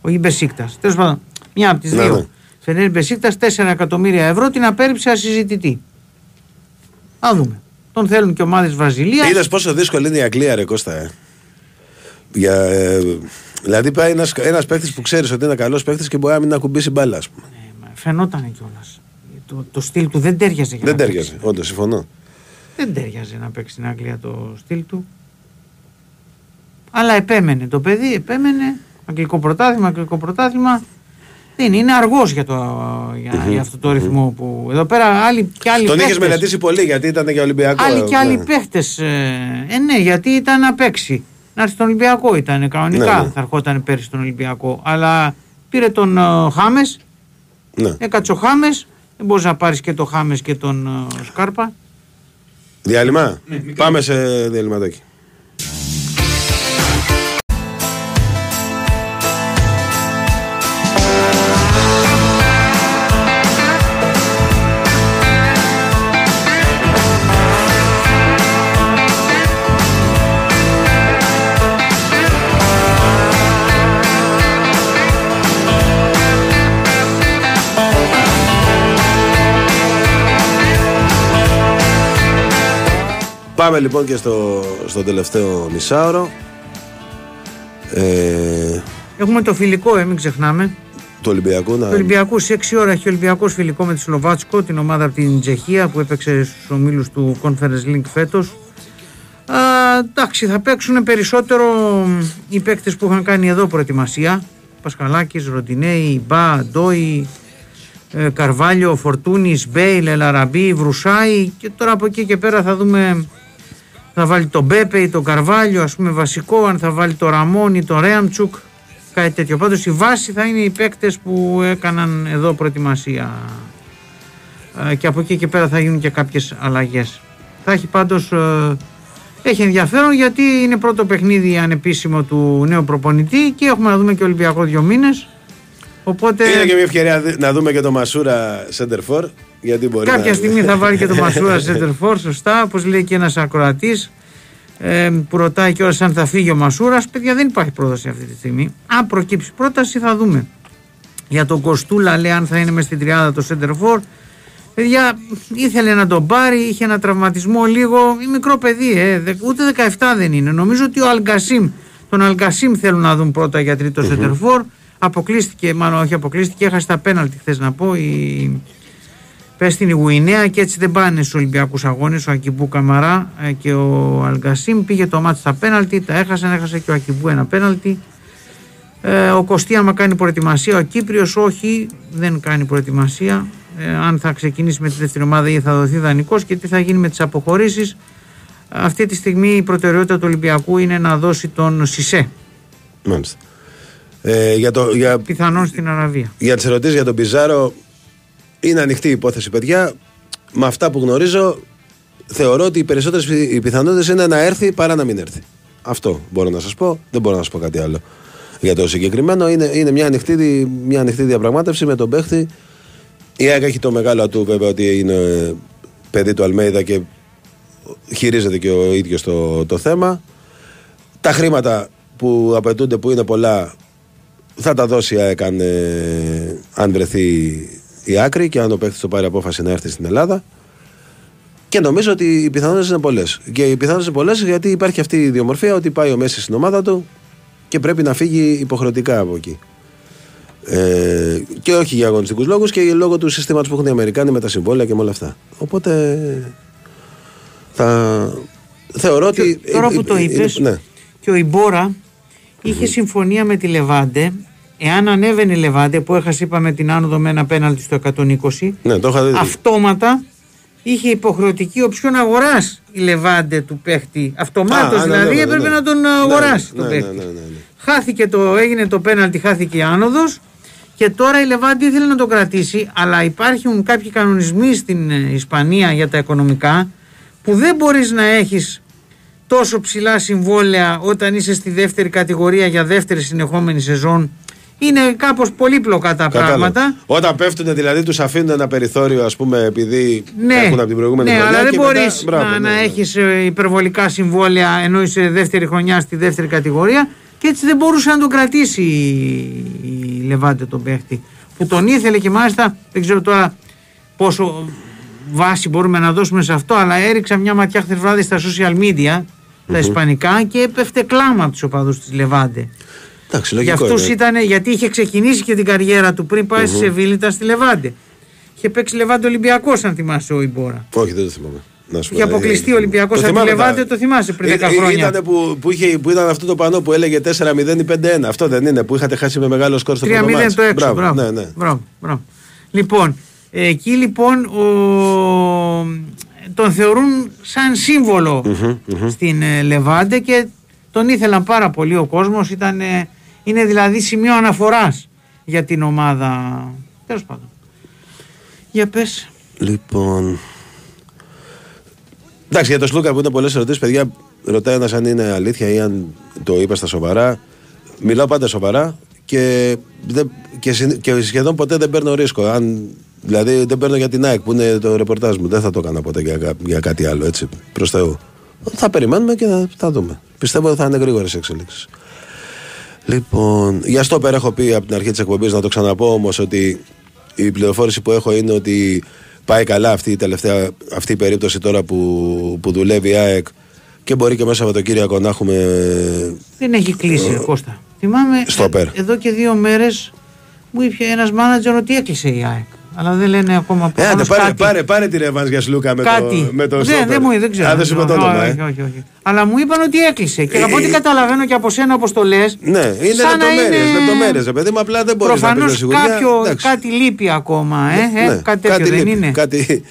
Όχι Μπεσίκτας. Τέλος πάντων, μια από τις Ναι, δύο. ναι. Φενέρ Μπεσίκτας, 4 εκατομμύρια ευρώ την απέρριψε ασυζητητή. Α δούμε. Τον θέλουν και ομάδες Βραζιλίας. Είδες πόσο δύσκολη είναι η Αγγλία, ρε Κώστα. Ε; Για, ε, δηλαδή πάει ένας ένας παίχτη που ξέρεις ότι είναι καλός παίχτη και μπορεί να μην ακουμπήσει μπάλα, ας πούμε. Φαινόταν κιόλας. Το, το στυλ του δεν τέριαζε. για Δεν να τέριαζε, παίξει. όντως συμφωνώ. Δεν τέριαζε να παίξει στην Αγγλία το στυλ του. Αλλά επέμενε το παιδί, επέμενε. Αγγλικό πρωτάθλημα, αγγλικό πρωτάθλημα. Δεν είναι αργός για, το, για, για αυτό το ρυθμό που. Εδώ πέρα άλλοι και άλλοι Τον είχες παίχτες- μελετήσει πολύ γιατί ήταν για Ολυμπιακό. Άλλοι ε, και άλλοι ναι. παίχτες. Ε, ναι, γιατί ήταν να παίξει. Να έρθει στον Ολυμπιακό ήταν κανονικά. Ναι, ναι. Θα ερχόταν πέρυσι στον Ολυμπιακό. Αλλά πήρε τον ε, Χάμες, Ναι. έκατσε ο Χάμες. Δεν μπορείς να πάρεις και τον Χάμες και τον ε, Σκάρπα. Διάλειμμα; Ναι, μικρό. Πάμε σε διαλυματάκι. Πάμε λοιπόν και στο, στο τελευταίο μισάωρο. Ε, Έχουμε το φιλικό, ε, μην ξεχνάμε. του Ολυμπιακού να. Το Ολυμπιακού σε 6 ώρα έχει ο Ολυμπιακός φιλικό με τη Σλοβάτσκο, την ομάδα από την Τσεχία που έπαιξε στους ομίλους του Conference League φέτος. Εντάξει, θα παίξουν περισσότερο μ, οι παίκτες που είχαν κάνει εδώ προετοιμασία. Πασχαλάκης, Ροντινέη, Μπα, Ντόι, ε, Καρβάλιο, Φορτούνης, Μπέιλ, Ελαραμπή, Βρουσάη και τώρα από εκεί και πέρα θα δούμε. Θα βάλει τον Μπέπε ή τον Καρβάλιο, ας πούμε βασικό, αν θα βάλει τον Ραμόνι, τον Ρέαμτσουκ, κάτι τέτοιο. Πάντως η βάση θα είναι οι παίκτες που έκαναν εδώ προετοιμασία. Ε, Και από εκεί και πέρα θα γίνουν και κάποιες αλλαγές. Θα έχει πάντως, ε, έχει ενδιαφέρον γιατί είναι πρώτο παιχνίδι ανεπίσημο του νέου προπονητή και έχουμε να δούμε και Ολυμπιακό δύο μήνες. Οπότε Είναι και μια ευκαιρία δι- να δούμε και το Μασούρα Center for. Γιατί μπορεί κάποια να... στιγμή θα βάλει και το Μασούρα Σέντερφορ, σωστά, όπως λέει και ένας ακροατής ε, που ρωτάει και αν θα φύγει ο Μασούρας. Παιδιά δεν υπάρχει πρόταση αυτή τη στιγμή. Αν προκύψει πρόταση θα δούμε. Για τον Κοστούλα λέει αν θα είναι μες στην τριάδα το Σέντερφορ. Παιδιά ήθελε να τον πάρει, είχε ένα τραυματισμό λίγο. Είναι μικρό παιδί, ε, δε- ούτε 17 δεν είναι. Νομίζω ότι ο Αλγκασίμ, τον Αλγκασίμ θέλουν να δουν πρώτα για τρίτο Σέντερφορ. Αποκλείστηκε, μάλλον όχι αποκλείστηκε, έχασε τα πέναλτι χθες να πω. Η, Πες στην Γουινέα και έτσι δεν πάνε στους Ολυμπιακούς Αγώνες. Ο Ακιμπού Καμαρά ε, και ο Αλγκασίμ πήγε το μάτι στα πέναλτι, τα έχασαν, έχασε και ο Ακιμπού ένα πέναλτι. Ε, ο Κωστή, άμα κάνει προετοιμασία, ο Κύπριος όχι, δεν κάνει προετοιμασία. Ε, αν θα ξεκινήσει με τη δεύτερη ομάδα ή θα δοθεί δανεικός και τι θα γίνει με τις αποχωρήσεις. Αυτή τη στιγμή η προτεραιότητα του Ολυμπιακού είναι να δώσει τον Σισε, Μάλιστα. Ε, για, το, για, πιθανόν στην Αραβία. για τις ερωτήσεις για τον Πιζάρο είναι ανοιχτή η υπόθεση παιδιά. Με αυτά που γνωρίζω θεωρώ ότι οι περισσότερες πι- οι πιθανότητες είναι να έρθει παρά να μην έρθει. Αυτό μπορώ να σας πω. Δεν μπορώ να σας πω κάτι άλλο. Για το συγκεκριμένο είναι, είναι μια, ανοιχτή, δι- μια ανοιχτή διαπραγμάτευση με τον παίχτη. Η ΑΕΚ έχει το μεγάλο ατού βέβαια ότι είναι ε, παιδί του Αλμέιδα και χειρίζεται και ο ίδιος το, το θέμα. Τα χρήματα που απαιτούνται που είναι πολλά θα τα δώσει η ΑΕΚ αν, ε, αν βρεθεί η άκρη και αν ο παίχτης το πάρει απόφαση να έρθει στην Ελλάδα. Και νομίζω ότι οι πιθανότητες είναι πολλές. Και οι πιθανότητες είναι πολλές γιατί υπάρχει αυτή η ιδιομορφία ότι πάει ο Μέσης στην ομάδα του και πρέπει να φύγει υποχρεωτικά από εκεί. Ε, και όχι για αγωνιστικούς λόγους και λόγω του συστήματος που έχουν οι Αμερικάνοι με τα συμβόλαια και με όλα αυτά. Οπότε θα θεωρώ ότι. τώρα που το είναι- είπες, Ναι. Και ο Ιμπόρα είχε συμφωνία με τη Λεβάντε. Εάν ανέβαινε η Λεβάντε που έχασε είπαμε την άνοδο με ένα πέναλτι στο 120, Ναι, το είχα δει. αυτόματα είχε υποχρεωτική οψιόν αγοράς η Λεβάντε του παίχτη. Αυτομάτως Α, ναι, δηλαδή ναι, ναι, έπρεπε ναι. να τον Ναι, αγοράσει ναι, τον ναι, παίχτη. ναι, ναι, ναι. Χάθηκε το, έγινε το πέναλτι, χάθηκε η άνοδος και τώρα η Λεβάντη ήθελε να το κρατήσει. Αλλά υπάρχουν κάποιοι κανονισμοί στην ε, Ισπανία για τα οικονομικά που δεν μπορείς να έχεις τόσο ψηλά συμβόλαια όταν είσαι στη δεύτερη κατηγορία για δεύτερη συνεχόμενη σεζόν. Είναι κάπως πολύπλοκα τα Κατάλαβα. πράγματα. Όταν πέφτουν, δηλαδή τους αφήνουν ένα περιθώριο, ας πούμε, επειδή Ναι, έχουν από την προηγούμενη ναι χρονιά. αλλά δεν και μετά- μπορείς Μπράβο, να, ναι, να ναι. έχεις υπερβολικά συμβόλαια ενώ είσαι δεύτερη χρονιά στη δεύτερη κατηγορία και έτσι δεν μπορούσε να τον κρατήσει η, η Λεβάντε τον παίχτη. Που τον ήθελε και μάλιστα δεν ξέρω τώρα πόσο βάση μπορούμε να δώσουμε σε αυτό, αλλά έριξα μια ματιά χθες βράδυ στα social media, τα ισπανικά και έπεφτε κλάμα από τους οπαδούς της Λεβάντε. Εντάξει, Για λογικό. αυτούς είναι. ήταν, γιατί είχε ξεκινήσει και την καριέρα του πριν πάει στη Σεβίλη, ήταν στη Λεβάντε. Είχε παίξει Λεβάντε Ολυμπιακός, αν θυμάσαι ο Ιμπόρα. Όχι, δεν το θυμάμαι. Να σου πω, Είχε ε, αποκλειστεί ε, ο Ολυμπιακός το από τη θυμάμαι, Λεβάντε, τα- το θυμάσαι πριν 10 Ε, ε, χρόνια. Ήτανε που, που, είχε, που ήταν αυτό το πανό που έλεγε 4-0 ή 5-1. Αυτό δεν είναι που είχατε χάσει με μεγάλο σκορ στο 3-0 πρώτο μάτς. το έξω. Μπράβο, Μπράβο, ναι, ναι. μπράβο, μπράβο. Λοιπόν, εκεί λοιπόν ο... τον θεωρούν σαν συμβολο στην ε, Λεβάντε και τον ήθελαν πάρα πολύ ο κόσμος. Ήταν, ε, είναι δηλαδή σημείο αναφοράς για την ομάδα. Τέλος πάντων. Για πες. Λοιπόν. Εντάξει, για τον Σλούκα που είναι πολλές ερωτήσεις, παιδιά, ρωτάει ένας αν είναι αλήθεια ή αν το είπα στα σοβαρά. Μιλάω πάντα σοβαρά και, δεν, και, συν- και σχεδόν ποτέ δεν παίρνω ρίσκο. Αν, δηλαδή δεν παίρνω για την ΑΕΚ που είναι το ρεπορτάζ μου. Δεν θα το έκανα ποτέ για, κα- για κάτι άλλο έτσι. Προς Θεού. Θα περιμένουμε και θα, θα δούμε. Πιστεύω ότι θα είναι γρήγορες εξελίξεις. Λοιπόν, για στο πέρα έχω πει από την αρχή της εκπομπής να το ξαναπώ όμως ότι η πληροφόρηση που έχω είναι ότι πάει καλά αυτή η τελευταία αυτή η περίπτωση τώρα που, που δουλεύει η ΑΕΚ και μπορεί και μέσα Σαββατοκύριακο να έχουμε. Δεν έχει κλείσει, ρε Κώστα. Θυμάμαι Στο ε, ΠΕΡ. εδώ και δύο μέρες μου είπε ένας μάνατζερ ότι έκλεισε η ΑΕΚ. Αλλά δεν λένε ακόμα Ε, άντε, προφανώς πάρε, κάτι. πάρε, πάρε τη ρεβάνς για Σλούκα με κάτι. το, με το δεν, στόπερ. δεν μου δεν ξέρω. Α, δεν σου είπα το Όχι, όνομα, ε. όχι, όχι, όχι. Αλλά μου είπαν ότι έκλεισε. Και από ό,τι Ε, καταλαβαίνω και από σένα όπως το λες. Ναι, είναι σαν να λεπτομέρειες, είναι- λεπτομέρειες, ρε παιδί μου. Απλά δεν μπορείς να πεις Προφανώ με σιγουριά. κάποιο Εντάξει. κάτι λείπει ακόμα. Ε, ε, Ναι, κάτι τέτοιο δεν λείπει, είναι. Κάτι,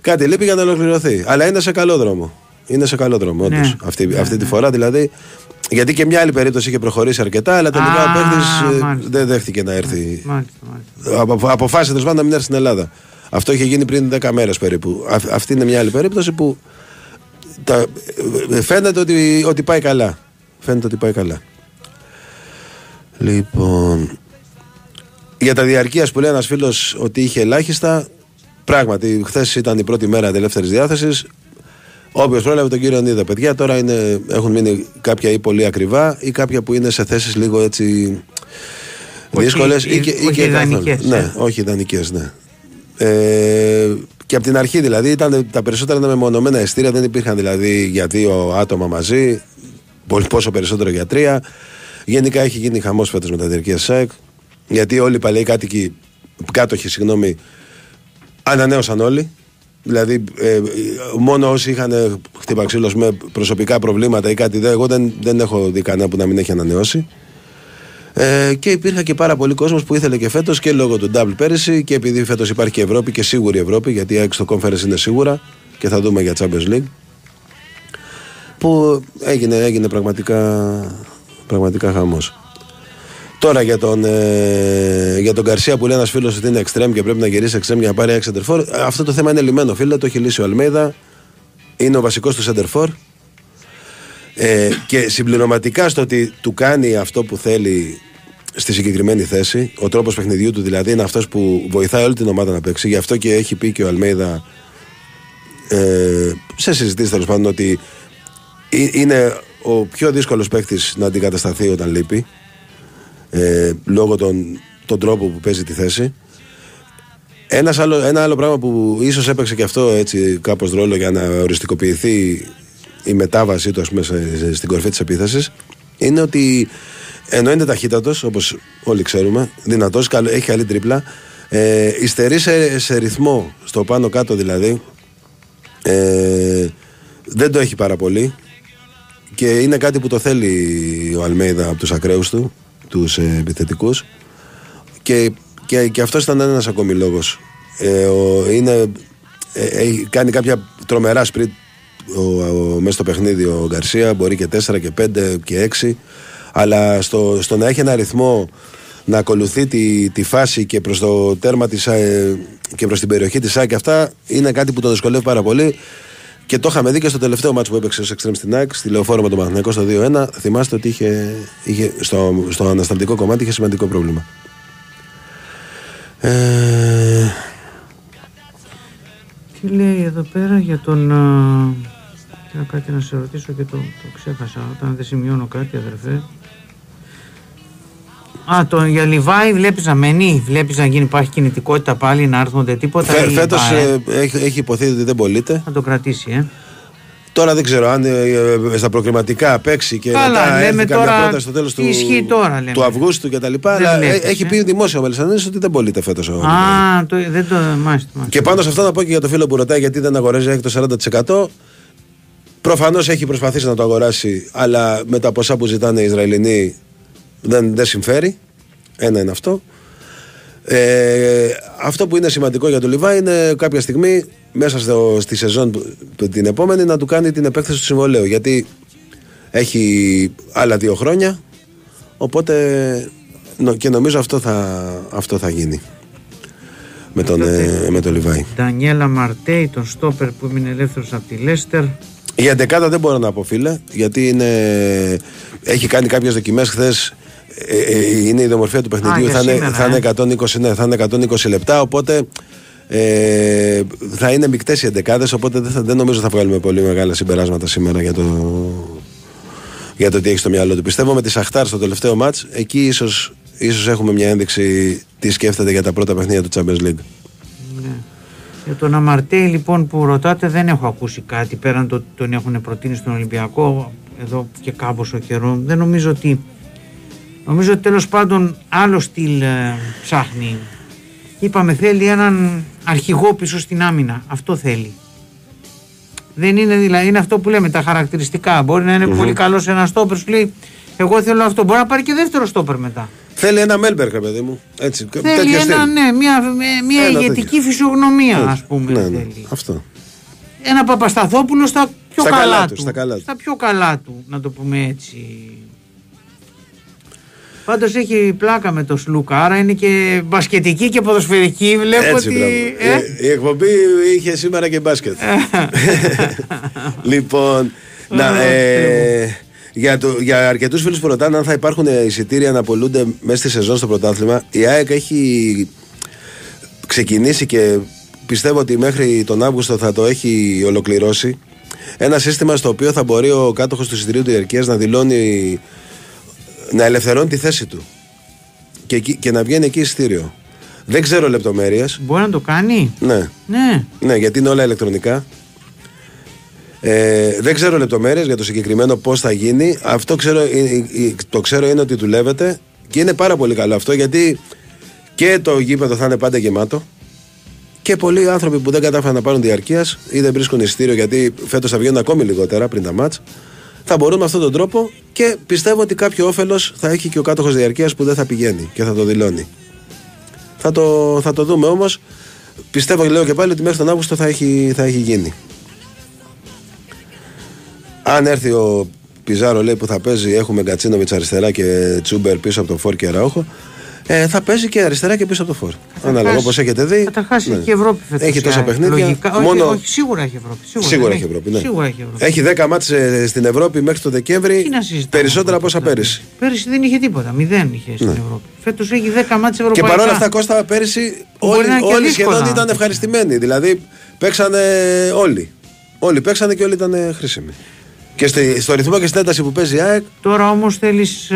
κάτι λείπει για να ολοκληρωθεί. Αλλά είναι σε καλό δρόμο. Είναι σε καλό δρόμο, Ναι. όντως. Αυτή, αυτή τη φορά δηλαδή. Γιατί και μια άλλη περίπτωση είχε προχωρήσει αρκετά, αλλά τελικά Α, ο παίχτη μάλιστα. δεν δέχτηκε να έρθει. Μάλιστα, μάλιστα. Απο- Αποφάσισε τέλος πάντων να μην έρθει στην Ελλάδα. Αυτό είχε γίνει πριν 10 μέρες περίπου. Α- Αυτή είναι μια άλλη περίπτωση που τα, ε, φαίνεται ότι, ότι πάει καλά. Φαίνεται ότι πάει καλά. Λοιπόν. Για τα διαρκεία που λέει ένας φίλος ότι είχε ελάχιστα. Πράγματι, χθες ήταν η πρώτη μέρα ελεύθερης διάθεσης. Όποιος πρόλαβε τον κύριο είδε. Παιδιά τώρα είναι, έχουν μείνει κάποια ή πολύ ακριβά ή κάποια που είναι σε θέσεις λίγο έτσι Όχι- δύσκολες. όχι ιδανικές, Ναι, ε. όχι ιδανικές, ναι. Ε, και από την αρχή δηλαδή ήταν, τα περισσότερα ήταν μεμονωμένα εστία, δεν υπήρχαν δηλαδή για δύο άτομα μαζί, πολύ- πόσο περισσότερο για τρία. Γενικά έχει γίνει χαμός φέτος με τα διαρκεία ΣΑΕΚ, γιατί όλοι οι παλαιοί κάτοικοι, κάτοχοι, συγγνώμη, ανανέωσαν όλοι. Δηλαδή, ε, μόνο όσοι είχαν χτύπα ξύλος με προσωπικά προβλήματα ή κάτι, δε, εγώ δεν, δεν έχω δει κανένα που να μην έχει ανανεώσει. Ε, και υπήρχε και πάρα πολύ κόσμος που ήθελε και φέτος και λόγω του double πέρυσι και επειδή φέτος υπάρχει και Ευρώπη και σίγουρη Ευρώπη, γιατί η ΑΕΚ στο conference είναι σίγουρα και θα δούμε για Champions League. Που έγινε, έγινε πραγματικά, πραγματικά χαμός. Τώρα για τον, ε, για τον Καρσία που λέει ένας φίλος ότι είναι εξτρέμ και πρέπει να γυρίσει εξτρέμ για να πάρει ένα center for. Αυτό το θέμα είναι λυμένο, φίλε. Το έχει λύσει ο Αλμέιδα. Είναι ο βασικός του center for. Ε, και συμπληρωματικά στο ότι του κάνει αυτό που θέλει στη συγκεκριμένη θέση, ο τρόπος παιχνιδιού του δηλαδή είναι αυτός που βοηθάει όλη την ομάδα να παίξει. Γι' αυτό και έχει πει και ο Αλμέιδα ε, σε συζητήσεις τέλος πάντων ότι ε- είναι ο πιο δύσκολος παίκτης να αντικατασταθεί όταν λείπει ε, λόγω των, τον τρόπο που παίζει τη θέση. Ένας άλλο, ένα άλλο πράγμα που ίσως έπαιξε και αυτό έτσι κάπως ρόλο για να οριστικοποιηθεί η μετάβασή του ας πούμε, σε- σε- στην κορυφή της επίθεσης είναι ότι ενώ είναι ταχύτατος όπως όλοι ξέρουμε, δυνατός, καλ- έχει καλή τρίπλα ε, υστερεί σε, σε ρυθμό στο πάνω κάτω δηλαδή ε, δεν το έχει πάρα πολύ και είναι κάτι που το θέλει ο Αλμέιδα από τους ακραίους του, τους ε, επιθετικούς. Και, και, και αυτός ήταν ένας ακόμη λόγος. Ε, ο, είναι, ε, έχει κάνει κάποια τρομερά σπριτ ο, ο, μέσα στο παιχνίδι ο Γκαρσία, μπορεί και 4 και 5 και 6 αλλά στο, στο να έχει ένα αριθμό να ακολουθεί τη, τη φάση και προς το τέρμα της, ε, και προς την περιοχή της ΑΕΚ αυτά είναι κάτι που τον δυσκολεύει πάρα πολύ και το είχαμε δει και στο τελευταίο μάτσο που έπαιξε ως εξτρέμ στην ΑΕΚ στη Λεωφόρο με τον Παναθηναϊκό στο 2-1 θυμάστε ότι είχε, είχε, στο, στο ανασταλτικό κομμάτι είχε σημαντικό πρόβλημα. Ε, Τι λέει εδώ πέρα για τον... α, Θέλω κάτι να σε ρωτήσω και το, το ξέχασα. Όταν δεν σημειώνω κάτι αδερφέ. Α, το, για Λιβάη βλέπεις να μένει, βλέπεις να γίνει, υπάρχει κινητικότητα πάλι, να έρχονται τίποτα. φε, ή φέτος πάει, ε, έχει, έχει υποθεί ότι δεν πωλείται Θα το κρατήσει, ε. Τώρα δεν ξέρω αν ε, ε, στα προκριματικά παίξει και Καλά, μετά λέμε έρθει καμιά τώρα πρόταση στο τέλος του, ισχύει τώρα, λέμε. του Αυγούστου και τα λοιπά. Αλλά βλέπεις, ε, έχει ε. πει δημόσια ο Μελισσανίδης ότι δεν πωλείται φέτος ο Λιβάη. Α, το, δεν το. Μάλιστα, μάλιστα. Και πάνω σε αυτό να πω και για το φίλο που ρωτάει γιατί δεν αγοράζει έχει το 40%. Προφανώς έχει προσπαθήσει να το αγοράσει, αλλά με τα ποσά που ζητάνε οι Ισραηλινοί δεν, δεν συμφέρει. Ένα είναι αυτό. Ε, αυτό που είναι σημαντικό για τον Λιβά είναι κάποια στιγμή μέσα στο, στη σεζόν που- που την επόμενη να του κάνει την επέκταση του συμβολέου. Γιατί έχει άλλα δύο χρόνια. Οπότε νο- και νομίζω αυτό θα, αυτό θα γίνει με τον, ε, με τον Λιβάη. Ντανιέλα Μαρτέι, τον στόπερ που έμεινε ελεύθερος από τη Λέστερ. Για δεκάδα δεν μπορώ να πω φίλε, γιατί είναι, έχει κάνει κάποιες δοκιμές χθες ε, ε, είναι η ιδιομορφία του παιχνιδιού, για θα, είναι, σήμερα, θα, είναι 120, ναι, θα είναι 120 λεπτά, οπότε ε, θα είναι μικτές οι εντεκάδες, οπότε δεν, θα, δεν νομίζω θα βγάλουμε πολύ μεγάλα συμπεράσματα σήμερα για το, για το τι έχει στο μυαλό του. Πιστεύω με τη Σαχτάρ στο τελευταίο μάτς, εκεί ίσως, ίσως έχουμε μια ένδειξη τι σκέφτεται για τα πρώτα παιχνίδια του Champions League. Ναι. Για τον Αμαρτέι λοιπόν που ρωτάτε δεν έχω ακούσει κάτι πέραν το ότι τον έχουν προτείνει στον Ολυμπιακό εδώ και κάμποσο καιρό. Δεν νομίζω ότι νομίζω ότι τέλος πάντων άλλο στυλ ε, ψάχνει. Είπαμε θέλει έναν αρχηγό πίσω στην άμυνα. Αυτό θέλει. Δεν είναι δηλαδή, είναι αυτό που λέμε τα χαρακτηριστικά. Μπορεί να ειναι πολύ καλός ένας στόπερς, σου λέει εγώ θέλω αυτό. Μπορεί να πάρει και δεύτερο στόπερ μετά. Θέλει ένα Μέλμπερκ, ρε παιδί μου. Έτσι, Θέλει τέτοιο ένα, στυλ. ναι, μια, μια Ένα ηγετική τέτοιο. φυσιογνωμία, Έτσι. ας πούμε. Ναι, ναι. θέλει. Αυτό. Ένα Παπασταθόπουλο στα πιο Στα καλά, καλά του. τους, στα καλά τους. Στα πιο καλά του, να το πούμε έτσι. Πάντως έχει πλάκα με το Σλούκα, άρα είναι και μπασκετική και ποδοσφαιρική. Βλέπω Έτσι, ότι. μπράβο. ε, Ε, η εκπομπή είχε σήμερα και μπάσκετ. (laughs) λοιπόν, να, ε, για, το, για αρκετούς φίλους που ρωτάνε αν θα υπάρχουν εισιτήρια να απολούνται μέσα στη σεζόν στο πρωτάθλημα, η ΑΕΚ έχει ξεκινήσει και πιστεύω ότι μέχρι τον Αύγουστο θα το έχει ολοκληρώσει. Ένα σύστημα στο οποίο θα μπορεί ο κάτοχος του εισιτηρίου του Ιερκίας να δηλώνει να ελευθερώνει τη θέση του και, εκεί- και να βγαίνει εκεί εισιτήριο. Δεν ξέρω λεπτομέρειες Μπορεί να το κάνει; ναι, Ναι. ναι, γιατί είναι όλα ηλεκτρονικά. Ε, δεν ξέρω λεπτομέρειες για το συγκεκριμένο πώς θα γίνει. Αυτό ξέρω, ε, ε, ε, το ξέρω είναι ότι δουλεύεται και είναι πάρα πολύ καλό αυτό γιατί και το γήπεδο θα είναι πάντα γεμάτο και πολλοί άνθρωποι που δεν κατάφεραν να πάρουν διαρκείας ή δεν βρίσκουν εισιτήριο γιατί φέτος θα βγαίνουν ακόμη λιγότερα πριν τα μάτς θα μπορούν με αυτόν τον τρόπο και πιστεύω ότι κάποιο όφελος θα έχει και ο κάτοχος διαρκείας που δεν θα πηγαίνει και θα το δηλώνει. Θα το, θα το δούμε όμως. Πιστεύω και λέω και πάλι ότι μέχρι τον Αύγουστο θα έχει, θα έχει γίνει. Αν έρθει ο Πιζάρο λέει που θα παίζει, έχουμε Γκατσίνοβιτ αριστερά και Τσούμπερ πίσω από το Φόρ και Ραόχο. Ε, θα παίζει και αριστερά και πίσω από το Φόρ. Ανάλογα όπως έχετε δει. Καταρχά ναι. έχει Ευρώπη φέτος, Έχει τόσα ε, παιχνίδια. Λογικά, όχι, Μόνο- όχι, σίγουρα έχει Ευρώπη. Σίγουρα, Σίγουρα ναι. έχει Ευρώπη. Ναι. Σίγουρα έχει Ευρώπη. Έχει 10 μάτς ε, στην Ευρώπη μέχρι το Δεκέμβρη. Τι να συζητάμε Περισσότερα από αυτό, όσα δηλαδή. πέρυσι. Πέρυσι δεν είχε τίποτα. Μηδέν είχε στην Ευρώπη. Φέτος έχει 10 μάτς Και ευρωπαϊκά. παρόλα αυτά, Κώστα, πέρυσι Μπορεί όλοι, να είναι και όλοι δύσκολα. σχεδόν ήταν ευχαριστημένοι. Δηλαδή, παίξανε όλοι. Όλοι παίξανε και όλοι ήταν χρήσιμοι. Και στη- στο ρυθμό και στην ένταση που παίζει η ΑΕΚ, Τώρα όμως θέλεις.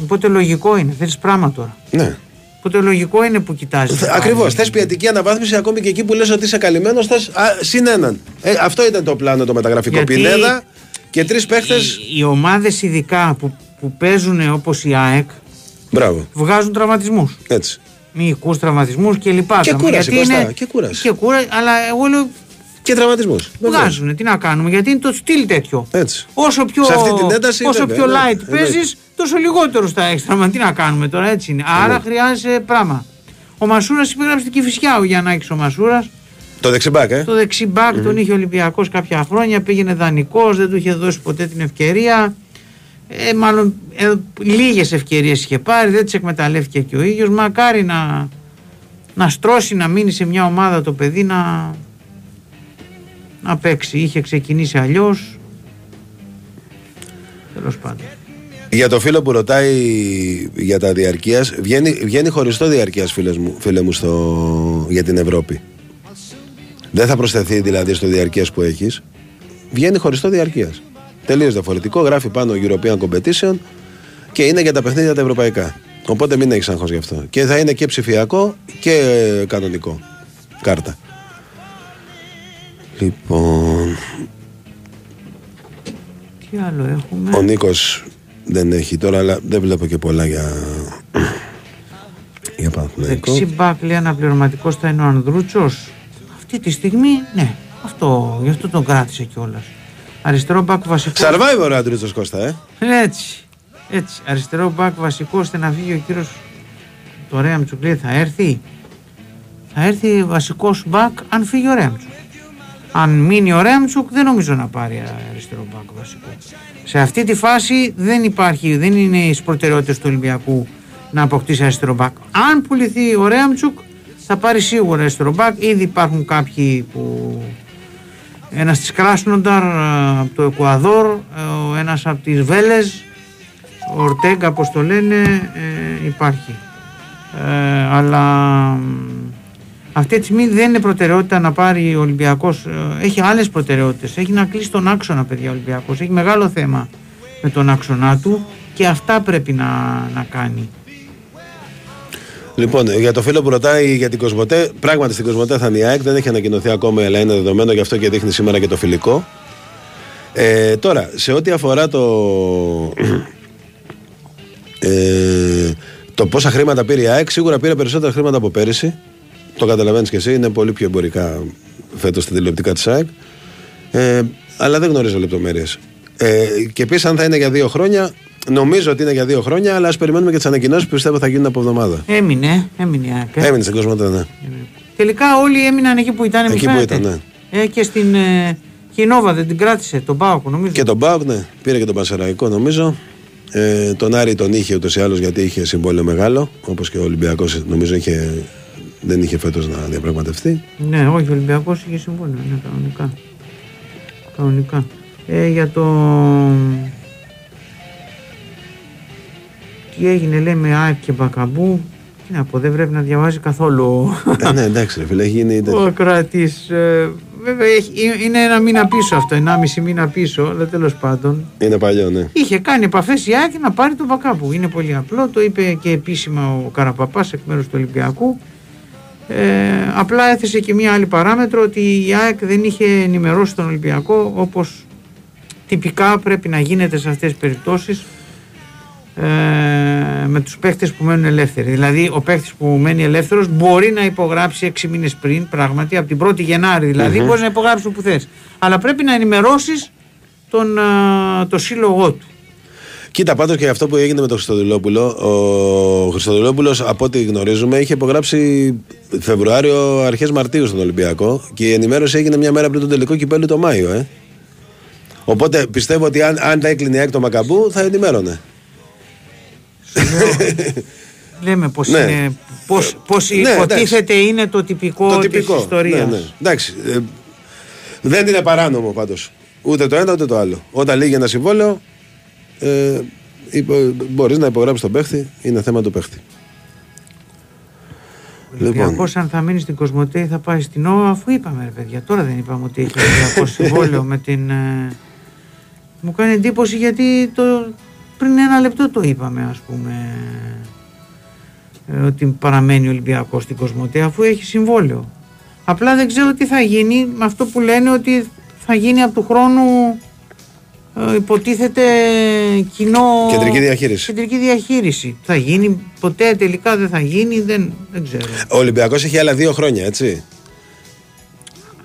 Ε, οπότε λογικό είναι. Θέλεις πράγμα τώρα. ναι. Οπότε λογικό είναι που κοιτάζεις. Ακριβώς. Θες ποιοτική αναβάθμιση ακόμη και εκεί που λες ότι είσαι καλυμμένος, θες συν έναν. Ε, αυτό ήταν το πλάνο το μεταγραφικό. Γιατί- Πινέδα και τρεις παίχτες. Οι, οι ομάδες ειδικά που, που παίζουν όπως η ΑΕΚ Μπράβο. βγάζουν τραυματισμούς. Έτσι. Μυϊκού τραυματισμούς κλπ. Και κούραση, Κώστα, και κούραση. Και κούραση, αλλά εγώ λέω. Και Και τραυματισμό. Βγάζουν, τι να κάνουμε, γιατί είναι το στυλ τέτοιο. Έτσι. Όσο πιο, Σε αυτή την ένταση, όσο βέβαια, πιο ναι, light εννοείται. παίζεις, τόσο λιγότερο στα έξτρα. Μα τι να κάνουμε τώρα, έτσι είναι. Άρα χρειάζεσαι πράγμα. Ο Μασούρας υπέγραψε την Κυφυσιά ο Γιαννάκη ο Μασούρας. Το δεξιμπάκ, ε. Το δεξί μπακ τον είχε Ολυμπιακός κάποια χρόνια, πήγαινε δανεικός, δεν του είχε δώσει ποτέ την ευκαιρία. Ε, μάλλον ε, λίγες ευκαιρίες είχε πάρει, δεν τις εκμεταλλεύτηκε και ο ίδιος. Μακάρι να, να στρώσει, να μείνει σε μια ομάδα το παιδί να, να παίξει. Είχε ξεκινήσει αλλιώς. Τέλος πάντων. Για το φίλο που ρωτάει για τα διαρκείας, βγαίνει, βγαίνει χωριστό διαρκείας, φίλες μου, φίλε μου στο, για την Ευρώπη. Δεν θα προσθεθεί δηλαδή στο διαρκείας που έχεις. Βγαίνει χωριστό διαρκείας. Τελείως διαφορετικό. Γράφει πάνω European Competition και είναι για τα παιχνίδια τα ευρωπαϊκά. Οπότε μην έχεις άγχος γι' αυτό. Και θα είναι και ψηφιακό και ε, κανονικό. Κάρτα. Λοιπόν, Τι άλλο έχουμε; ο Νίκος δεν έχει τώρα, αλλά δεν βλέπω και πολλά για. για Παναθηναϊκό. Δεξί μπακ λέει αναπληρωματικός θα είναι ο Ανδρούτσος. Αυτή τη στιγμή, ναι. Αυτό, γι' αυτό τον κράτησε κιόλας. Αριστερό μπακ βασικό. Survivor ο Αντρούτσο Κώστα, ε. Έτσι. Έτσι. Αριστερό μπακ βασικό ώστε να φύγει ο κύριο. Το Ρέαμτσουκ λέει θα έρθει. Θα έρθει βασικός μπακ αν φύγει ο Ρέαμτσουκ. Αν μείνει ο Ρέαμτσουκ δεν νομίζω να πάρει αριστερό μπακ βασικό. Σε αυτή τη φάση δεν υπάρχει, δεν είναι στι προτεραιότητες του Ολυμπιακού να αποκτήσει αριστερό μπακ. Αν πουληθεί ο Ρέαμτσουκ θα πάρει σίγουρα αριστερό μπακ. Ήδη υπάρχουν κάποιοι που ένας της Κράσνονταρ ε, από το Εκουαδόρ, ε, ο ένας από τις Βέλες, ο Ορτέγκα όπως το λένε, ε, υπάρχει. Ε, αλλά μ, αυτή τη στιγμή δεν είναι προτεραιότητα να πάρει ο Ολυμπιακός, ε, έχει άλλες προτεραιότητες, έχει να κλείσει τον άξονα παιδιά ο Ολυμπιακός, έχει μεγάλο θέμα με τον άξονά του και αυτά πρέπει να, να κάνει. Λοιπόν, για το φίλο που ρωτάει για την Κοσμοτέ, πράγματι στην Κοσμοτέ θα είναι η ΑΕΚ, δεν έχει ανακοινωθεί ακόμα, αλλά είναι δεδομένο, γι' αυτό και δείχνει σήμερα και το φιλικό. Ε, τώρα, σε ό,τι αφορά το. (clears throat) Ε, το πόσα χρήματα πήρε η ΑΕΚ, σίγουρα πήρε περισσότερα χρήματα από πέρυσι. Το καταλαβαίνεις και εσύ, είναι πολύ πιο εμπορικά φέτος τα τηλεοπτικά της ΑΕΚ. Ε, αλλά δεν γνωρίζω λεπτομέρειες. Ε, και επίσης, αν θα είναι για δύο χρόνια, νομίζω ότι είναι για δύο χρόνια, αλλά ας περιμένουμε και τις ανακοινώσεις που πιστεύω θα γίνουν από εβδομάδα. Έμεινε, έμεινε η ΑΕΚ. ε. Έμεινε στην Κοσμοτέ, ναι. Τελικά όλοι έμειναν εκεί που ήταν, μου Εκεί που φαίνεται. ήταν, Ε, και στην ε, και η Νόβα δεν την κράτησε, τον Πάοκ νομίζω. Και τον Μπάουκ, ναι, πήρε και τον Πασεραϊκό νομίζω. Ε, τον Άρη τον είχε ούτως ή άλλως γιατί είχε συμβόλαιο μεγάλο, όπως και ο Ολυμπιακός νομίζω είχε, δεν είχε φέτος να διαπραγματευτεί. Ναι, όχι, ο Ολυμπιακός είχε συμβόλαιο, ναι, κανονικά. Κανονικά. Ε, για το. Τι έγινε, λέει με ΑΕΚ και Μπακαμπού. Τι να πω, δεν πρέπει να διαβάζει καθόλου ε, ναι, εντάξει, ρε φίλε, έχει γίνει. τέτοιο. ο κράτη. Ε, βέβαια, έχει, είναι ένα μήνα πίσω αυτό, ενάμιση μήνα πίσω, αλλά τέλος πάντων. Είναι παλιό, ναι. Είχε κάνει επαφές η ΑΕΚ να πάρει τον Μπακάπου. Είναι πολύ απλό, το είπε και επίσημα ο Καραπαπάς εκ μέρους του Ολυμπιακού. Ε, απλά έθεσε και μία άλλη παράμετρο ότι η ΑΕΚ δεν είχε ενημερώσει τον Ολυμπιακό όπως τυπικά πρέπει να γίνεται σε αυτές τις περιπτώσεις ε, με τους παίχτες που μένουν ελεύθεροι. Δηλαδή ο παίχτης που μένει ελεύθερος μπορεί να υπογράψει 6 μήνες πριν πράγματι από την 1η Γενάρη δηλαδή μπορείς να υπογράψεις όπου θες. Αλλά πρέπει να ενημερώσεις τον, ε, το σύλλογό του. Κοίτα, πάντως και αυτό που έγινε με τον Χριστοδουλόπουλο. Ο Χριστοδουλόπουλος, από ό,τι γνωρίζουμε, είχε υπογράψει Φεβρουάριο, αρχές Μαρτίου στον Ολυμπιακό και η ενημέρωση έγινε μια μέρα πριν τον τελικό κυπέλου το Μάιο, ε. Οπότε πιστεύω ότι αν, αν τα έκλεινε η ΑΕΚ το Μακαμπού θα ενημέρωνε. Λέμε πως, Ναι. είναι, πως, πως Ναι, υποτίθεται είναι το τυπικό, το της τυπικό. ιστορίας. Ναι, ναι. Εντάξει. ε, δεν είναι παράνομο πάντως. Ούτε το ένα ούτε το άλλο. Όταν λύγει ένα συμβόλαιο, ε, μπορείς να υπογράψεις τον παίχτη, είναι θέμα του παίχτη. Ο Ολυμπιακός αν θα μείνεις στην Κοσμοτέ θα πάει στην ΟΑ αφού είπαμε ρε παιδιά. Τώρα δεν είπαμε ότι έχεις Ολυμπιακό (laughs) συμβόλαιο με την... ε, Μου κάνει εντύπωση γιατί το, πριν ένα λεπτό το είπαμε ας πούμε ε, ότι παραμένει ο Ολυμπιακός στην Κοσμοτέ αφού έχει συμβόλαιο. Απλά δεν ξέρω τι θα γίνει με αυτό που λένε ότι θα γίνει από του χρόνου ε, υποτίθεται κοινό... Κεντρική διαχείριση. Κεντρική διαχείριση. Θα γίνει ποτέ, τελικά δεν θα γίνει, δεν, δεν ξέρω. Ο Ολυμπιακός έχει άλλα δύο χρόνια, έτσι.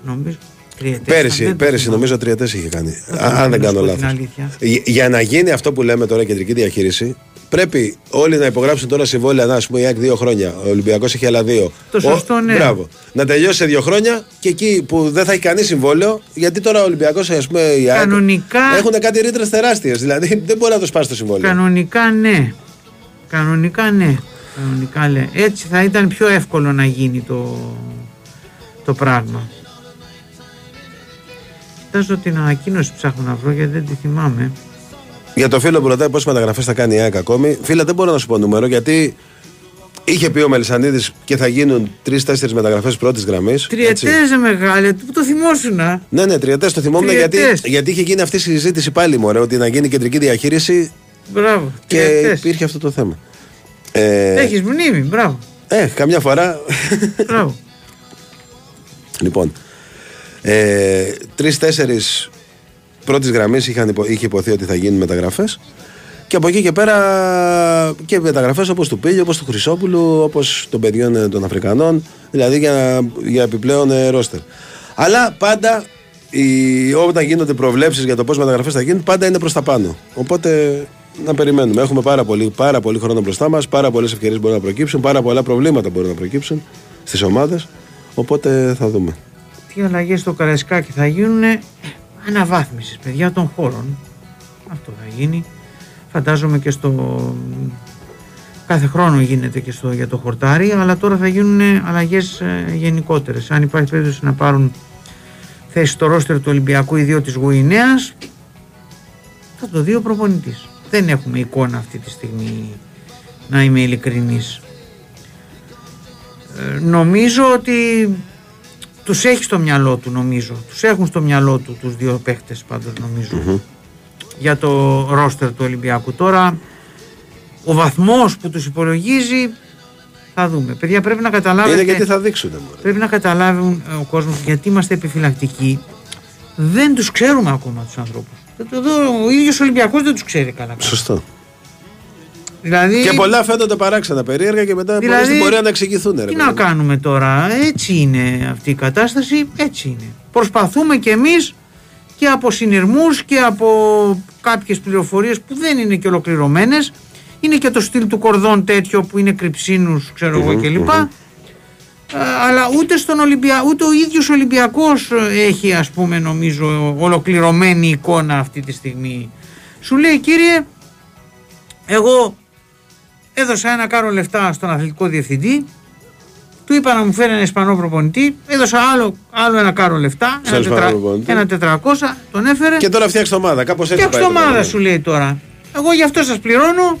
Νομίζω. Τριετές Πέρυσι, ήταν, δεν το πέρυσι θυμάμαι. νομίζω τριετές είχε κάνει. Δεν Α- θυμάμαι, αν δεν να σου κάνω πω την λάθο. αλήθεια. Για να γίνει αυτό που λέμε τώρα κεντρική διαχείριση, πρέπει όλοι να υπογράψουν τώρα συμβόλαια. Να, ας πούμε, η ΑΕΚ δύο χρόνια. Ο Ολυμπιακός έχει άλλα δύο. Το σωστό, ναι. Μπράβο. Να τελειώσει σε δύο χρόνια και εκεί που δεν θα έχει κανεί συμβόλαιο, γιατί τώρα ο Ολυμπιακός, ας πούμε, η ΑΕΚ. Κανονικά- Έχουν κάτι ρήτρες τεράστιες. Δηλαδή (laughs) δεν μπορεί να το σπάσει το συμβόλαιο. Κανονικά ναι. Κανονικά ναι. Κανονικά ναι. Έτσι θα ήταν πιο εύκολο να γίνει το, το πράγμα. Κοιτάζω την ανακοίνωση που ψάχνω να βρω γιατί δεν τη θυμάμαι. Για το φίλο που ρωτάει πόσες μεταγραφές θα κάνει η ΑΕΚ ακόμη, φίλε, δεν μπορώ να σου πω νούμερο γιατί είχε πει ο Μελισανίδης και θα γίνουν τρει-τέσσερι μεταγραφές πρώτης γραμμής. Τριετές μεγάλε, που το θυμόσουνα. Ναι, ναι, τριετές το θυμόμουν γιατί, Τριετές. γιατί είχε γίνει αυτή η συζήτηση πάλι μωρέ, ότι να γίνει κεντρική διαχείριση Μπράβο. και τριετές. υπήρχε αυτό το θέμα. Ε, Έχεις μνήμη, μπράβο. ε, καμιά φορά. μπράβο. λοιπόν, ε, τρει-τέσσερι πρώτης γραμμής είχε υποθεί ότι θα γίνουν μεταγραφές. Και από εκεί και πέρα και μεταγραφές όπως του Πίλιο, όπως του Χρυσόπουλου, όπως των παιδιών ε, των Αφρικανών, δηλαδή για, για επιπλέον ε, ρόστερ. Αλλά πάντα οι, όταν γίνονται προβλέψεις για το πώς μεταγραφές θα γίνουν, πάντα είναι προς τα πάνω. Οπότε να περιμένουμε. Έχουμε πάρα πολύ, πάρα πολύ χρόνο μπροστά μας, πάρα πολλές ευκαιρίες μπορούν να προκύψουν, πάρα πολλά προβλήματα μπορούν να προκύψουν στις ομάδες. Οπότε θα δούμε. Τι αλλαγές στο Καραϊσκάκι θα γίνουν αναβάθμισης παιδιά των χώρων. Αυτό θα γίνει. Φαντάζομαι και στο... Κάθε χρόνο γίνεται και στο, για το χορτάρι, αλλά τώρα θα γίνουν αλλαγές ε, γενικότερες. Αν υπάρχει περίπτωση να πάρουν θέση στο ρόστερ του Ολυμπιακού ή δύο της Γουινέας, θα το δει ο προπονητής. Δεν έχουμε εικόνα αυτή τη στιγμή, να είμαι ειλικρινής. Ε, νομίζω ότι τους έχει στο μυαλό του νομίζω. Τους έχουν στο μυαλό του τους δύο παίχτες πάντως νομίζω. Για το ρόστερ του Ολυμπιακού. Τώρα ο βαθμός που τους υπολογίζει θα δούμε. Παιδιά πρέπει να καταλάβετε... Είναι γιατί θα δείξουν. μωρέ. Πρέπει να καταλάβουν ε, ο κόσμος γιατί είμαστε επιφυλακτικοί. Δεν τους ξέρουμε ακόμα τους ανθρώπους. Δεν το- εδώ Ο ίδιος ο Ολυμπιακός δεν τους ξέρει καλά. καλά. Σωστό. Δηλαδή, Και πολλά φαίνονται παράξενα περίεργα και μετά Δηλαδή, δηλαδή, μπορεί να εξηγηθούν. ρε Τι παιδί να μου. κάνουμε τώρα, έτσι είναι αυτή η κατάσταση, έτσι είναι. Προσπαθούμε κι εμείς και από συνειρμούς και από κάποιες πληροφορίες που δεν είναι και ολοκληρωμένες. Είναι και το στυλ του κορδόν τέτοιο που είναι κρυψίνους, ξέρω εγώ κλπ. Ε, αλλά ούτε στον Ολυμπια... ούτε ο ίδιος Ολυμπιακός ε, έχει ας πούμε νομίζω ολοκληρωμένη εικόνα αυτή τη στιγμή. Σου λέει κύριε, εγώ έδωσα ένα κάρο λεφτά στον αθλητικό διευθυντή, του είπα να μου φέρει ένα Ισπανό προπονητή, έδωσα άλλο, άλλο ένα κάρο λεφτά, Στον ένα, Ισπανό τετρα, προπονητή. ένα 400, τον έφερε. Και τώρα φτιάξει ομάδα. Κάπως έτσι. Φτιάξτε πάει το ομάδα πράγμα. σου λέει τώρα. Εγώ γι' αυτό σας πληρώνω.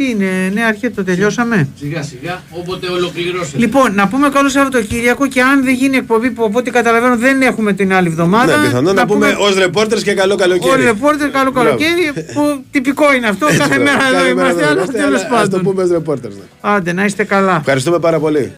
Τι είναι, νέα αρχή, το τελειώσαμε. Σιγά σιγά, όποτε ολοκληρώσετε. Λοιπόν, να πούμε καλό Σαββατοκύριακο και αν δεν γίνει εκπομπή που από ό,τι καταλαβαίνω δεν έχουμε την άλλη εβδομάδα. Ναι, πιθανόν να, πούμε ως ρεπόρτερ και καλό Ο καλοκαίρι. ρεπόρτερ, καλό Μπράβο. καλοκαίρι, που τυπικό είναι αυτό. Έτσι, Κάθε μπράβο. μέρα εδώ Κάθε μέρα είμαστε, εδώ αλλά είμαστε, τέλος αλλά Ας το πάντων. πούμε ως ρεπόρτερ. Άντε, να είστε καλά. Ευχαριστούμε πάρα πολύ.